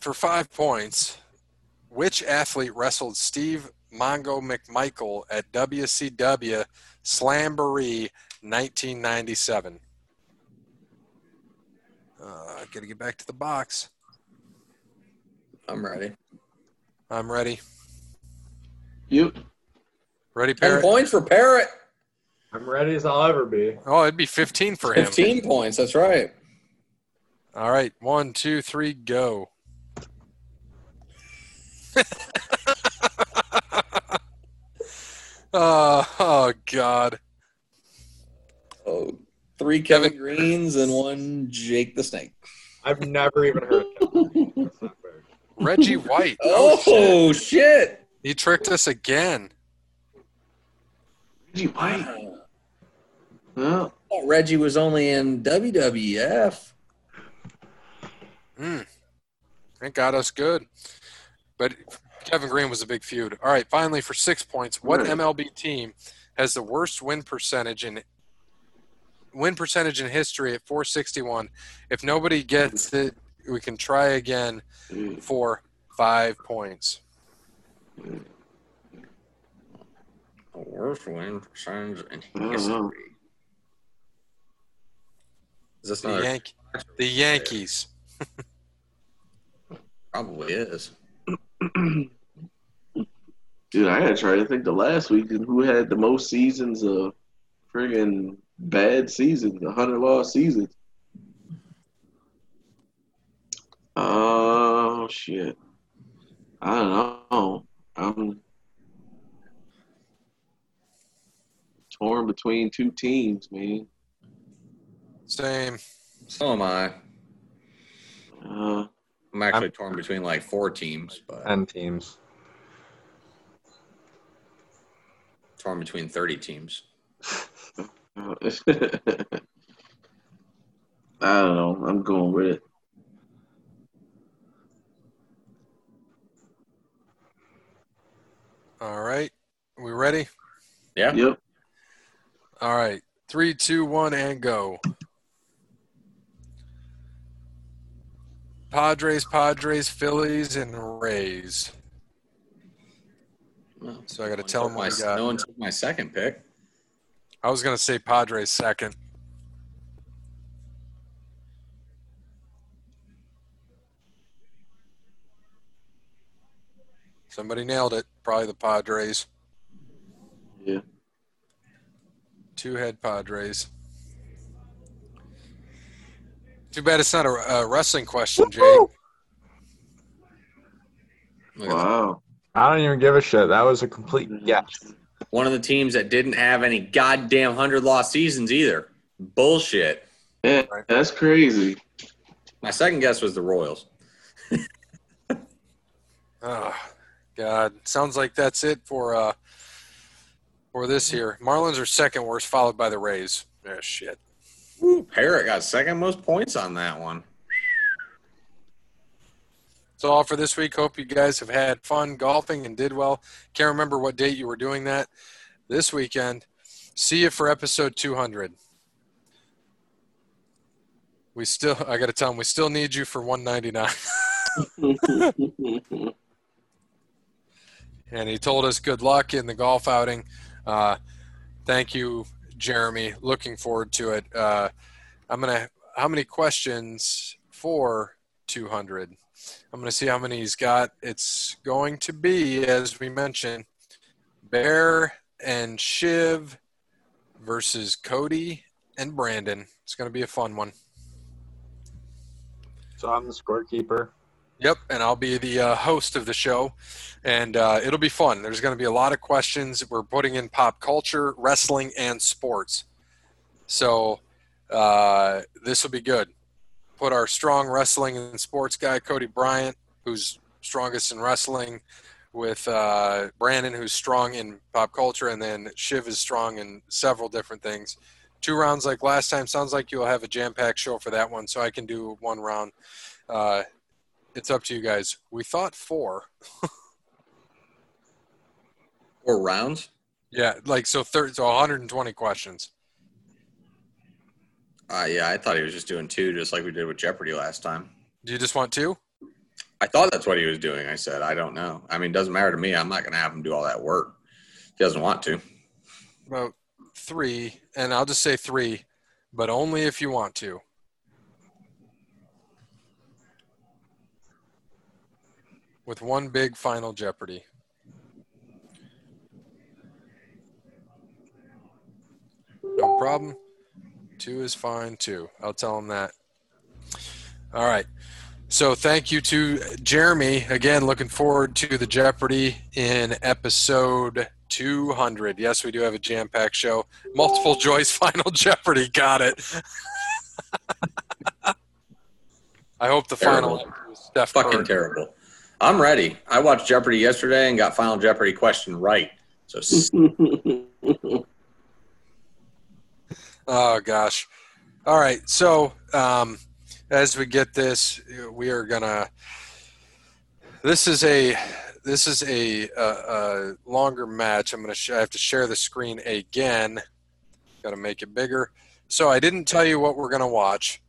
Speaker 1: for five points, which athlete wrestled Steve Mongo McMichael at WCW Slamboree 1997? Uh, gotta get back to the box.
Speaker 3: I'm ready.
Speaker 1: I'm ready.
Speaker 4: You
Speaker 1: ready, Parrot?
Speaker 3: Ten points for Parrot.
Speaker 2: I'm ready as I'll ever be.
Speaker 1: Oh, it'd be 15 for him.
Speaker 3: Fifteen points. That's right.
Speaker 1: All right, one, two, three, go. oh, oh, God.
Speaker 3: Oh, three Kevin Greenes and one Jake the Snake.
Speaker 2: I've never even heard of Kevin. That's not fair.
Speaker 1: Reggie White.
Speaker 3: Oh, shit!
Speaker 1: He tricked us again.
Speaker 4: Reggie White. Well,
Speaker 3: I thought Reggie was only in WWF.
Speaker 1: Mm. It got us good. But Kevin Greene was a big feud. All right, finally for six points, what
Speaker 4: Right.
Speaker 1: MLB team has the worst win percentage in win percentage in history at 461? If nobody gets it, we can try again for five points.
Speaker 3: The worst win percentage in history. Is this
Speaker 1: The,
Speaker 3: another?
Speaker 1: The Yankees.
Speaker 3: Probably is.
Speaker 4: Dude, I gotta try to think the last week and who had the most seasons of friggin' bad seasons, the hundred lost seasons. Oh shit. I don't know. I'm torn between two teams, man.
Speaker 1: Same.
Speaker 3: So am I.
Speaker 4: Uh,
Speaker 3: I'm actually torn between like four teams, but
Speaker 2: Ten teams.
Speaker 3: torn between 30 teams.
Speaker 4: I don't know. I'm going with it.
Speaker 1: All right. We ready?
Speaker 3: Yeah.
Speaker 4: Yep.
Speaker 1: All right. Three, two, one, and go. Padres, Padres, Phillies, and Rays.
Speaker 3: Well,
Speaker 1: So I gotta
Speaker 3: no one
Speaker 1: tell
Speaker 3: took
Speaker 1: him what
Speaker 3: my,
Speaker 1: we got.
Speaker 3: No one took my second pick.
Speaker 1: I was gonna say Padres second. Somebody nailed it. Probably the Padres.
Speaker 4: Yeah.
Speaker 1: Two head Padres. Too bad it's not a, a wrestling question, Jake.
Speaker 3: Look at that.
Speaker 4: Wow.
Speaker 2: I don't even give a shit. That was a complete guess.
Speaker 3: One of the teams that didn't have any goddamn 100 lost seasons either. Bullshit.
Speaker 4: Yeah, that's crazy.
Speaker 3: My second guess was the Royals.
Speaker 1: Oh, God. Sounds like that's it for uh for this here. Marlins are second worst, followed by the Rays. Yeah, shit.
Speaker 3: Woo, Parrot got second most points on that one.
Speaker 1: That's all for this week. Hope you guys have had fun golfing and did well. Can't remember what date you were doing that this weekend. See you for episode 200. We still, I got to tell them, we still need you for 199. and he told us good luck in the golf outing. Uh, thank you, Jeremy. Looking forward to it. Uh, I'm gonna. How many questions for 200? I'm gonna see how many he's got. It's going to be, as we mentioned, Bear and Shiv versus Cody and Brandon. It's gonna be a fun one.
Speaker 2: So I'm the scorekeeper.
Speaker 1: Yep, and I'll be the uh, host of the show, and uh, it'll be fun. There's going to be a lot of questions. We're putting in pop culture, wrestling, and sports, so uh, this will be good. Put our strong wrestling and sports guy Cody Bryant, who's strongest in wrestling, with uh, Brandon, who's strong in pop culture, and then Shiv is strong in several different things. Two rounds like last time. Sounds like you'll have a jam-packed show for that one, so I can do one round. It's up to you guys. We thought four.
Speaker 3: Four rounds?
Speaker 1: Yeah, like so. Third, so 120 questions.
Speaker 3: Uh, yeah, I thought he was just doing two, just like we did with Jeopardy last time.
Speaker 1: Do you just want two?
Speaker 3: I thought that's what he was doing. I said, I don't know. I mean, it doesn't matter to me. I'm not going to have him do all that work. He doesn't want to.
Speaker 1: About three, and I'll just say three, but only if you want to. With one big final Jeopardy. No problem. Two is fine too. I'll tell him that. All right. So thank you to Jeremy. Again, looking forward to the Jeopardy in episode 200. Yes, we do have a jam packed show. Multiple choice final Jeopardy. Got it. I hope the final
Speaker 3: Terrible.
Speaker 1: is Steph
Speaker 3: Fucking
Speaker 1: Curry.
Speaker 3: terrible. I'm ready. I watched Jeopardy yesterday and got Final Jeopardy question right. So
Speaker 1: Oh gosh. All right. So um, as we get this, we are gonna. This is a this is a, a, a longer match. I'm gonna. Sh- I have to share the screen again. Got to make it bigger. So I didn't tell you what we're gonna watch,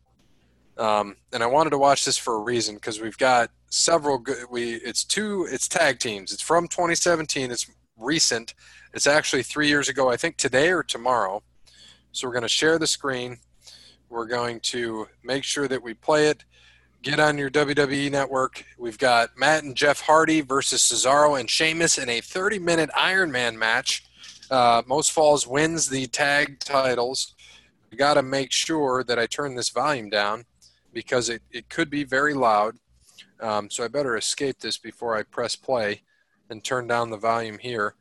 Speaker 1: um, and I wanted to watch this for a reason because we've got several good. We it's two. It's tag teams. It's from 2017. It's recent. It's actually three years ago. I think today or tomorrow. So we're going to share the screen. We're going to make sure that we play it. Get on your WWE network. We've got Matt and Jeff Hardy versus Cesaro and Sheamus in a 30 minute Iron Man match. Uh, Most Falls wins the tag titles. We got to make sure that I turn this volume down because it, it could be very loud. Um, so I better escape this before I press play and turn down the volume here.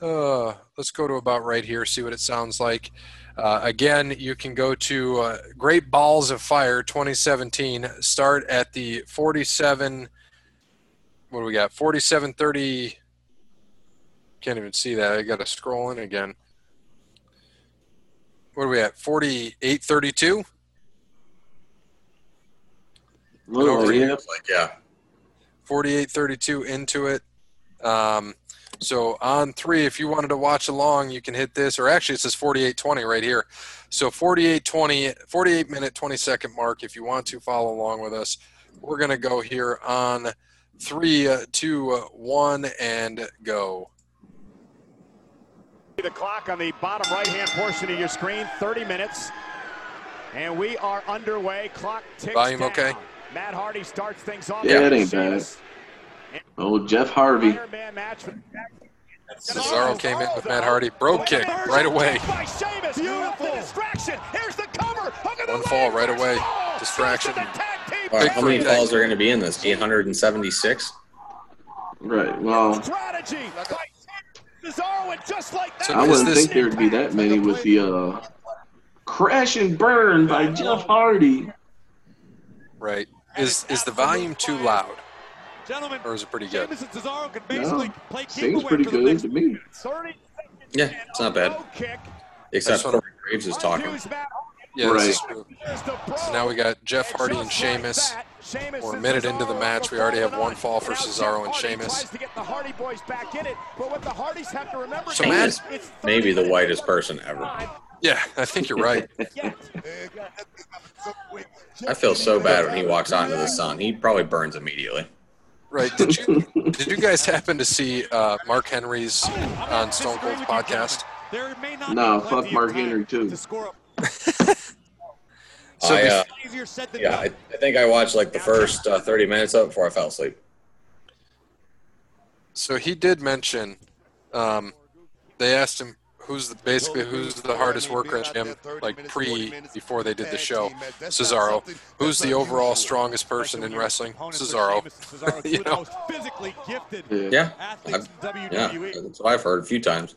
Speaker 1: Uh, let's go to about right here, see what it sounds like. Uh, again, you can go to uh, Great Balls of Fire 2017. Start at the 47. What do we got? 4730. Can't even see that. I got to scroll in again. What are we at? 4832?
Speaker 4: Oh, yeah.
Speaker 3: like, yeah.
Speaker 1: 4832 into it. Um, so on three, if you wanted to watch along, you can hit this, or actually it says 4820 right here. So 4820, 48 minute, 20 second mark. If you want to follow along with us, we're going to go here on three, uh, two, uh, one, and go.
Speaker 5: The clock on the bottom right-hand portion of your screen, 30 minutes. And we are underway. Clock ticks
Speaker 1: Volume
Speaker 5: down.
Speaker 1: okay?
Speaker 5: Matt Hardy starts things off.
Speaker 4: Yeah,
Speaker 5: with
Speaker 4: it ain't
Speaker 5: bad.
Speaker 4: Oh, Jeff Hardy.
Speaker 5: Iron Man match for-
Speaker 1: Cesaro came in with Matt Hardy. Broke kick right away.
Speaker 5: By Sheamus. Beautiful. The distraction. Here's the cover. Hook of the
Speaker 1: One fall right away. Distraction.
Speaker 5: Sheamus with the tag team
Speaker 3: All right, how many falls are going to be in this? 876?
Speaker 4: Right. Well,
Speaker 5: Strategy. by Cesaro, and just like that.
Speaker 1: So
Speaker 4: I wouldn't think there would be that many with the uh, crash and burn by Jeff Hardy.
Speaker 1: Right. Is is the volume too loud,
Speaker 6: Gentlemen,
Speaker 1: or is it pretty good?
Speaker 6: Sheamus Cesaro could basically
Speaker 4: No,
Speaker 6: play
Speaker 4: seems pretty
Speaker 6: away for the
Speaker 4: good to me.
Speaker 3: Yeah, it's not bad.
Speaker 5: kick.
Speaker 3: Except
Speaker 1: That's what-
Speaker 3: Corey Graves is talking.
Speaker 5: Undoes Matt
Speaker 1: Yeah, this is
Speaker 4: Right.
Speaker 1: true.
Speaker 5: Here's the pro.
Speaker 1: So now we got Jeff Hardy and
Speaker 5: just
Speaker 1: Sheamus.
Speaker 5: that,
Speaker 1: We're a
Speaker 5: and
Speaker 1: minute into the match. We already have one fall for Cesaro and
Speaker 5: Hardy
Speaker 1: Sheamus.
Speaker 5: tries to get the Hardy Boys back in it, but what the Hardys have to remember
Speaker 1: So Matt-
Speaker 3: Maybe the whitest person ever.
Speaker 5: Time
Speaker 1: Yeah, I think you're right.
Speaker 3: I feel so bad when he walks out into the sun. He probably burns immediately.
Speaker 1: Right. Did you did you guys happen to see uh, Mark Henry's on Stone Cold's podcast?
Speaker 6: There may not
Speaker 4: No,
Speaker 6: be
Speaker 4: fuck Mark Henry, too.
Speaker 6: To score
Speaker 1: So
Speaker 3: I, uh,
Speaker 6: easier said than
Speaker 3: yeah. I, I think I watched like the first uh, 30 minutes of it before I fell asleep.
Speaker 1: So he did mention. Um, they asked him who's the, basically who's the hardest worker in the gym, like pre before they did the show. Cesaro. Who's the overall strongest person in wrestling? Cesaro.
Speaker 6: Cesaro,
Speaker 1: You
Speaker 6: two of the
Speaker 1: know?
Speaker 6: physically gifted
Speaker 4: Yeah.
Speaker 3: Yeah,
Speaker 6: athletes in
Speaker 3: yeah, that's what I've heard a few times.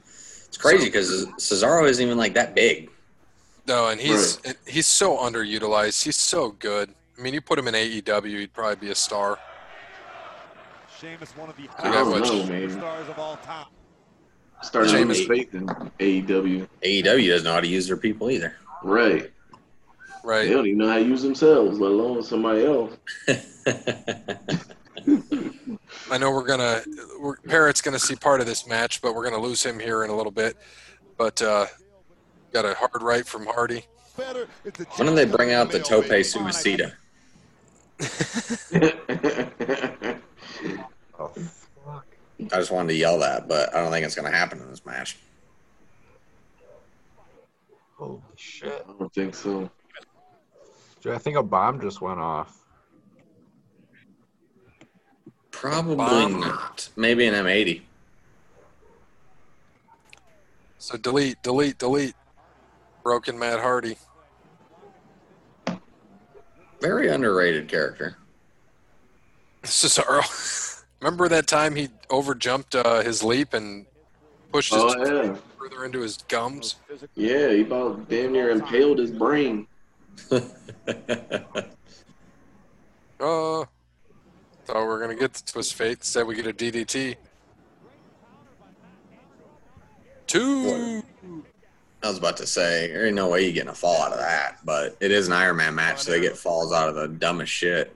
Speaker 3: It's crazy because Cesaro isn't even like that big.
Speaker 1: No, and he's he's so underutilized. He's so good. I mean, you put him in AEW, he'd probably be a star.
Speaker 6: Sheamus, one of the
Speaker 4: I don't know, man.
Speaker 6: stars of all time.
Speaker 4: Starting to
Speaker 1: Sheamus.
Speaker 4: faith in AEW.
Speaker 3: AEW doesn't know how to use their people either.
Speaker 4: Right.
Speaker 1: Right.
Speaker 4: They don't even know how to use themselves, let alone somebody else.
Speaker 1: I know we're gonna we're, Parrot's gonna see part of this match, but we're gonna lose him here in a little bit. But uh, got a hard right from Hardy.
Speaker 6: better is the
Speaker 3: When do they bring out the
Speaker 6: male
Speaker 3: Tope
Speaker 6: baby.
Speaker 3: Suicida?
Speaker 2: Oh, fuck.
Speaker 3: I just wanted to yell that, but I don't think it's going to happen in this match.
Speaker 2: Holy shit.
Speaker 4: I don't think so.
Speaker 2: Dude, I think a bomb just went off.
Speaker 3: Probably
Speaker 1: Bomb.
Speaker 3: not. Maybe an M80.
Speaker 1: So delete, delete, delete. Broken Matt Hardy.
Speaker 3: Very underrated character.
Speaker 1: This is Cesaro. Remember that time he overjumped uh, his leap and pushed his
Speaker 4: Oh yeah,
Speaker 1: further into his gums?
Speaker 4: yeah. He about damn near impaled his brain.
Speaker 1: Oh. Thought we were going to get the twist fate. Instead, we get a DDT. Two.
Speaker 3: I was about to say, there ain't no way you're getting a fall out of that, but it is an Iron Man match, so they get falls out of the dumbest shit.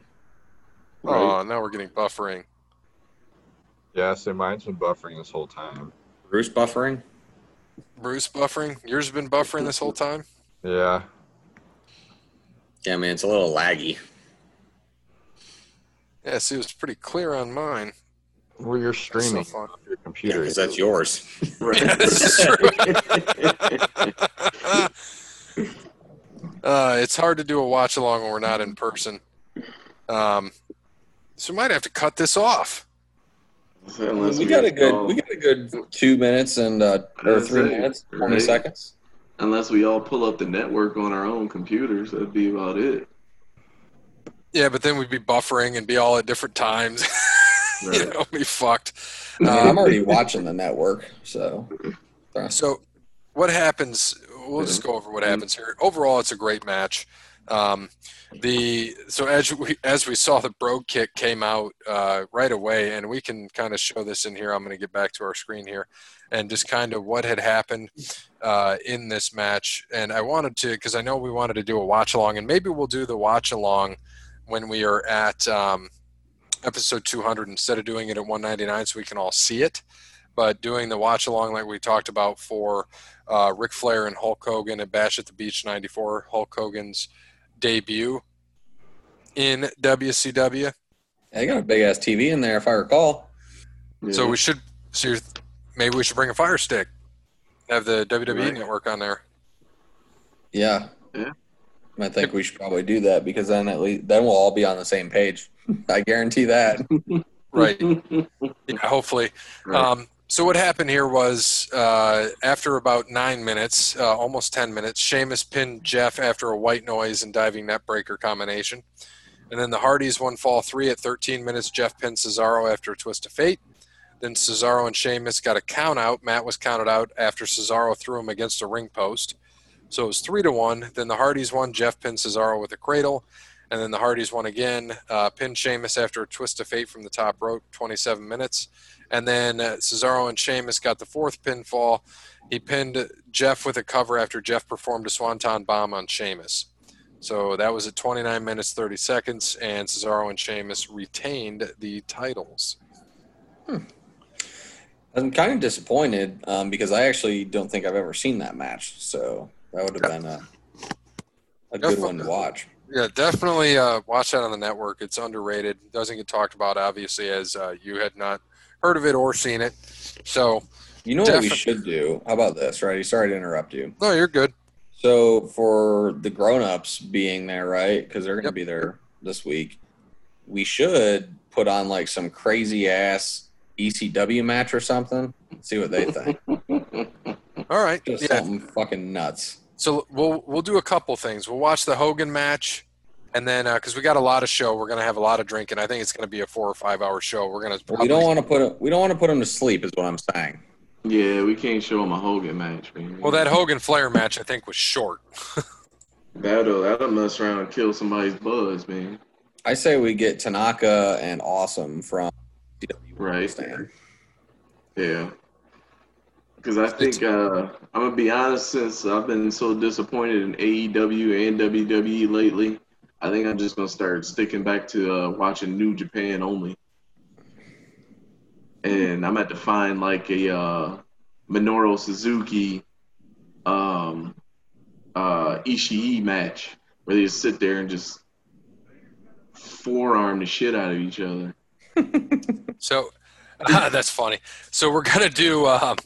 Speaker 1: Oh, now we're getting buffering.
Speaker 2: Yeah, so mine's been buffering this whole time.
Speaker 3: Bruce buffering?
Speaker 1: Bruce buffering. Yours has been buffering this whole time?
Speaker 2: Yeah.
Speaker 3: Yeah, man, it's a little laggy.
Speaker 1: Yeah, see, it was pretty clear on mine.
Speaker 2: Well, you're streaming
Speaker 1: so
Speaker 2: off your computer.
Speaker 3: because that's yours.
Speaker 1: Yeah, this is true. uh, it's hard to do a watch along when we're not in person. Um, so we might have to cut this off.
Speaker 4: Unless
Speaker 3: we got a good,
Speaker 4: all-
Speaker 3: we got a good two minutes and uh, or three
Speaker 4: it,
Speaker 3: minutes, twenty
Speaker 4: right?
Speaker 3: seconds.
Speaker 4: unless we all pull up the network on our own computers, that'd be about it.
Speaker 1: Yeah, but then we'd be buffering and be all at different times. you
Speaker 4: Right.
Speaker 1: know, be fucked.
Speaker 3: I mean,
Speaker 1: Um,
Speaker 3: I'm already watching the network, so
Speaker 1: So, what happens? We'll just go over what happens here. Overall, it's a great match. Um, the so as we as we saw, the Brogue kick came out uh, right away, and we can kind of show this in here. I'm going to get back to our screen here, and just kind of what had happened uh, in this match. And I wanted to because I know we wanted to do a watch along, and maybe we'll do the watch along when we are at um, episode 200 instead of doing it at 199, so we can all see it but doing the watch along like we talked about for uh, Ric Flair and Hulk Hogan at Bash at the Beach '94, Hulk Hogan's debut in WCW.
Speaker 3: they got a big ass TV in there, if I recall.
Speaker 1: So
Speaker 4: Yeah.
Speaker 1: we should, so you're, maybe we should bring a Fire Stick, have the WWE
Speaker 4: Right.
Speaker 1: network on there.
Speaker 3: Yeah,
Speaker 4: Yeah.
Speaker 3: I think we should probably do that because then at least then we'll all be on the same page. I guarantee that.
Speaker 1: Right. Yeah, hopefully.
Speaker 4: Right.
Speaker 1: Um, so what happened here was uh, after about nine minutes, uh, almost ten minutes, Sheamus pinned Jeff after a white noise and diving neckbreaker combination, and then the Hardys won fall three at 13 minutes. Jeff pinned Cesaro after a twist of fate. Then Cesaro and Sheamus got a count out. Matt was counted out after Cesaro threw him against a ring post. So it was three to one. Then the Hardys won. Jeff pinned Cesaro with a cradle. And then the Hardys won again. Uh, pinned Sheamus after a twist of fate from the top rope, 27 minutes. And then uh, Cesaro and Sheamus got the fourth pinfall. He pinned Jeff with a cover after Jeff performed a swanton bomb on Sheamus. So that was at 29 minutes 30 seconds, and Cesaro and Sheamus retained the titles.
Speaker 3: I'm kind of disappointed um, because I actually don't think I've ever seen that match. So that would have been a, a good one to watch.
Speaker 1: Yeah, definitely uh, watch that on the network. It's underrated. Doesn't get talked about, obviously, as uh, you had not heard of it or seen it. So,
Speaker 3: You know what we should do? How about this, right? Sorry to interrupt you.
Speaker 1: no, you're good.
Speaker 3: So for the grown-ups being there, right? Because they're going to
Speaker 1: Yep.
Speaker 3: be there this week. We should put on like some crazy ass ECW match or something. See what they think.
Speaker 1: All right.
Speaker 3: Just
Speaker 1: Yeah.
Speaker 3: something fucking nuts.
Speaker 1: So we'll we'll do a couple things. We'll watch the Hogan match, and then because we got a lot of show, we're gonna have a lot of drinking. I think it's gonna be a four or five hour show. We're gonna.
Speaker 3: Well, we don't want to put we don't want to put them to sleep, is what I'm saying.
Speaker 4: yeah, we can't show him a Hogan match, man.
Speaker 1: Well, that Hogan Flair match I think was short.
Speaker 4: that'll that'll mess around and kill somebody's buzz, man.
Speaker 3: I say we get Tanaka and Awesome from ECW
Speaker 4: Right.
Speaker 3: stand.
Speaker 4: Yeah. Because I think uh, I'm gonna be honest. Since I've been so disappointed in AEW and WWE lately, I think I'm just gonna start sticking back to uh, watching New Japan only. And I'm at to find like a uh, Minoru Suzuki, um, uh, Ishii match where they just sit there and just forearm the shit out of each other.
Speaker 1: So that's funny. So we're gonna do. Um,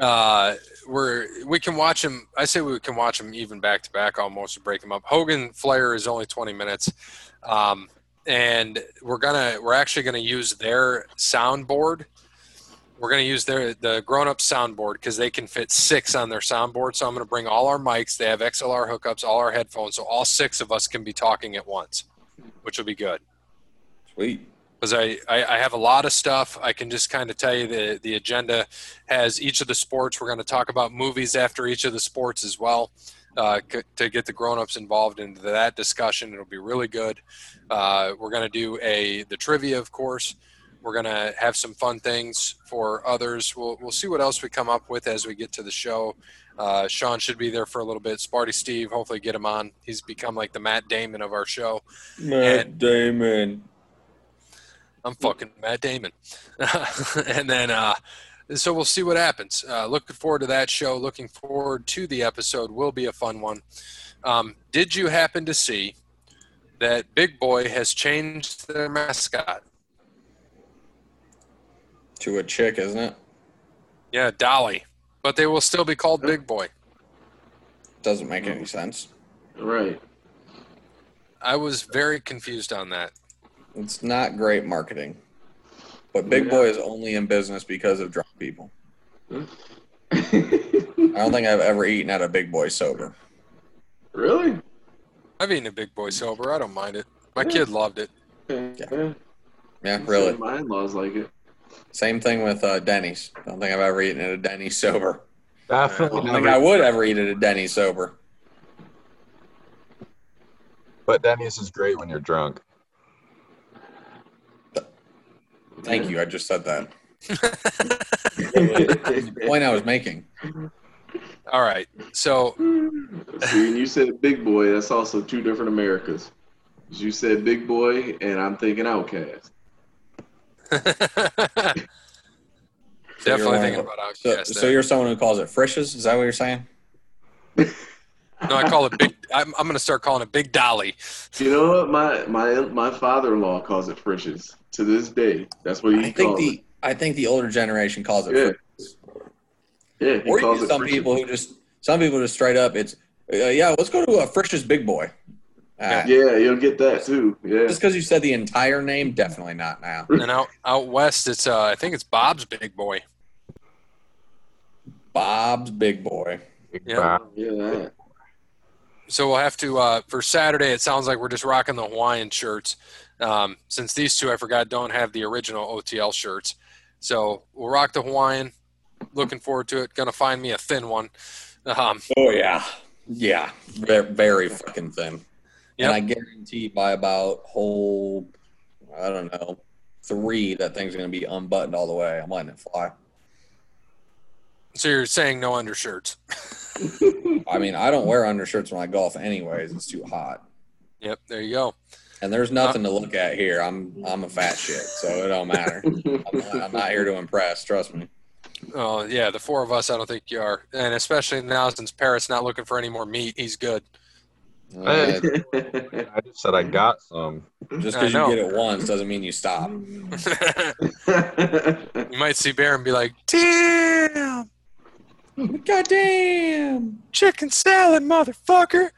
Speaker 1: uh, we're we can watch them. I say we can watch them even back to back almost to break them up. Hogan Flair is only twenty minutes, um, and we're gonna we're actually gonna use their soundboard. We're gonna use their the grown up soundboard because they can fit six on their soundboard. So I'm gonna bring all our mics. They have XLR hookups, all our headphones, so all six of us can be talking at once, which will be good
Speaker 3: Sweet.
Speaker 1: Because I, I, I have a lot of stuff. I can just kind of tell you the, the agenda has each of the sports. We're going to talk about movies after each of the sports as well uh, c- to get the grown-ups involved into that discussion. It'll be really good. Uh, we're going to do a the trivia, of course. We're going to have some fun things for others. We'll, we'll see what else we come up with as we get to the show. Uh, Sean should be there for a little bit. Sparty Steve, hopefully get him on. He's become like the Matt Damon of our show.
Speaker 3: Matt Damon.
Speaker 1: I'm fucking Matt Damon. and then, uh, so we'll see what happens. Uh, looking forward to that show. Looking forward to the episode. Will be a fun one. Um, did you happen to see that Big Boy has changed their mascot?
Speaker 3: To a chick, isn't it?
Speaker 1: Yeah, Dolly. But they will still be called Big Boy.
Speaker 3: Doesn't make any sense.
Speaker 4: Right.
Speaker 1: I was very confused on that.
Speaker 3: It's not great marketing. But Big
Speaker 4: Yeah.
Speaker 3: Boy is only in business because of drunk people. I don't think I've ever eaten at a Big Boy sober.
Speaker 4: really?
Speaker 1: I've eaten a Big Boy sober. I don't mind it. My kid loved it.
Speaker 4: Yeah.
Speaker 3: Yeah, really.
Speaker 4: My in-laws like it.
Speaker 3: Same thing with uh, Denny's. I don't think I've ever eaten at a Denny's sober.
Speaker 2: Definitely
Speaker 3: I don't think. I would ever eat at a Denny's sober.
Speaker 2: But Denny's is great when you're drunk.
Speaker 3: Thank you. I just said that. the point I was making.
Speaker 1: All right. So,
Speaker 4: See, when you said big boy, that's also two different Americas. You said big boy, and I'm thinking OutKast.
Speaker 1: definitely
Speaker 3: you're
Speaker 1: uh,
Speaker 3: thinking
Speaker 1: about
Speaker 3: So,
Speaker 1: OutKast.
Speaker 3: so
Speaker 1: there.
Speaker 3: you're someone who calls it Frisch's? Is that what you're saying?
Speaker 1: No, I call it big. I'm, I'm going to start calling it Big Dolly.
Speaker 4: You know what? My my my father-in-law calls it Frisch's to this day. That's what he
Speaker 3: I think
Speaker 4: calls
Speaker 3: the
Speaker 4: it.
Speaker 3: I think the older generation calls it
Speaker 4: Yeah.
Speaker 3: Frisch's.
Speaker 4: Yeah, he
Speaker 3: Or you
Speaker 4: calls
Speaker 3: get
Speaker 4: it
Speaker 3: some
Speaker 4: Frisch's.
Speaker 3: people who just some people just straight up it's uh, yeah let's go to a Frisch's Big Boy. Uh,
Speaker 4: Yeah, you'll get that too. Yeah.
Speaker 3: Just because you said the entire name, definitely not now.
Speaker 1: And out out west, it's uh, I think it's Bob's Big Boy.
Speaker 3: Bob's Big Boy.
Speaker 1: Yeah.
Speaker 2: Bob.
Speaker 4: Yeah.
Speaker 1: So we'll have to uh, for Saturday. It sounds like we're just rocking the Hawaiian shirts. Um, since these two I forgot don't have the original OTL shirts, so we'll rock the Hawaiian. Looking forward to it. Gonna find me a thin one. Um,
Speaker 3: Oh yeah, yeah, very, very fucking thin.
Speaker 1: Yep.
Speaker 3: And I guarantee by about whole, I don't know, three that thing's gonna be unbuttoned all the way. I'm letting it fly.
Speaker 1: so you're saying no undershirts?
Speaker 3: I mean, I don't wear undershirts when I golf, anyways. It's too hot.
Speaker 1: Yep, there you go.
Speaker 3: And there's nothing to look at here. I'm I'm a fat shit, so it don't matter. I'm not, I'm not here to impress. Trust me.
Speaker 1: Oh yeah, the four of us. I don't think you are, and especially now since Parrot's not looking for any more meat. He's good.
Speaker 3: Uh,
Speaker 2: I just said I got some.
Speaker 3: just because you get it once doesn't mean you stop.
Speaker 1: you might see Bear and be like, "Damn,
Speaker 3: God damn!
Speaker 1: chicken salad, motherfucker!"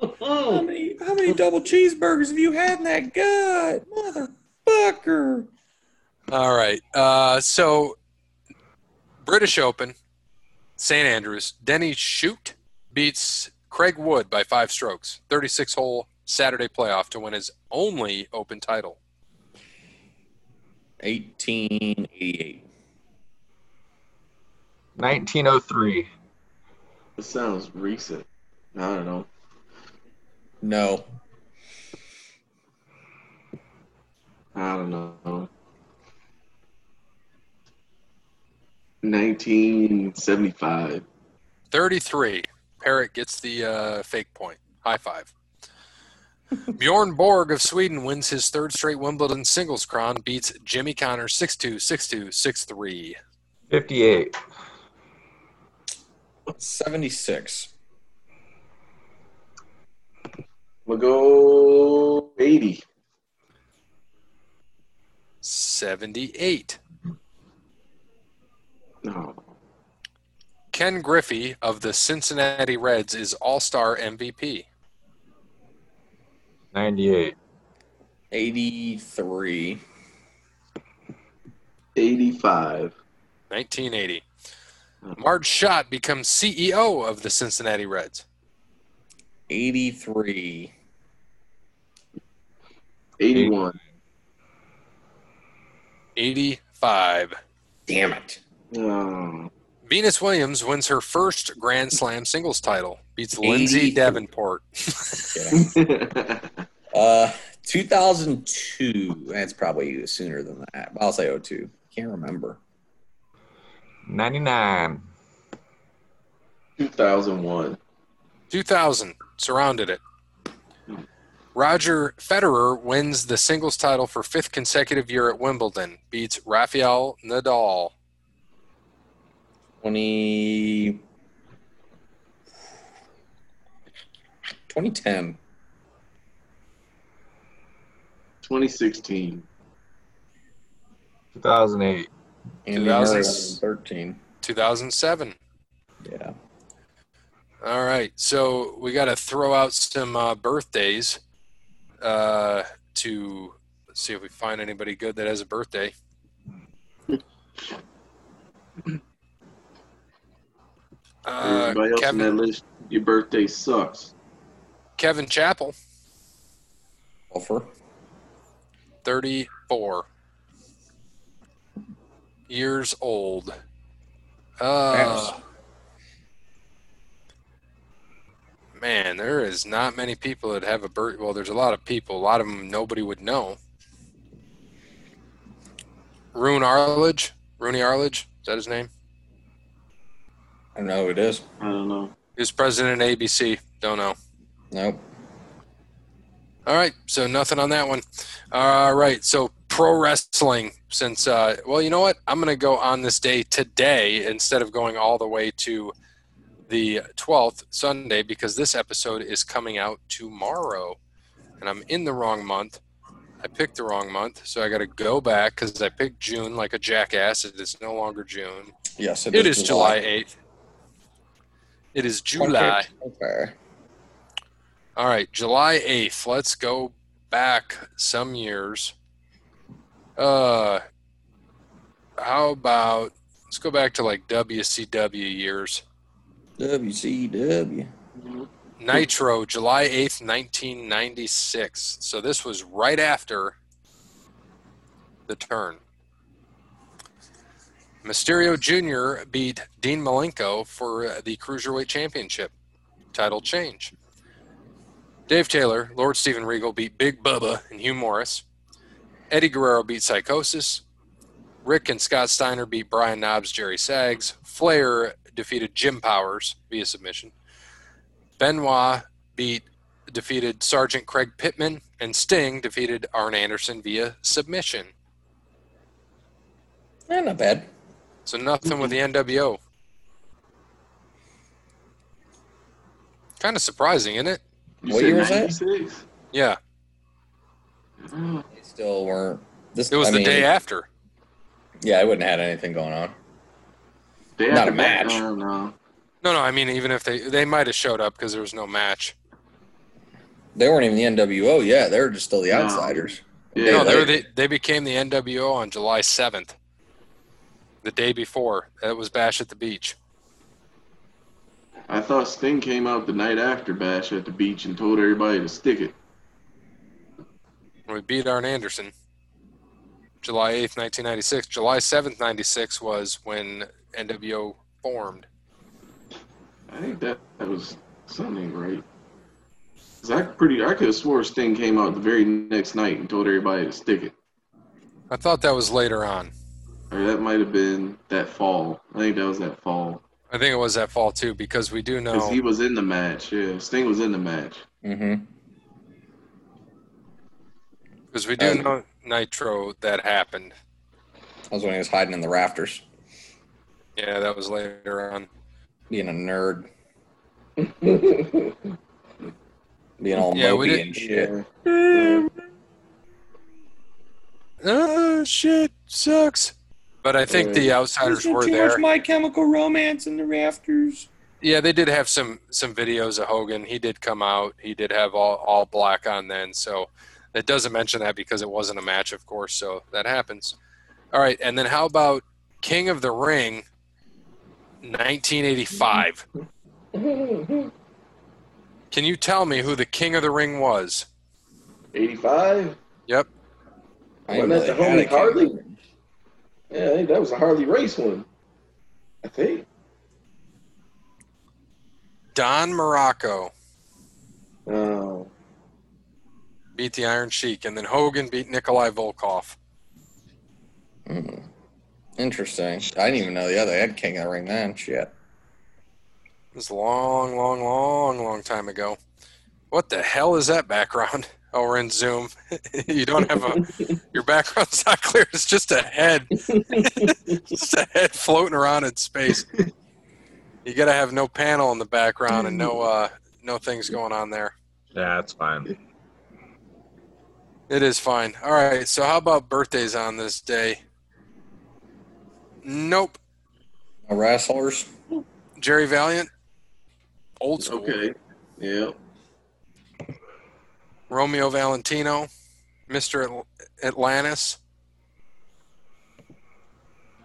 Speaker 3: How many how many double cheeseburgers have you had in that gut, motherfucker?
Speaker 1: All right. Uh, so, British Open, St. Andrews. Denny Shute beats Craig Wood by five strokes. 36 hole Saturday playoff to win his only Open title.
Speaker 3: 1888.
Speaker 2: 1903.
Speaker 4: It sounds recent. I don't know.
Speaker 3: No,
Speaker 4: I don't know. 1975.
Speaker 1: 33. Parrot gets the uh, fake point. High five. Bjorn Borg of Sweden wins his third straight Wimbledon singles crown, beats Jimmy Connors 6 2, 6 2, 6 3.
Speaker 2: 58.
Speaker 3: 76.
Speaker 4: I'm gonna go 80.
Speaker 1: 78.
Speaker 4: No.
Speaker 1: Ken Griffey of the Cincinnati Reds is All Star MVP.
Speaker 2: 98.
Speaker 3: 83.
Speaker 4: 85.
Speaker 1: 1980. Marge Schott becomes CEO of the Cincinnati Reds.
Speaker 3: 83.
Speaker 4: 81.
Speaker 1: 85.
Speaker 3: Damn it.
Speaker 4: Oh.
Speaker 1: Venus Williams wins her first Grand Slam singles title, beats Lindsay
Speaker 3: 83.
Speaker 1: Davenport.
Speaker 3: Uh, 2002. That's probably sooner than that. I'll say 02. Can't remember.
Speaker 2: 99.
Speaker 4: 2001.
Speaker 1: 2000, surrounded it. Roger Federer wins the singles title for fifth consecutive year at Wimbledon, beats Rafael Nadal.
Speaker 3: 20. 2010.
Speaker 4: 2016.
Speaker 2: 2008.
Speaker 3: Andy
Speaker 1: 2000s.
Speaker 3: Murray, 13.
Speaker 1: 2007.
Speaker 3: Yeah.
Speaker 1: All right, so we got to throw out some uh, birthdays uh, to let's see if we find anybody good that has a birthday. Uh,
Speaker 4: Everybody else
Speaker 1: Kevin,
Speaker 4: on that list, your birthday sucks.
Speaker 1: Kevin Chappell,
Speaker 3: Offer.
Speaker 1: 34 years old. Uh, man, there is not many people that have a birth. Well, there's a lot of people. A lot of them nobody would know. Roone Arledge, Rooney Arledge, is that his name?
Speaker 3: I don't know who it is.
Speaker 4: I don't know.
Speaker 1: He was president of ABC. Don't know.
Speaker 3: Nope.
Speaker 1: All right, so nothing on that one. All right, so pro wrestling. Since uh, well, you know what? I'm going to go on this day today instead of going all the way to the 12th Sunday because this episode is coming out tomorrow, and I'm in the wrong month. I picked the wrong month, so I got to go back because I picked June like a jackass. It is no longer June.
Speaker 3: Yes,
Speaker 1: It is July 8th. It is July.
Speaker 3: Okay.
Speaker 1: All right, July 8th. Let's go back some years. Uh how about let's go back to like WCW years.
Speaker 3: WCW.
Speaker 1: Nitro, July 8th, 1996. So this was right after the turn. Mysterio Jr. beat Dean Malenko for the Cruiserweight Championship. Title change. Dave Taylor, Lord Steven Regal beat Big Bubba and Hugh Morris. Eddie Guerrero beat Psychosis. Rick and Scott Steiner beat Brian Knobbs, Jerry Saggs. Flair defeated Jim Powers via submission. Benoit beat defeated Sergeant Craig Pittman, and Sting defeated Arn Anderson via submission.
Speaker 3: Eh, not bad.
Speaker 1: So nothing with the NWO. Kind of surprising, isn't it?
Speaker 4: You
Speaker 3: What year was that?
Speaker 1: Yeah,
Speaker 3: They still weren't. This
Speaker 1: it was
Speaker 3: I
Speaker 1: the
Speaker 3: mean,
Speaker 1: day after.
Speaker 3: Yeah, I wouldn't have had anything going on.
Speaker 4: They
Speaker 3: Not a
Speaker 4: to-
Speaker 3: match.
Speaker 4: I don't.
Speaker 1: No, no, I mean even if they they might have showed up because there was no match.
Speaker 3: They weren't even the NWO Yeah, They were just still the
Speaker 4: No.
Speaker 3: outsiders.
Speaker 4: Yeah,
Speaker 1: no, they were the, they became the NWO on July seventh, the day before. That was Bash at the Beach.
Speaker 4: I thought Sting came out the night after Bash at the beach and told everybody to stick it.
Speaker 1: We beat Arn Anderson. July eighth, nineteen ninety six. July seventh, ninety six was when NWO formed.
Speaker 4: I think that, that was something right. 'Cause I pretty I could have swore Sting came out the very next night and told everybody to stick it.
Speaker 1: I thought that was later on.
Speaker 4: Or that might have been that fall. I think that was that fall.
Speaker 1: I think it was that fall too because we do know Because
Speaker 4: he was in the match. Yeah, Sting was in the match.
Speaker 3: Mm-hmm.
Speaker 1: because we do
Speaker 3: Um,
Speaker 1: know Nitro that happened.
Speaker 3: That was when he was hiding in the rafters,
Speaker 1: Yeah, that was later on.
Speaker 3: being a nerd. being all
Speaker 1: Yeah, we
Speaker 3: mopey
Speaker 1: did-
Speaker 3: and shit.
Speaker 4: Yeah.
Speaker 1: Oh shit, sucks. But I think the outsiders were there.
Speaker 3: My Chemical Romance in the rafters.
Speaker 1: Yeah, they did have some some videos of Hogan. He did come out. He did have all all black on then. So it doesn't mention that because it wasn't a match, of course. So that happens. All right, and then how about King of the Ring, 1985? Can you tell me who the King of the Ring was?
Speaker 4: 85.
Speaker 1: Yep.
Speaker 3: I
Speaker 4: Wasn't
Speaker 3: didn't
Speaker 4: that the homie
Speaker 3: a King.
Speaker 4: Harley? Yeah, I think that was a Harley Race one. I think.
Speaker 1: Don Muraco
Speaker 4: Oh.
Speaker 1: beat the Iron Sheik, and then Hogan beat Nikolai Volkoff.
Speaker 3: Mm. Interesting. I didn't even know the other had King of the Ring then. Shit.
Speaker 1: It was a long, long, long, long time ago. What the hell is that background? Oh, we're in Zoom. you don't have a your background's not clear. It's just a head, just a head floating around in space. You got to have no panel in the background and no uh, no things going on there.
Speaker 2: Yeah, it's fine.
Speaker 1: It is fine. All right. So how about birthdays on this day? Nope.
Speaker 3: No wrestlers.
Speaker 1: Jerry Valiant, old school.
Speaker 4: Okay. Yeah.
Speaker 1: Romeo Valentino, Mr. Atl- Atlantis.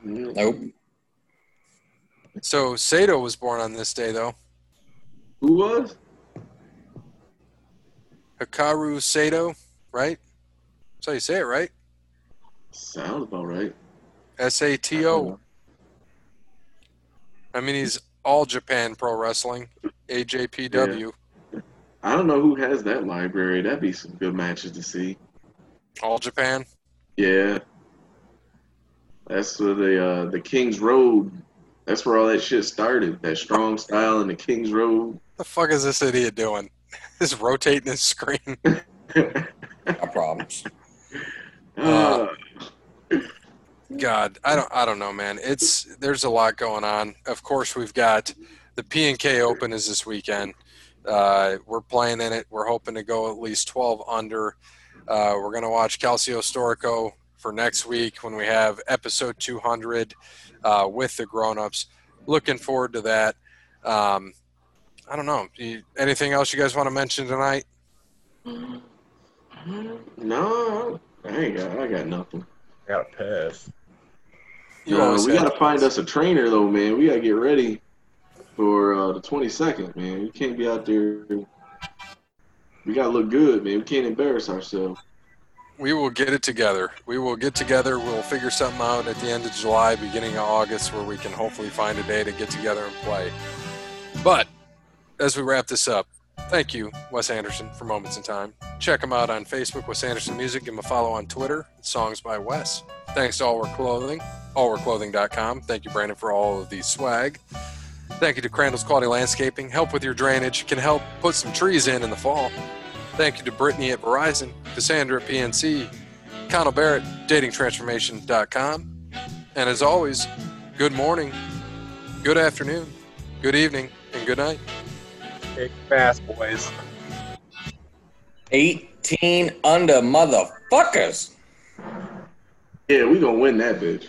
Speaker 3: Nope.
Speaker 1: So Sato was born on this day, though.
Speaker 4: Who was?
Speaker 1: Hikaru Sato, right? That's how you say it, right?
Speaker 4: Sounds about right.
Speaker 1: S A T O. I mean, he's all Japan Pro Wrestling, AJPW,
Speaker 4: I don't know who has that library. That'd be some good matches to see.
Speaker 1: all Japan.
Speaker 4: Yeah. That's where the uh, the King's Road. That's where all that shit started. That strong style and the King's Road.
Speaker 1: The fuck is this idiot doing? He's rotating his screen.
Speaker 3: No problems.
Speaker 4: uh,
Speaker 1: God, I don't, I don't know, man. It's there's a lot going on. Of course, we've got the P and K Open is this weekend. Uh, we're playing in it. We're hoping to go at least 12 under. Uh, we're gonna watch Calcio Storico for next week when we have episode 200 uh, with the grown-ups. Looking forward to that. Um, I don't know. You- Anything else you guys want to mention tonight?
Speaker 4: no, I got. I got nothing.
Speaker 2: I got a piss.
Speaker 1: You
Speaker 4: No, we gotta find us a trainer though, man. We gotta get ready for uh, the twenty second, man. We can't be out there. We gotta look good, man. We can't embarrass ourselves.
Speaker 1: We will get it together. We will get together. We'll figure something out at the end of July, beginning of August, where we can hopefully find a day to get together and play. But as we wrap this up, thank you, Wes Anderson, for Moments in Time. Check him out on Facebook, Wes Anderson Music. Give him a follow on Twitter, Songs by Wes. Thanks to All Wear Clothing, allwearclothing.com. Thank you, Brandon, for all of the swag. Thank you to Crandall's Quality Landscaping. Help with your drainage. Can help put some trees in in the fall. Thank you to Brittany at Verizon, Cassandra at PNC, Connell Barrett, datingtransformation.com. And as always, good morning, good afternoon, good evening, and good night.
Speaker 2: Big fast, boys.
Speaker 3: 18 under motherfuckers.
Speaker 4: Yeah, we gonna win that bitch.